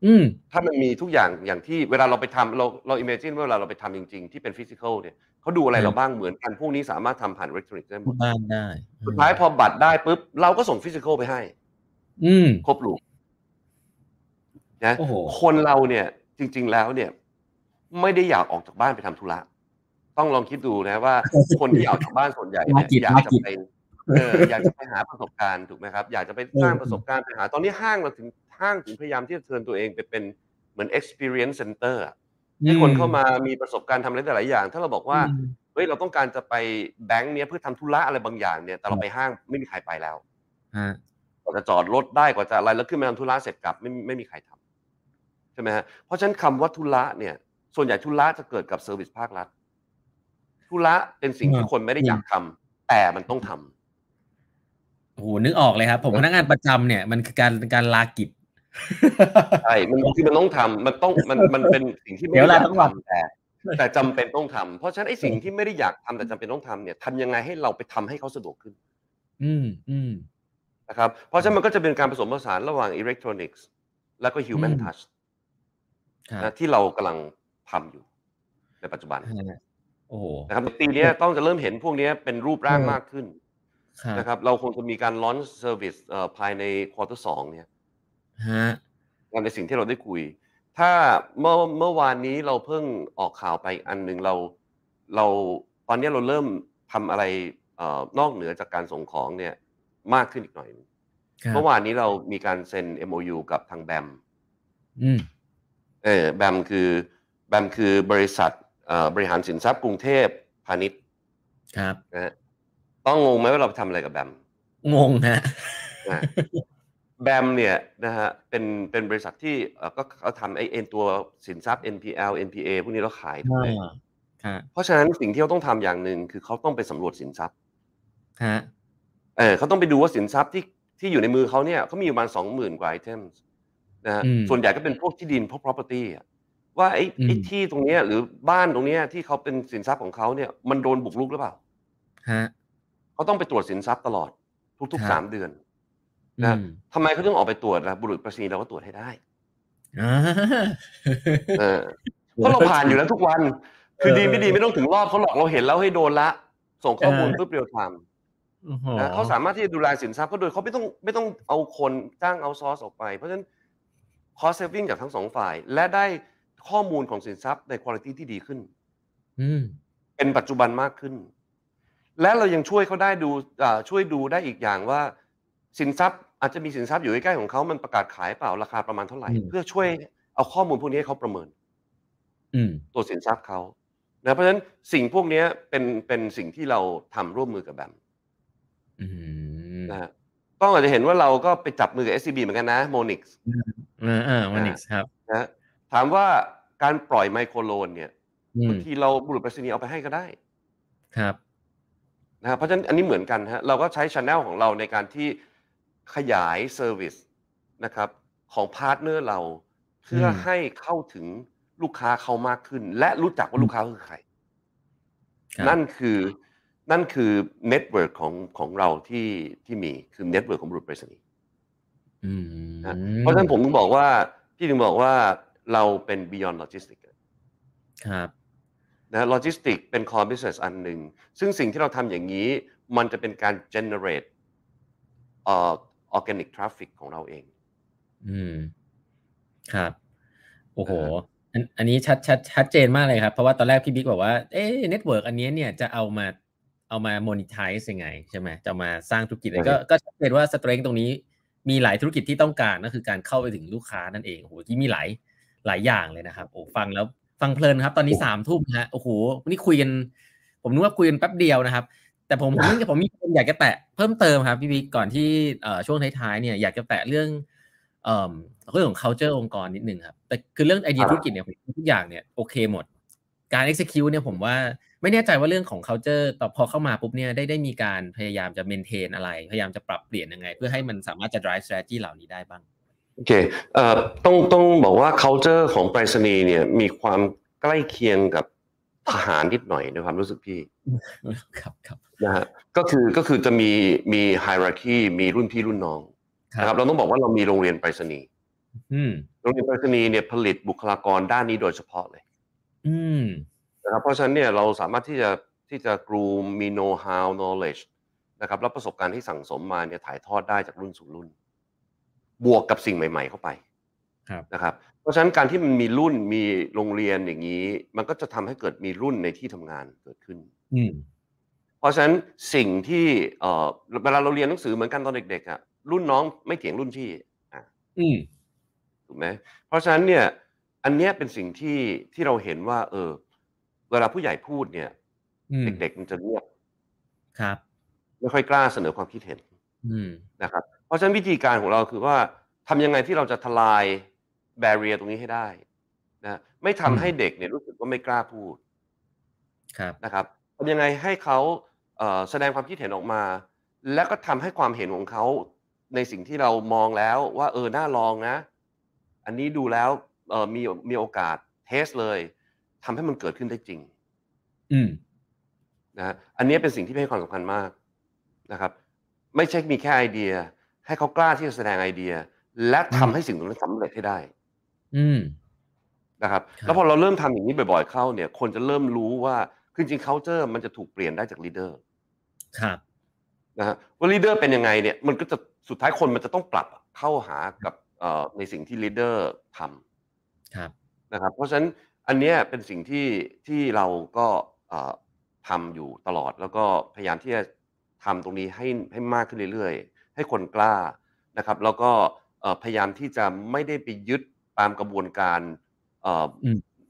อืมถ้ามันมีทุกอย่างอย่างที่เวลาเราไปทำเราเรา imagine ว่าเวลาเราไปทำจริง ๆ ที่เป็น physical เนี่ยเขาดูอะไรครับเราบ้างเหมือนกันพวกนี้สามารถทำผ่าน electronic ได้หมที่ดบ้านได้สุดท้ายพอบัตรได้ปุ๊บเราก็ส่ง physical ไปให้ อืมครบลูกนะโอ้โหคนเราเนี่ย จริง ๆ แล้วเนี่ย ไม่ได้อยากออกจากบ้านไปทำธุระต้องลองคิดดูนะว่า คนที่ออกจากบ้านส่วนใหญ่เนี่ยมากิจอยากมาจะกิจไป เอออยากจะไปหาประสบการณ์ถูกไหมครับอยากจะไปสร้างเออประสบการณ์ไปหาตอนนี้ห้างเราถึงห้างถึงพยายามที่จะเทิร์นตัวเองไปเป็นเหมือน experience center อะให้คนเข้ามามีประสบการณ์ทำอะไรหลายๆอย่าง ถ้าเราบอกว่าอืมเฮ้ยเราต้องการจะไปแบงค์เนี้ยเพื่อทำธุระอะไรบางอย่างเนี่ยแต่เราไปห้างไม่มีใครไปแล้วฮะกว่าจะจอดรถได้กว่าจะอะไรแล้วขึ้นมาทำธุระเสร็จกลับไม่ไม่มีใครทำใช่ไหมฮะเพราะฉะนั้นคำว่าธุระเนี่ย ส่วนใหญ่ธุระจะเกิดกับเซอร์วิสภาครัฐธุระเป็นสิ่งที่คนไม่ได้อยากทำแต่มันต้องทำ โอ้โหนึกออกเลยครับ ผมพนักงานประจำเนี่ยมันคือการการลากิจใช่มันคือมันต้องทำมันต้องมันมันเป็นสิ่งที่ไม่เดี๋ยวได้อลายากทั้งวันทำแต่แต่จำเป็นต้องทำเพราะฉะนั้นไอ้สิ่งที่ไม่ได้อยากทำแต่จำเป็นต้องทำเนี่ยทำยังไงให้เราไปทำให้เขาสะดวกขึ้น อืมอืมนะครับเพราะฉะนั้นมันก็จะเป็นการผสมผสานระหว่างอิเล็กทรอนิกส์แล้วก็ human อืม touch ครับนะที่เรากำลังทำอยู่ในปัจจุบันฮะโอ้โหนะครับปีเนี้ยต้องจะเริ่มเห็นพวกเนี้ยเป็นรูปร่างเออมากขึ้นครับ นะครับ เราคงจะมีการ launch service เอ่อภายในควอเตอร์สองเนี่ยฮะนั่นในสิ่งที่เราได้คุย ถ้าเมื่อเมื่อวานนี้เราเพิ่งออกข่าวไปอันหนึ่งเราเราตอนเนี้ยเราเริ่มทำอะไรเอ่อนอกเหนือจากการส่งของเนี่ยมากขึ้นอีกหน่อยหนึ่งครับเมื่อวานนี้เรามีการเซ็น MOU กับทางแบมอืมเออแบมคือแบมคือบริษัทเอ่อบริหารสินทรัพย์กรุงเทพพาณิชย์ครับนะฮะ ต้องงงไหมว่าเราไปทำอะไรกับแบม งงฮะนะแบมเนี่ยนะฮะเป็นเป็นบริษัทที่เอ่อก็เขาทำไอเอ็นตัวสินทรัพย์ NPL NPA พวกนี้เราขายถูกไหมอ่าครับเพราะฉะนั้นสิ่งที่เขาต้องทำอย่างหนึ่งคือเขาต้องไปสำรวจสินทรัพย์ฮะเออเขาต้องไปดูว่าสินทรัพย์ที่ที่อยู่ในมือเขาเนี่ยเขามีประมาณสองหมื่นกว่าไอเทมนะฮะอืมส่วนใหญ่ก็เป็นพวกที่ดินพวก property อะว่าไอ้อืมไอ้ที่ตรงเนี้ยหรือบ้านตรงเนี้ยที่เขาเป็นสินทรัพย์ของเขาเนี่ยมันโดนบุกรุกหรือเปล่าฮะ เขาต้องไปตรวจสินทรัพย์ตลอด ทุกครับๆสามเดือนอืนะมทำไมเขาต้องออกไปตรวจนะบุรุษไปรษณีย์เราก็ตรวจให้ได้อ่าเออเพราะเราผ่านอยู่แล้วทุกวัน คือดีไม่ดีไม่ต้องถึงรอบเขาหลอกเราเห็นแล้วให้โดนละ ส่งข้อมูลเออปุ๊บเรียลไทม์โอ้โหนะเขาสามารถที่จะดูแลสินทรัพย์เขาโดยเขาไม่ต้องไม่ต้องเอาคนจ้างเอาซอสออกไป เพราะฉะนั้น cost saving จากทั้งสองฝ่าย และได้ข้อมูลของสินทรัพย์ในคุณภาพที่ดีขึ้นอืมเป็นปัจจุบันมากขึ้น และเรายังช่วยเขาได้ดูอ่าช่วยดูได้อีกอย่างว่า สินทรัพย์อาจจะมีสินทรัพย์อยู่ใกล้ๆของเขามันประกาศขายเปล่าราคาประมาณเท่าไหร่อืมเพื่อช่วยเอาข้อมูลพวกนี้ให้เขาประเมินอืมตัวสินทรัพย์เขานะเพราะฉะนั้นสิ่งพวกนี้เป็นเป็นสิ่งที่เราทำร่วมมือกับแบมอืมนะฮะต้องอาจจะเห็นว่าเราก็ไปจับมือกับ SCB เหมือนกันนะ Monix อ่าอ่าวันนี้ครับนะฮะถามว่าการปล่อยไมโครโลนเนี่ยอืมบางทีเราบุรุษไปรษณีย์เอาไปให้ก็ได้ ครับ นะฮะเพราะฉะนั้นอันนี้เหมือนกันฮะเราก็ใช้ channel ของเราในการที่ขยาย service นะครับของ partner เราเพื่ออืมให้เข้าถึงลูกค้าเขามากขึ้น และรู้จักว่าลูกค้าคือใคร นั่นคือนั่นคือ network ของของเราที่ที่มีคือ network ของบุรุษไปรษณีย์เพราะฉะนั้นผมถึงบอกว่าพี่ถึงบอกว่าเราเป็น beyond logistics ครับ นะโลจิสติกเป็น core business อันหนึ่ง ซึ่งสิ่งที่เราทำอย่างนี้ มันจะเป็นการ generate เอ่อ organic traffic ของเราเอง อืม ครับ โอ้โหอันอันนี้ชัดชัดชัดเจนมากเลยครับ เพราะว่าตอนแรกพี่บิ๊กบอกว่า เอ๊ะ network อันนี้เนี่ยจะเอามาเอามา monetize ยังไง ใช่ไหมจะมาสร้างธุรกิจอะไรก็ก็ชัดเจนว่า strength ตรงนี้ มีหลายธุรกิจที่ต้องการก็คือการเข้าไปถึงลูกค้านั่นเองโอ้โหที่มีหลายหลายอย่างเลยนะครับโอ้ฟังแล้ว ฟังเพลินครับ ตอนนี้สามทุ่มฮะโอ้โหวันนี้คุยกัน ผมนึกว่าคุยกันแป๊บเดียวนะครับ แต่ผมผมผมมีคนอยากจะแตะเพิ่มเติมครับพี่บิ๊กก่อนที่เอ่อช่วงท้ายๆเนี่ยอยากจะแตะเรื่องเอ่อเรื่องของ culture องค์กรนิดนึงครับแต่คือเรื่องไอเดียธุรกิจเนี่ยทุกอย่างเนี่ยโอเคหมด การ execute เนี่ยผมว่าไม่แน่ใจว่าเรื่องของ culture ต่อพอเข้ามาปุ๊บเนี่ยได้ได้มีการพยายามจะ maintain อะไร พยายามจะปรับเปลี่ยนยังไง เพื่อให้มันสามารถจะ drive strategy เหล่านี้ได้บ้าง โอเคเอ่อต้องต้องบอกว่า culture ของไปรษณีย์เนี่ย มีความใกล้เคียงกับทหารนิดหน่อยในความรู้สึกพี่ ครับครับนะฮะก็คือก็คือจะมีมี hierarchy มีรุ่นพี่รุ่นน้องนะครับเราต้องบอกว่าเรามีโรงเรียนไปรษณีย์โรงเรียนไปรษณีย์เนี่ยผลิตบุคลากรด้านนี้โดยเฉพาะเลยนะครับเพราะฉะนั้นเนี่ยเราสามารถที่จะที่จะกรูมมี know how knowledge นะครับแล้วประสบการณ์ที่สั่งสมมาเนี่ยถ่ายทอดได้จากรุ่นสู่รุ่น บวกกับสิ่งใหม่ ๆ เข้าไปนะครับ เพราะฉะนั้นการที่มันมีรุ่นมีโรงเรียนอย่างนี้ มันก็จะทำให้เกิดมีรุ่นในที่ทำงานเกิดขึ้นเพราะฉะนั้นสิ่งที่เอ่อเวลาเราเรียนหนังสือเหมือนกันตอนเด็กๆอะรุ่นน้องไม่เถียงรุ่นพี่อ่าถูกไหมเพราะฉะนั้นเนี่ย อันเนี้ยเป็นสิ่งที่ที่เราเห็นว่า เออ เวลาผู้ใหญ่พูดเนี่ย เด็กๆมันจะเงียบครับ ไม่ค่อยกล้าเสนอความคิดเห็นนะครับเพ ราะฉะนั้นวิธีการของเราคือว่าทำยังไงที่เราจะทลายแบเรียตรงนี้ให้ได้นะไม่ทำให้เด็กเนี่ยรู้สึกว่าไม่กล้าพูดครับนะครับทำยังไงให้เขาแสดงความคิดเห็นออกมา แล้วก็ทำให้ความเห็นของเขาในสิ่งที่เรามองแล้วว่าเออน่าลองนะ อันนี้ดูแล้วเออมีมีโอกาสเทสเลยทำให้มันเกิดขึ้นได้จริง อืมนะอันนี้เป็นสิ่งที่ให้ความสำคัญมากนะครับ ไม่ใช่มีแค่ไอเดีย ให้เขากล้าที่จะแสดงไอเดีย และทำให้สิ่งนั้นสำเร็จให้ได้ อืมนะครับ แล้วพอเราเริ่มทำอย่างนี้บ่อยๆเข้าเนี่ย คนจะเริ่มรู้ว่าคือจริง culture มันจะถูกเปลี่ยนได้จาก leader ครับนะฮะว่า leader เป็นยังไงเนี่ยมันก็จะสุดท้ายคนมันจะต้องปรับเข้าหากับในสิ่งที่ leader ทำครับนะครับ เพราะฉะนั้นอันนี้เป็นสิ่งที่ที่เราก็ทำอยู่ตลอดแล้วก็พยายามที่จะทำตรงนี้ให้ให้มากขึ้นเรื่อยๆ ให้คนกล้านะครับแล้วก็พยายามที่จะไม่ได้ไปยึดตามกระบวนการ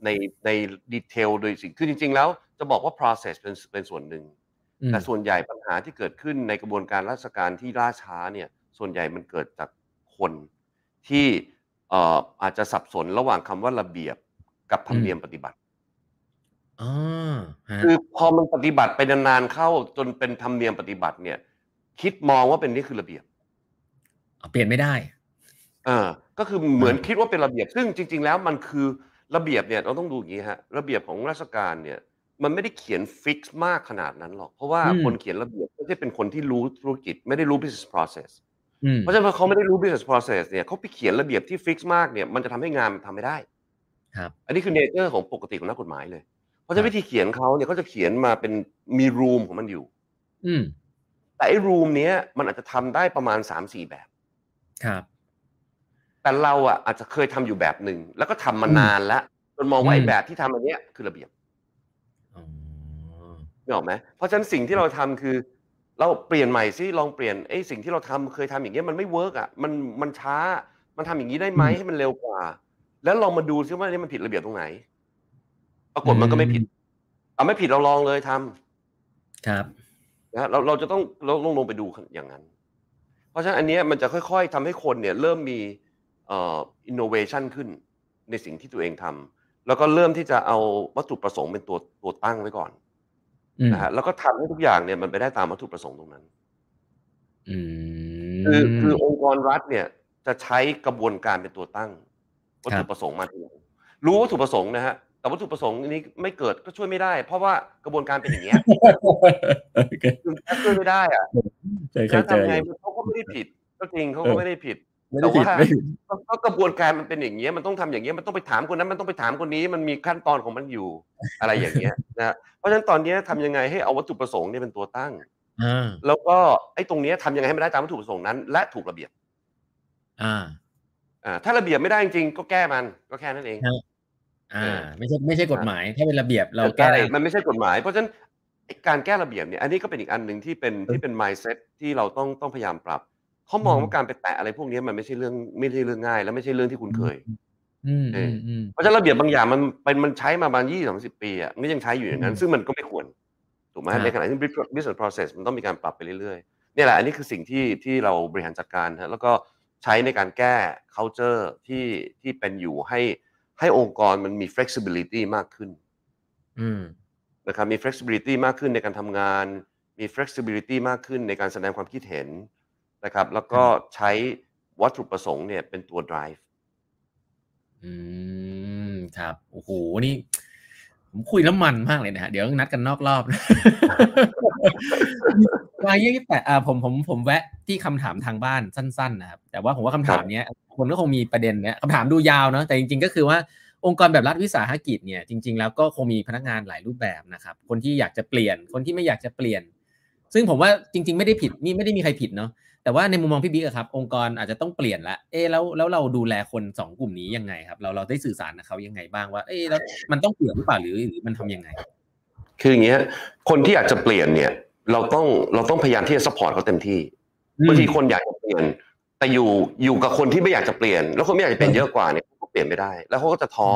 ในในดีเทลโดยสิ่งคือจริง ๆ แล้วจะบอกว่า process เป็นเป็นส่วนหนึ่ง แต่ส่วนใหญ่ปัญหาที่เกิดขึ้นในกระบวนการราชการที่ล่าช้าเนี่ยส่วนใหญ่มันเกิดจากคนที่อาจจะสับสนระหว่างคำว่าระเบียบกับธรรมเนียมปฏิบัติคือพอมันปฏิบัติไปนานๆเข้าจนเป็นธรรมเนียมปฏิบัติเนี่ย คิดมองว่าเป็นนี่คือระเบียบเปลี่ยนไม่ได้เออก็คือเหมือนคิดว่าเป็นระเบียบ ซึ่งจริง ๆ แล้วมันคือระเบียบเนี่ยเราต้องดูอย่างนี้ฮะระเบียบของราชการเนี่ย มันไม่ได้เขียน fix มากขนาดนั้นหรอก เพราะว่าคนเขียนระเบียบไม่ใช่เป็นคนที่รู้ธุรกิจ ไม่ได้รู้ business process เพราะฉะนั้นพอเขาไม่ได้รู้ business process เนี่ยเขาไปเขียนระเบียบที่ fix มากเนี่ยมันจะทำให้งานมันทำไม่ได้ครับอันนี้คือ nature ของปกติของนักกฎหมายเลย เพราะฉะนั้นวิธีเขียนเขาเนี่ยเขาจะเขียนมาเป็นมี room ของมันอยู่ อืม แต่ไอ้ room เนี้ยมันอาจจะทำได้ประมาณสามสี่แบบ ครับ แต่เราอะอาจจะเคยทำอยู่แบบหนึ่งแล้วก็ทำมานานแล้วจนมองว่าไอ้แบบที่ทำอันเนี้ยคือระเบียบนึกออกไหมเพราะฉะนั้นสิ่งที่เราทำคือ เราเปลี่ยนใหม่ซิลองเปลี่ยนไอ้สิ่งที่เราทำเคยทำอย่างเงี้ยมันไม่ work อะมันมันช้า มันทำอย่างนี้ได้ไหมให้มันเร็วกว่า แล้วลองมาดูซิว่านี่มันผิดระเบียบตรงไหนปรากฏมันก็ไม่ผิด เอาไม่ผิดเราลองเลยทำครับ นะเราเราจะต้องเราลงลงไปดูอย่างนั้น เพราะฉะนั้นอันนี้มันจะค่อย ๆทำให้คนเนี่ยเริ่มมีเอ่ออินโนเวชันขึ้นในสิ่งที่ตัวเองทำแล้วก็เริ่มที่จะเอาวัตถุประสงค์เป็นตัวตัวตั้งไว้ก่อนนะฮะแล้วก็ทำให้ทุกอย่างเนี่ยมันไปได้ตามวัตถุประสงค์ตรงนั้นคือคือองค์กรรัฐเนี่ย จะใช้กระบวนการเป็นตัวตั้ง วัตถุประสงค์มาทีหลังรู้วัตถุประสงค์นะฮะ แต่วัตถุประสงค์นี้ไม่เกิดก็ช่วยไม่ได้ เพราะว่ากระบวนการเป็นอย่างเงี้ยคือช่วยไม่ได้อะจะทำไงเขาก็ไม่ได้ผิด ก็จริงเขาก็ไม่ได้ผิดแต่ว่าก็กระบวนการมันเป็นอย่างเงี้ยมันต้องทำอย่างเงี้ยมันต้องไปถามคนนั้นมันต้องไปถามคนนี้มันมีขั้นตอนของมันอยู่อะไรอย่างเงี้ยนะเพราะฉะนั้นตอนนี้ทำยังไงให้เอาวัตถุประสงค์เนี่ยเป็นตัวตั้งแล้วก็ไอ้ตรงนี้ทำยังไงให้มันได้ตามวัตถุประสงค์นั้น และถูกระเบียบ อ่า อ่า ถ้าระเบียบไม่ได้จริงๆก็แก้มันก็แค่นั้นเอง อ่า ไม่ใช่ไม่ใช่กฎหมายถ้าเป็นระเบียบเราแก้มันไม่ใช่กฎหมาย เพราะฉะนั้นการแก้ระเบียบเนี่ยอันนี้ก็เป็นอีกอันหนึ่งที่เป็นที่เป็น mindset ที่เราต้องต้องพยายามปรับเขามองว่าการไปแตะอะไรพวกนี้มันไม่ใช่เรื่องไม่ใช่เรื่องง่าย และไม่ใช่เรื่องที่คุณเคยเพราะฉะนั้นระเบียบบางอย่างมันเป็นมันใช้มาประมาณยี่สามสิบปีอะมันยังใช้อยู่อย่างนั้น ซึ่งมันก็ไม่ควรถูกไหมในขณะที่ business process มันต้องมีการปรับไปเรื่อยๆนี่แหละอันนี้คือสิ่งที่ที่เราบริหารจัดการฮะแล้วก็ใช้ในการแก้ culture ที่ที่เป็นอยู่ให้ ให้องค์กรมันมี flexibility มากขึ้นนะครับมี flexibility มากขึ้นในการทำงาน มี flexibility มากขึ้นในการแสดงความคิดเห็นนะครับแล้วก็ใช้วัตถุประสงค์เนี่ยเป็นตัว drive อืม ครับ โอ้โห นี่ ผมคุยแล้วมันมากเลยนะฮะเดี๋ยวนัดกันนอกรอบวายยี่แต่อ่าผมผมผมแวะที่คำถามทางบ้านสั้นๆนะครับแต่ว่าผมว่าคำถามเนี้ยคนก็คงมีประเด็นเนี้ยคำถามดูยาวเนาะแต่จริง ๆ ก็คือว่าองค์กรแบบรัฐวิสาหกิจเนี่ยจริง ๆ แล้วก็คงมีพนักงานหลายรูปแบบนะครับ คนที่อยากจะเปลี่ยนคนที่ไม่อยากจะเปลี่ยน ซึ่งผมว่าจริง ๆ ไม่ได้ผิดนี่ไม่ได้มีใครผิดเนาะ แต่ว่าในมุมมองพี่บิ๊กครับ องค์กรอาจจะต้องเปลี่ยนละเอแล้วแล้วเราดูแลคนสองกลุ่มนี้ยังไงครับ เราเราได้สื่อสารกับเขายังไงบ้างว่า เอแล้วมันต้องเปลี่ยนหรือเปล่าหรือหรือมันทำยังไง คืออย่างเงี้ยคนที่อยากจะเปลี่ยนเนี่ย เราต้องเราต้องพยายามที่จะ support เขาเต็มที่บางทีคนอยากจะเปลี่ยน แต่อยู่อยู่กับคนที่ไม่อยากจะเปลี่ยน แล้วคนไม่อยากจะเปลี่ยนเยอะกว่าเนี่ยเขาเปลี่ยนไม่ได้ แล้วเขาก็จะท้อ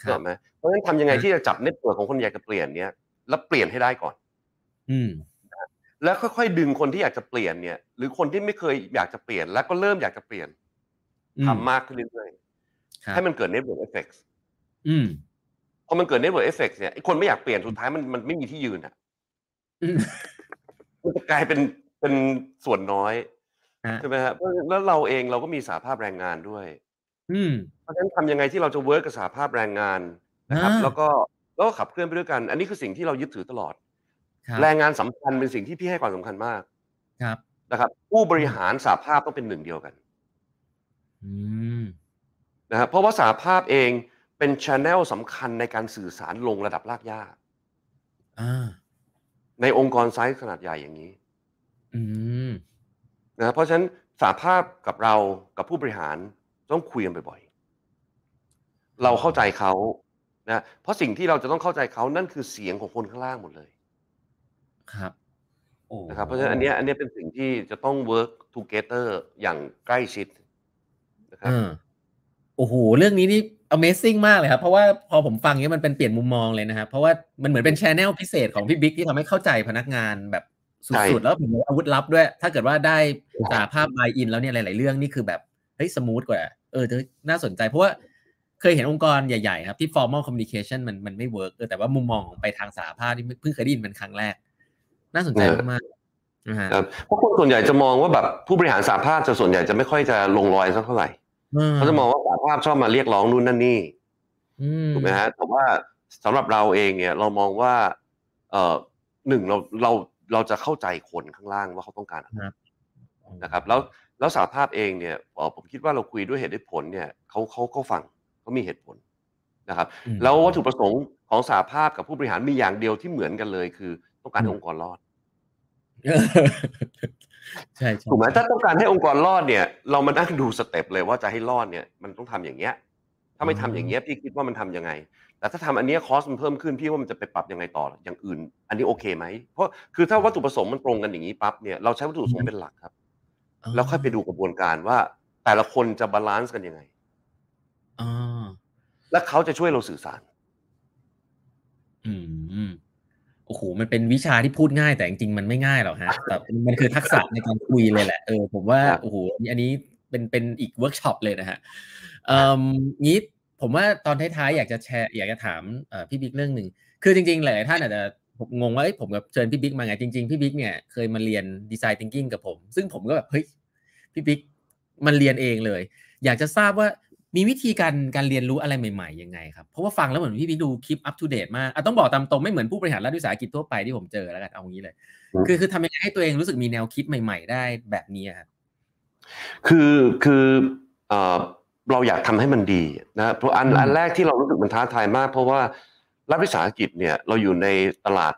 เข้าไหมเพราะฉะนั้นทำยังไงที่จะจับเน็ตตัวของคนอยากจะเปลี่ยนเนี่ยแล้วเปลี่ยนให้ได้ก่อน อืม แล้วค่อยๆดึงคนที่อยากจะเปลี่ยนเนี่ย หรือคนที่ไม่เคยอยากจะเปลี่ยน แล้วก็เริ่มอยากจะเปลี่ยนทำมากขึ้นเรื่อยๆให้มันเกิด network effect อืมพอมันเกิด network effect เนี่ยไอ้คนไม่อยากเปลี่ยนสุดท้ายมันมันไม่มีที่ยืนอะมันจะกลายเป็นเป็นส่วนน้อยใช่ไหมครับแล้วเราเองเราก็มีสาภาพแรงงานด้วย อืมเพราะฉะนั้นทำยังไงที่เราจะเวิร์กกับสาภาพแรงงานนะครับ แล้วก็แล้วก็ขับเคลื่อนไปด้วยกัน อันนี้คือสิ่งที่เรายึดถือตลอด แรงงานสำคัญเป็นสิ่งที่พี่ให้ความสำคัญมากครับนะครับ ผู้บริหารสาภาพต้องเป็นหนึ่งเดียวกันนะครับเพราะว่าสาภาพเองเป็นชแนลสำคัญในการสื่อสารลงระดับรากหญ้าในองค์กรไซส์ขนาดใหญ่อย่างนี้นะเพราะฉะนั้นสาภาพกับเรากับผู้บริหารต้องคุยกันบ่อยๆเราเข้าใจเขานะเพราะสิ่งที่เราจะต้องเข้าใจเขานั่นคือเสียงของคนข้างล่างหมดเลย ครับโอ้นะครับเพราะฉะนั้นอันนี้อันนี้เป็นสิ่งที่จะต้อง work together อย่างใกล้ชิดนะครับโอ้โหเรื่องนี้นี่ Amazing มากเลยครับ เพราะว่าพอผมฟังเนี้ยมันเป็นเปลี่ยนมุมมองเลยนะครับ เพราะว่ามันเหมือนเป็น channel พิเศษของพี่บิ๊กที่ทำให้เข้าใจพนักงานแบบสุดๆ แล้วผมอาวุธลับด้วย ถ้าเกิดว่าได้สหภาพ buy-in แล้วเนี่ยหลาย ๆ เรื่องนี่คือแบบเฮ้ย smooth กว่า เออน่าสนใจเพราะว่าเคยเห็นองค์กรใหญ่ ๆ ครับที่ formal communication มันมันไม่ work เออแต่ว่ามุมมองของไปทางสหภาพที่เพิ่งเคยได้ยินเป็นครั้งแรก น่าสนใจมากๆครับเพราะคนส่วนใหญ่จะมองว่าแบบผู้บริหารสหภาพจะส่วนใหญ่จะไม่ค่อยจะลงรอยสักเท่าไหร่เขาจะมองว่าสาภาพชอบมาเรียกร้องนู่นนั่นนี่ถูกไหมฮะแต่ว่าสำหรับเราเองเนี่ย เรามองว่า เอ่อหนึ่งเราเราเราจะเข้าใจคนข้างล่างว่าเขาต้องการอะไรนะครับ แล้วแล้วสาภาพเองเนี่ยผมคิดว่าเราคุยด้วยเหตุด้วยผลเนี่ยเขาเขาเขาฟังเขามีเหตุผลนะครับ แล้ววัตถุประสงค์ของสาภาพกับผู้บริหารมีอย่างเดียวที่เหมือนกันเลยคือ ต้องการให้องค์กรรอดใช่ถูกไหมถ้าต้องการให้องค์กรรอดเนี่ย เรามานั่งดู step เลยว่าจะให้รอดเนี่ย มันต้องทำอย่างเงี้ย ถ้าไม่ทำอย่างเงี้ยพี่คิดว่ามันทำยังไง แต่ถ้าทำอันนี้ cost มันเพิ่มขึ้นพี่ว่ามันจะไปปรับยังไงต่ออย่างอื่น อันนี้โอเคไหมเพราะคือถ้าวัตถุประสงค์มันตรงกันอย่างนี้ปั๊บเนี่ยเราใช้วัตถุประสงค์เป็นหลักครับ แล้วค่อยไปดูกระบวนการว่า แต่ละคนจะ balance กันยังไงและเขาจะช่วยเราสื่อสาร อืม โอ้โหมันเป็นวิชาที่พูดง่าย แต่จริงๆมันไม่ง่ายหรอกฮะแต่มันคือทักษะในการคุยเลยแหละเออผมว่าโอ้โหอันนี้เป็นเป็นอีกเวิร์กช็อปเลยนะฮะเอ่องี้ผมว่าตอนท้ายๆอยากจะแชร์อยากจะถามพี่บิ๊กเรื่องหนึ่งคือจริงๆหลายๆท่านอาจจะผมงงว่าผมกับเชิญพี่บิ๊กมาไงจริงๆพี่บิ๊กเนี่ยเคยมาเรียน design thinking กับผม ซึ่งผมก็แบบเฮ้ยพี่บิ๊กมาเรียนเองเลย อยากจะทราบว่า มีวิธีการการเรียนรู้อะไรใหม่ๆยังไงครับ เพราะว่าฟังแล้วเหมือนพี่บิ๊กดูคลิปอัป o d เดตมากอะต้องบอกตามตรงไม่เหมือนผู้บริหารรัฐวิสาหกิจทั่วไปที่ผมเจอแล้วกันเอางี้เลย คือคือทำยังไงให้ตัวเองรู้สึกมีแนวคิดใหม่ ๆ ได้แบบนี้ครับคือคือเอ่อเราอยากทำให้มันดีนะเพราะอันอันแรกที่เรารู้สึกมันท้าทายมาก เพราะว่ารัฐวิสาหกิจเนี่ยเราอยู่ในตลาด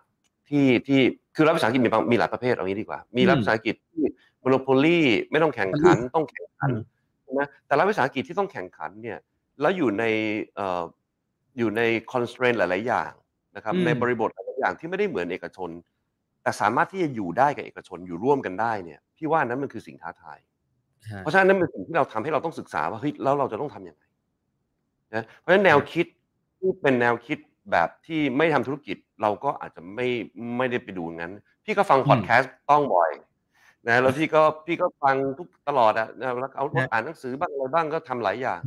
ที่ที่คือรัฐวิสาหกิจมีมีหลายประเภทเอางี้ดีกว่า มีรัฐวิสาหกิจที่โมโนโพลีไม่ต้องแข่งขันต้องแข่งขัน นะแต่รัฐวิสาหกิจที่ต้องแข่งขันเนี่ยแล้วอยู่ในเอ่ออยู่ในคอนส t r a i n หลาย ๆ อย่างนะครับในบริบทหลายอย่างที่ไม่ได้เหมือนเอกชน แต่สามารถที่จะอยู่ได้กับเอกชนอยู่ร่วมกันได้เนี่ยพี่ว่านั้นมันคือสิ่งท้าทาย เพราะฉะนั้นนั่นเป็นสิ่งที่เราทำให้เราต้องศึกษาว่าเฮ้ยแล้วเราจะต้องทํำยังไงนะเพราะฉะนั้นแนวคิดที่เป็นแนวคิดแบบที่ไม่ทำธุรกิจเราก็อาจจะไม่ไม่ได้ไปดูงั้น พี่ก็ฟังพอดแคสต์ต้องบ่อย นะแล้วพี่ก็พี่ก็ฟังทุกตลอดอะนะแล้วเอาอ่านหนังสือบ้างอะไรบ้างก็ทำหลายอย่าง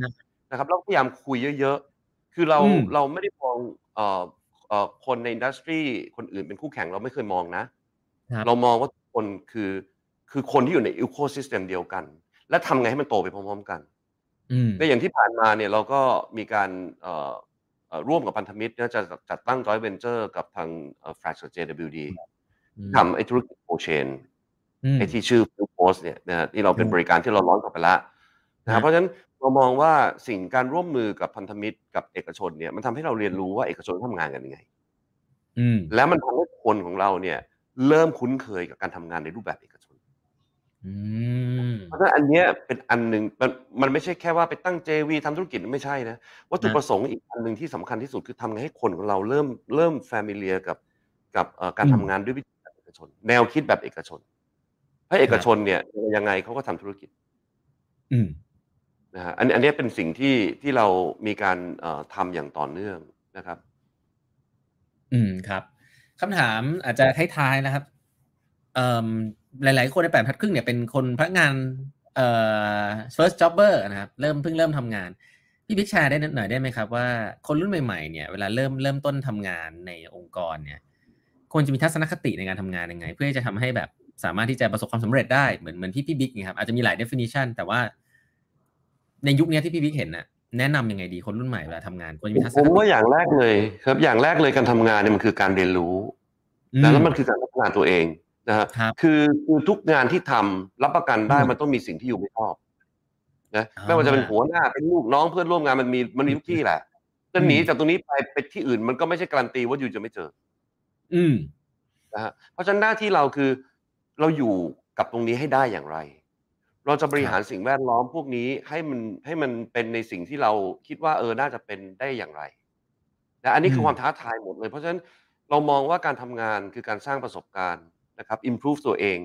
นะครับแล้วพยายามคุยเยอะๆ คือเราเราไม่ได้มองเอ่อเอ่อคนใน industry คนอื่นเป็นคู่แข่งเราไม่เคยมองนะ เรามองว่าทุกคนคือคือคนที่อยู่ใน ecosystem เดียวกัน และทำไงให้มันโตไปพร้อมๆกันในอย่างที่ผ่านมาเนี่ยเราก็มีการร่วมกับพันธมิตรจะจัดตั้งจอยเวนเจอร์กับทางแฟลชกับ JWD ทำไอ้ธุรกิจ cold chain ไอ้ที่ชื่อ Fuze Post เนี่ยนะที่เราเป็นบริการที่เรา launch ออกไปแล้วนะครับเพราะฉะนั้นเรามองว่าสิ่งการร่วมมือกับพันธมิตรกับเอกชนเนี่ยมันทำให้เราเรียนรู้ว่าเอกชนทำงานกันยังไงแล้วมันทำให้คนของเราเนี่ย เริ่มคุ้นเคยกับการทำงานในรูปแบบเอกชนเพราะฉะนั้นอันนี้เป็นอันหนึ่งมันมันไม่ใช่แค่ว่าไปตั้ง JV ทำธุรกิจไม่ใช่นะวัตถุประสงค์อีกอันหนึ่งที่สำคัญที่สุดคือทำไงให้คนของเราเริ่มเริ่มแฟมิเลียกับกับการทำงานด้วยวิธีแบบเอกชน แนวคิดแบบเอกชน ถ้าเอกชนเนี่ยยังไงเขาก็ทำธุรกิจ อืมนะฮะอันอันนี้เป็นสิ่งที่ที่เรามีการทำอย่างต่อเนื่องนะครับ อืมครับคำถามอาจจะท้ายๆนะครับเอ่อหลาย ๆ คนในแปดพัดครึ่งเนี่ยเป็นคนพนักงานเอ่อ first jobber นะครับ เริ่มเพิ่งเริ่มทำงานพี่บิ๊กแชร์ได้หน่อยได้ไหมครับว่าคนรุ่นใหม่ๆเนี่ยเวลาเริ่มเริ่มต้นทำงานในองค์กรเนี่ยควรจะมีทัศนคติในการทำงานยังไง เพื่อจะทำให้แบบ สามารถที่จะประสบความสำเร็จได้เหมือนเหมือนที่พี่บิ๊กนะครับอาจจะมีหลาย definition แต่ว่า ในยุคนี้ที่พี่บิ๊กเห็นน่ะแนะนํำยังไงดีคนรุ่นใหม่เวลาทำงานควรจะมีทัศนคติผมว่าอย่างแรกเลยครับ อย่างแรกเลยการทำงานเนี่ยมันคือการเรียนรู้ แล้วมันคือการพัฒนาตัวเองนะฮะคือคือทุกงานที่ทำรับประกันได้มันต้องมีสิ่งที่อยู่ไม่ชอบนะไม่ว่าจะเป็นหัวหน้าเป็นลูกน้องเพื่อนร่วมงานมันมีมันมีทุกที่แหละจะหนีจากตรงนี้ไปไปที่อื่น มันก็ไม่ใช่การันตีว่าอยู่จะไม่เจอ อืมนะฮะเพราะฉะนั้นหน้าที่เราคือ เราอยู่กับตรงนี้ให้ได้อย่างไร เราจะบริหารสิ่งแวดล้อมพวกนี้ให้มันให้มันเป็นในสิ่งที่เราคิดว่าเออน่าจะเป็นได้อย่างไรนะอันนี้คือความท้าทายหมดเลย เพราะฉะนั้นเรามองว่าการทำงานคือการสร้างประสบการณ์นะครับ improve ตัวเอง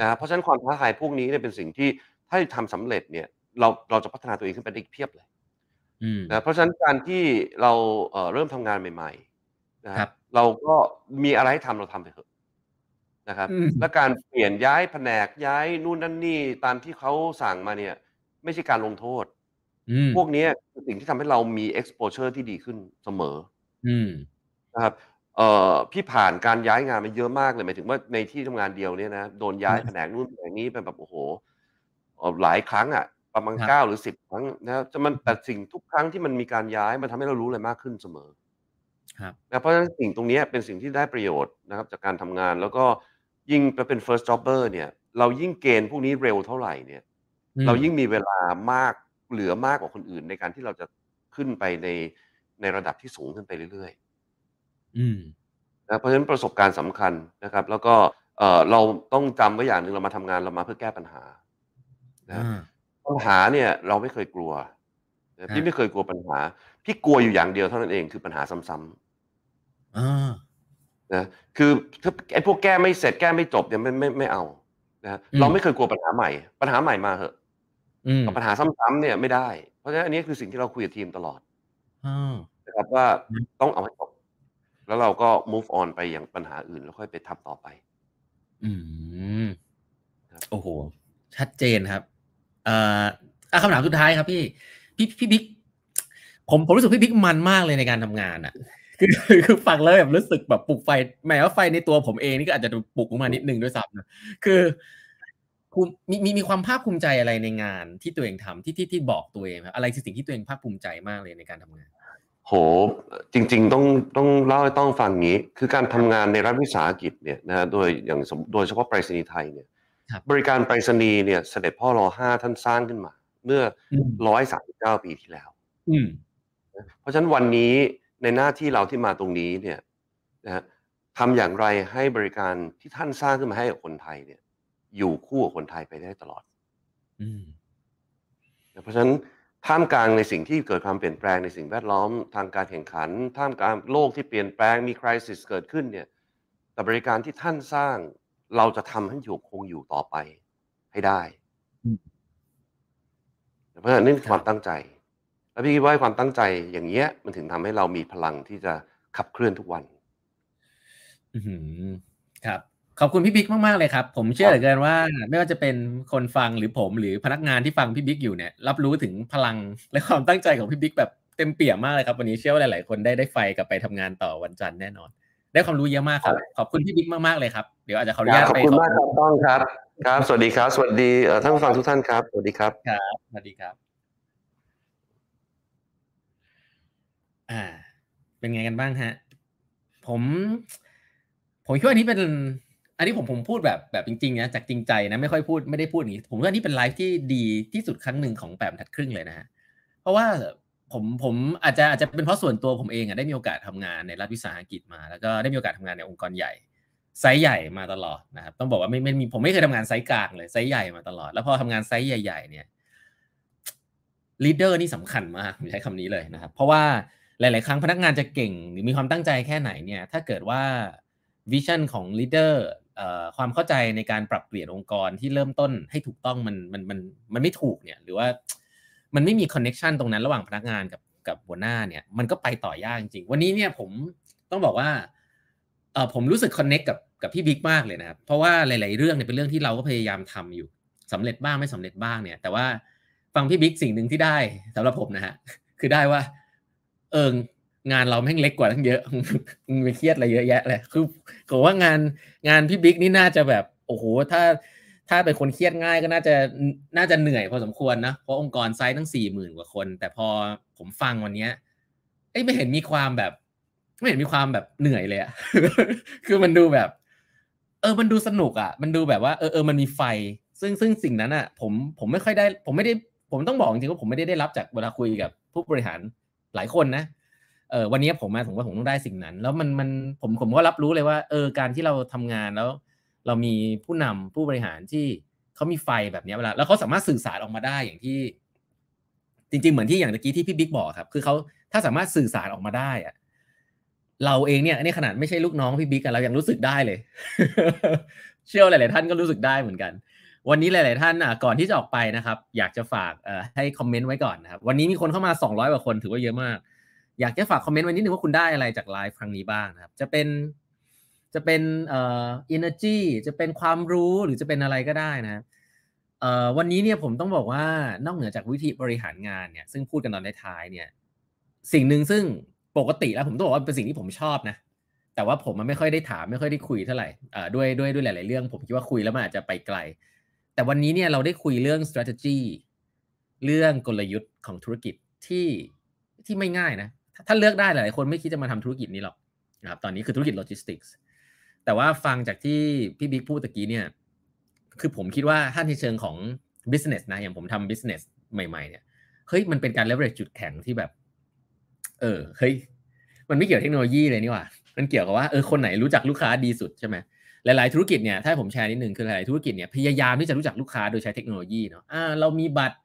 นะเพราะฉะนั้นความท้าทายพวกนี้เนี่ยเป็นสิ่งที่ถ้าทำสำเร็จเนี่ยเราเราจะพัฒนาตัวเองขึ้นไปได้อีกเพียบเลยนะเพราะฉะนั้นการที่เราเเริ่มทำงานใหม่ๆนะครับ เราก็มีอะไรให้ทำเราทำไปเถอะ นะครับ และการเปลี่ยนย้ายแผนกย้ายนู่นนั่นนี่ตามที่เขาสั่งมาเนี่ย ไม่ใช่การลงโทษพวกนี้คือสิ่งที่ทำให้เรามี exposure ที่ดีขึ้นเสมอนะครับเอ่อพี่ผ่านการย้ายงานมาเยอะมากเลยหมายถึงว่าในที่ทำงานเดียวเนี่ยนะโดนย้ายแผนกนู่นแผนกนี้เป็นแบบโอ้โหหลายครั้งอะ ประมาณเก้าหรือสิบครั้งนะจะมันแต่สิ่งทุกครั้งที่มันมีการย้ายมันทำให้เรารู้อะไรมากขึ้นเสมอ ครับนะเพราะฉะนั้นสิ่งตรงนี้เป็นสิ่งที่ได้ประโยชน์นะครับ จากการทำงานแล้วก็ ยิ่งไปเป็น first jobber เนี่ย เรายิ่งเกณฑ์พวกนี้เร็วเท่าไหร่เนี่ย เรายิ่งมีเวลามากเหลือมากกว่าคนอื่น ในการที่เราจะขึ้นไปในในระดับที่สูงขึ้นไปเรื่อยๆอืมนะเพราะฉะนั้นประสบการณ์สำคัญนะครับ แล้วก็เออเราต้องจำไว้อย่างหนึ่งเรามาทำงานเรามาเพื่อแก้ปัญหานะปัญหาเนี่ย เราไม่เคยกลัวพี่ไม่เคยกลัวปัญหา พี่กลัวอยู่อย่างเดียวเท่านั้นเองคือปัญหาซ้ำๆ นะคือถ้าไอ้พวกแก้ไม่เสร็จแก้ไม่จบเนี่ยไม่ไม่ไม่เอานะเราไม่เคยกลัวปัญหาใหม่ ปัญหาใหม่มาเหอะปัญหาซ้ำๆเนี่ยไม่ได้ เพราะฉะนั้นอันนี้คือสิ่งที่เราคุยกับทีมตลอดนะครับว่าต้องเอาให้จบแล้วเราก็ move on ไปอย่างปัญหาอื่น แล้วค่อยไปทำต่อไป อืมโอ้โห ชัดเจนครับเอ่อคำถามสุดท้ายครับพี่ พี่พี่บิ๊กผมผมรู้สึกพี่บิ๊กมันมากเลยในการทำงานอะ คือคือฟังแล้วแบบรู้สึกแบบปลุกไฟหมายว่าไฟในตัวผมเองนี่ก็อาจจะปลุกออกมานิดนึงด้วยซ้ำนะคือภูมิมีมีมีความภาคภูมิใจอะไรในงานที่ตัวเองทำที่ที่ที่บอกตัวเองครับอะไรคือสิ่งที่ตัวเองภาคภูมิใจมากเลยในการทำงาน โห จริง ๆ ต้องต้องเล่าให้ต้องฟังงี้ คือการทำงานในรัฐวิสาหกิจเนี่ยนะฮะโดยอย่างสมโดยเฉพาะไปรษณีย์ไทยเนี่ยครับบริการไปรษณีย์เนี่ย เสด็จพ่อรอห้าท่านสร้างขึ้นมา เมื่ออืมร้อยสามสิบเก้าปีที่แล้วอืมเพราะฉะนั้นวันนี้ ในหน้าที่เราที่มาตรงนี้เนี่ยนะฮะทำอย่างไรให้บริการที่ท่านสร้างขึ้นมาให้กับคนไทยเนี่ย อยู่คู่กับคนไทยไปได้ตลอดอืมเพราะฉะนั้นท่ามกลางในสิ่งที่เกิดความเปลี่ยนแปลงในสิ่งแวดล้อมทางการแข่งขัน ท่ามกลางโลกที่เปลี่ยนแปลงมีคริสิสเกิดขึ้นเนี่ย แต่บริการที่ท่านสร้างเราจะทำให้อยู่คงอยู่ต่อไปให้ได้อืมเพราะฉะนั้นนี่คือครับความตั้งใจ แล้วพี่คิดว่าความตั้งใจอย่างเงี้ย มันถึงทำให้เรามีพลังที่จะขับเคลื่อนทุกวัน อือหือครับขอบคุณพี่บิ๊กมาก ๆ เลยครับ ผมเชื่อเหลือเกินว่า ไม่ว่าจะเป็นคนฟังหรือผมหรือพนักงานที่ฟังพี่บิ๊กอยู่เนี่ย รับรู้ถึงพลังและความตั้งใจของพี่บิ๊กแบบเต็มเปี่ยมมากเลยครับ วันนี้เชื่อว่าหลาย ๆ คนได้ได้ไฟกลับไปทำงานต่อวันจันทร์แน่นอน ได้ความรู้เยอะมากครับ ขอบคุณพี่บิ๊กมาก ๆ เลยครับเดี๋ยวอาจจะขออนุญาตขอบไปคุณมากครับต้องครับ ครับ สวัสดีครับ สวัสดีเอ่อท่านผู้ฟังทุกท่านครับ สวัสดีครับครับสวัสดีครับ อ่า เป็นไงกันบ้างฮะ ผม ผมคิดว่าอันนี้เป็น อันนี้ผมผมพูดแบบแบบจริงๆนะจากจริงใจนะไม่ค่อยพูดไม่ได้พูดอย่างนี้ผมว่านี่เป็นไลฟ์ที่ดีที่สุดครั้งหนึ่งของแปดบรรทัดครึ่งเลยนะฮะเพราะว่าผมผมอาจจะอาจจะเป็นเพราะส่วนตัวผมเองอะได้มีโอกาสทำงานในรัฐวิสาหกิจมา แล้วก็ได้มีโอกาสทำงานในองค์กรใหญ่ไซส์ใหญ่มาตลอดนะครับ ต้องบอกว่าไม่ไม่มีผมไม่เคยทำงานไซส์กลางเลยไซส์ใหญ่มาตลอด แล้วพอทำงานไซส์ใหญ่ ๆ เนี่ย leader นี่สำคัญมากผมใช้คำนี้เลยนะครับ เพราะว่า หลาย ๆ ครั้งพนักงานจะเก่งหรือมีความตั้งใจแค่ไหนเนี่ยถ้าเกิดว่า vision ของ leader ความเข้าใจในการปรับเปลี่ยนองค์กรที่เริ่มต้นให้ถูกต้องมันมันมันมันไม่ถูกเนี่ยหรือว่ามันไม่มี connection ตรงนั้นระหว่างพนักงานกับกับหัวหน้าเนี่ยมันก็ไปต่อยากจริงๆ วันนี้เนี่ยผมต้องบอกว่าเออผมรู้สึก connect กับกับพี่บิ๊กมากเลยนะครับ เพราะว่าหลาย ๆ เรื่องเนี่ยเป็นเรื่องที่เราก็พยายามทำอยู่สำเร็จบ้างไม่สำเร็จบ้างเนี่ย แต่ว่าฟังพี่บิ๊กสิ่งหนึ่งที่ได้สำหรับผมนะฮะคือได้ว่า เอองานเราแม่งเล็กกว่าตั้งเยอะมึงไปเครียดอะไรเยอะแยะเลยคือผมว่างานงานพี่บิ๊กนี่น่าจะแบบโอ้โหถ้าถ้าเป็นคนเครียดง่ายก็น่าจะน่าจะเหนื่อยพอสมควรนะเพราะองค์กรไซส์ตั้งสี่หมื่นกว่าคน แต่พอผมฟังวันเนี้ยเอ้ไม่เห็นมีความแบบ ไม่เห็นมีความแบบเหนื่อยเลยอะคือมันดูแบบ เออมันดูสนุกอะมันดูแบบว่าเออเออมันมีไฟ ซึ่งซึ่งสิ่งนั้นอะผมผมไม่ค่อยได้ ผมไม่ได้ ผมต้องบอกจริงว่าผมไม่ได้ได้รับจากเวลาคุยกับผู้บริหาร หลายคนนะเออวันนี้ผมมาผมว่าผมต้องได้สิ่งนั้น แล้วมันมันผมผมก็รับรู้เลยว่า เออการที่เราทำงานแล้ว เรามีผู้นำผู้บริหารที่เขามีไฟแบบนี้เวลาแล้วเขาสามารถสื่อสารออกมาได้อย่างที่ จริง ๆ เหมือนที่อย่างตะกี้ที่พี่บิ๊กบอกครับ คือเขาถ้าสามารถสื่อสารออกมาได้อะเราเองเนี่ยนี่ขนาดไม่ใช่ลูกน้องพี่บิ๊กเรายังรู้สึกได้เลย เชื่อว่าหลาย ๆ ท่านก็รู้สึกได้เหมือนกัน วันนี้หลาย ๆ ท่านอะก่อนที่จะออกไปนะครับ อยากจะฝากเอ่อให้คอมเมนต์ไว้ก่อนนะครับ วันนี้มีคนเข้ามา 200กว่าคนถือว่าเยอะมาก อยากจะฝากคอมเมนต์ไว้นิดนึงว่าคุณได้อะไรจากไลฟ์ครั้งนี้บ้างนะครับ จะเป็นจะเป็นเอ่อ energy จะเป็นความรู้หรือจะเป็นอะไรก็ได้นะเอ่อวันนี้เนี่ยผมต้องบอกว่านอกเหนือจากวิธีบริหารงานเนี่ย ซึ่งพูดกันตอนท้ายๆเนี่ย สิ่งหนึ่งซึ่งปกติแล้วผมต้องบอกว่าเป็นสิ่งที่ผมชอบนะแต่ว่าผมมันไม่ค่อยได้ถามไม่ค่อยได้คุยเท่าไหร่อ่าด้วยด้วยด้วยหลาย ๆ เรื่อง ผมคิดว่าคุยแล้วมันอาจจะไปไกล แต่วันนี้เนี่ยเราได้คุยเรื่อง strategy เรื่องกลยุทธ์ของธุรกิจที่ที่ไม่ง่ายนะ ถ้าเลือกได้หลายคนไม่คิดจะมาทำธุรกิจนี้หรอกนะครับ ตอนนี้คือธุรกิจโลจิสติกส์ แต่ว่าฟังจากที่พี่บิ๊กพูดตะกี้เนี่ย คือผมคิดว่าถ้าในเชิงของ business นะ อย่างผมทำ business ใหม่ ๆ เนี่ย เฮ้ย มันเป็นการ leverage จุดแข็งที่แบบ เออ เฮ้ย มันไม่เกี่ยวเทคโนโลยีเลยนี่หว่า มันเกี่ยวกับว่า เออ คนไหนรู้จักลูกค้าดีสุดใช่ไหม หลาย ๆ ธุรกิจเนี่ยถ้าผมแชร์นิดนึงคือหลาย ๆ ธุรกิจเนี่ยพยายามที่จะรู้จักลูกค้าโดยใช้เทคโนโลยีเนาะอ่าเรามีบัตร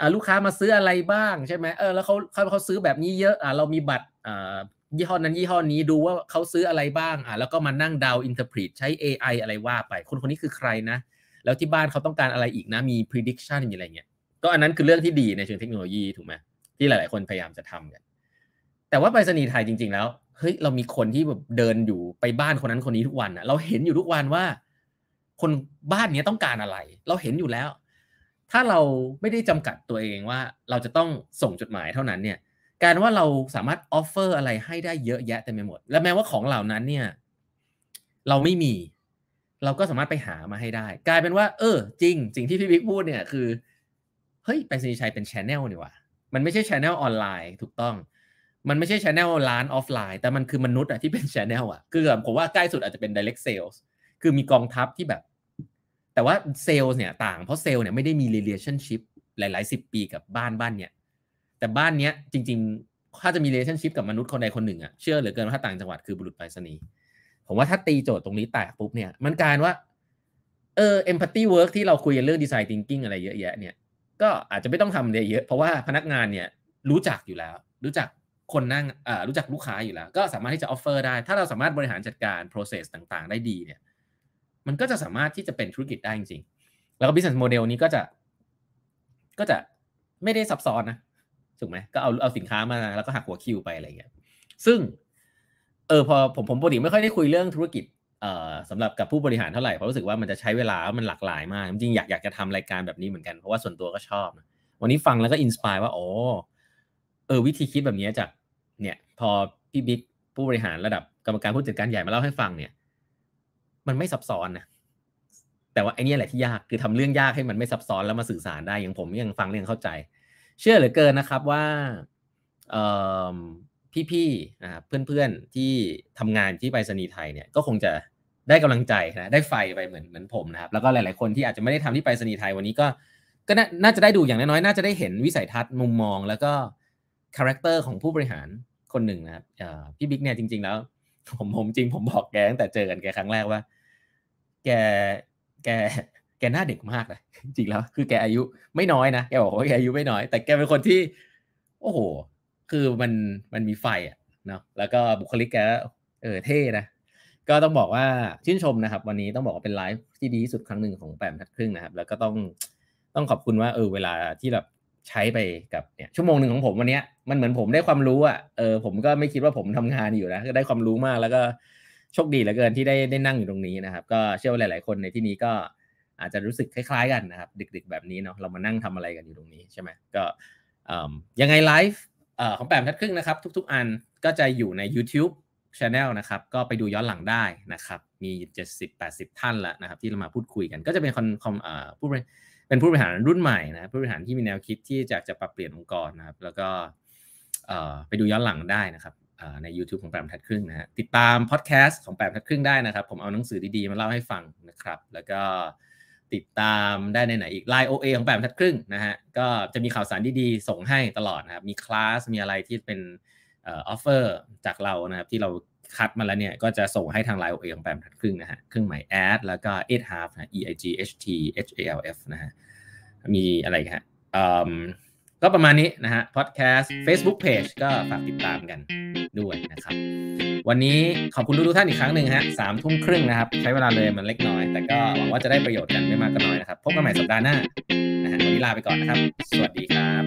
อ่าลูกค้ามาซื้ออะไรบ้างใช่ไหมเออแล้วเขาเขาเขาซื้อแบบนี้เยอะอ่าเรามีบัตรอ่ายี่ห้อนั้นยี่ห้อนี้ดูว่าเขาซื้ออะไรบ้างอ่าแล้วก็มานั่ง data interpret ใช้ AI อะไรว่าไป คนคนนี้คือใครนะ แล้วที่บ้านเขาต้องการอะไรอีกนะมี prediction มีอะไรเงี้ยก็อันนั้นคือเรื่องที่ดีในเชิงเทคโนโลยีถูกไหมที่หลาย ๆ คนพยายามจะทำกันแต่ว่าไปรษณีย์ไทยจริง ๆ แล้ว เฮ้ยเรามีคนที่แบบเดินอยู่ไปบ้านคนนั้นคนนี้ทุกวันอะเราเห็นอยู่ทุกวันว่า คนบ้านนี้ต้องการอะไร เราเห็นอยู่แล้ว ถ้าเราไม่ได้จำกัดตัวเองว่า เราจะต้องส่งจดหมายเท่านั้นเนี่ย การว่าเราสามารถออฟเฟอร์อะไรให้ได้เยอะแยะเต็มไปหมด และแม้ว่าของเหล่านั้นเนี่ย เราไม่มี เราก็สามารถไปหามาให้ได้ กลายเป็นว่า เออ จริง สิ่งที่พี่บิ๊กพูดเนี่ยคือเฮ้ยไปรษณีย์ไทยเป็น channel นี่หว่ามันไม่ใช่ channel ออนไลน์ถูกต้อง มันไม่ใช่ channel ร้านออฟไลน์แต่มันคือมนุษย์อะที่เป็น channel อะคือผมว่าใกล้สุดอาจจะเป็น direct sales คือมีกองทัพที่แบบ แต่ว่าเซลล์เนี่ยต่างเพราะเซลล์เนี่ยไม่ได้มี relationship หลายๆสิบปีกับบ้านบ้านเนี่ยแต่บ้านเนี้ยจริง ๆ ถ้าจะมี relationship กับมนุษย์คนใดคนหนึ่งอะเชื่อเหลือเกินว่าถ้าต่างจังหวัดคือบุรุษไปรษณีย์ผมว่าถ้าตีโจทย์ตรงนี้แตกปุ๊บเนี่ยมันกลายว่าเออ empathy work ที่เราคุยกันเรื่อง design thinking อะไรเยอะแยะเนี่ยก็อาจจะไม่ต้องทำเยอะเพราะว่าพนักงานเนี่ยรู้จักอยู่แล้ว รู้จัก คนนั่งรู้จักลูกค้าอยู่แล้ว ก็สามารถที่จะ offer ได้ ถ้าเราสามารถบริหารจัดการ process ต่างๆ ได้ดีเนี่ย มันก็จะสามารถที่จะเป็นธุรกิจได้จริงๆ แล้วก็ business model นี้ก็จะ ก็จะไม่ได้ซับซ้อนนะ ถูกไหม ก็เอาเอาสินค้ามาแล้วก็หักหัวคิวไปอะไรอย่างเงี้ย ซึ่ง เออพอผมผมปกติไม่ค่อยได้คุยเรื่องธุรกิจเอ่อสำหรับกับผู้บริหารเท่าไหร่ เพราะรู้สึกว่ามันจะใช้เวลา มันหลากหลายมาก จริงๆอยากอยากจะทำรายการแบบนี้เหมือนกัน เพราะว่าส่วนตัวก็ชอบ วันนี้ฟังแล้วก็อินสปายว่า โอ้ เออวิธีคิดแบบนี้จาก เนี่ย พอพี่บิ๊กผู้บริหารระดับกรรมการผู้จัดการใหญ่มาเล่าให้ฟังเนี่ย มันไม่ซับซ้อนนะแต่ว่าไอ้นี่แหละที่ยากคือทำเรื่องยากให้มันไม่ซับซ้อนแล้วมาสื่อสารได้อย่างผมยังฟังเรื่องเข้าใจ เชื่อเหลือเกินนะครับว่าเอ่อพี่ๆนะครับเพื่อนๆที่ทำงานที่ไปรษณีย์ไทยเนี่ยก็คงจะได้กำลังใจนะได้ไฟไปเหมือนเหมือนผมนะครับ แล้วก็หลายๆคนที่อาจจะไม่ได้ทำที่ไปรษณีย์ไทยวันนี้ก็ก็น่าจะได้ดูอย่างน้อยๆน่าจะได้เห็นวิสัยทัศน์มุมมอง แล้วก็ character ของผู้บริหารคนหนึ่งนะครับพี่บิ๊กเนี่ยจริง ๆ แล้ว ผมผมจริงผมบอกแกตั้งแต่เจอกันแกครั้งแรกว่า แกแกแกหน้าเด็กมากเลยจริงแล้ว คือแกอายุไม่น้อยนะแกบอกว่าแกอายุไม่น้อย แต่แกเป็นคนที่ โอ้โห คือมันมันมีไฟอะเนาะแล้วก็บุคลิกแกเออเท่นะก็ต้องบอกว่าชื่นชมนะครับ วันนี้ต้องบอกว่าเป็นไลฟ์ที่ดีที่สุดครั้งหนึ่งของแปมทัดครึ่งนะครับ แล้วก็ต้องต้องขอบคุณว่าเออเวลาที่แบบ ใช้ไปกับเนี่ยชั่วโมงหนึ่งของผมวันนี้มันเหมือนผมได้ความรู้อะเออผมก็ไม่คิดว่าผมทำงานอยู่นะก็ได้ความรู้มากแล้วก็โชคดีเหลือเกินที่ได้ได้นั่งอยู่ตรงนี้นะครับ ก็เชื่อว่าหลาย ๆ คนในที่นี้ก็อาจจะรู้สึกคล้าย ๆ กันนะครับดึก ๆ แบบนี้เนาะเรามานั่งทำอะไรกันอยู่ตรงนี้ใช่ไหมก็ยังไงไลฟ์ของแปมทัดครึ่งนะครับ ทุก ๆ อันก็จะอยู่ใน YouTube Channel นะครับก็ไปดูย้อนหลังได้นะครับ มี 70-80 ท่านล้วนะครับ ที่เรามาพูดคุยกันก็จะเป็นคอนคอมผู้ เป็นผู้บริหารรุ่นใหม่นะผู้บริหารที่มีแนวคิดที่จะจะปรับเปลี่ยนองค์กรนะครับ แล้วก็ไปดูย้อนหลังได้นะครับใน YouTube ของแปดบรรทัดครึ่งนะฮะติดตามพอดแคสต์ของแปดบรรทัดครึ่งได้นะครับ ผมเอาหนังสือดีๆมาเล่าให้ฟังนะครับ แล้วก็ติดตามได้ในไหนอีก LINE OA ของแปดบรรทัดครึ่งนะฮะก็จะมีข่าวสารดีๆ ส่งให้ตลอดนะครับ มีคลาสมีอะไรที่เป็น offer จากเรานะครับ ที่เรา คัดมาแล้วเนี่ยก็จะส่งให้ทาง LINE OA ของแปดบรรทัดครึ่งนะฮะเครื่องหมาย at แล้วก็ eight half นะ e i g h t h a l f นะฮะมีอะไรฮะก็ประมาณนี้นะฮะพอดแคสต์ Facebook Page ก็ฝากติดตามกันด้วยนะครับ วันนี้ขอบคุณทุกท่านอีกครั้งหนึ่งฮะสามทุ่มครึ่งนะครับ ใช้เวลาเลยมันเล็กน้อย แต่ก็หวังว่าจะได้ประโยชน์กันไม่มากก็น้อยนะครับ พบกันใหม่สัปดาห์หน้านะฮะวันนี้ลาไปก่อนนะครับ สวัสดีครับ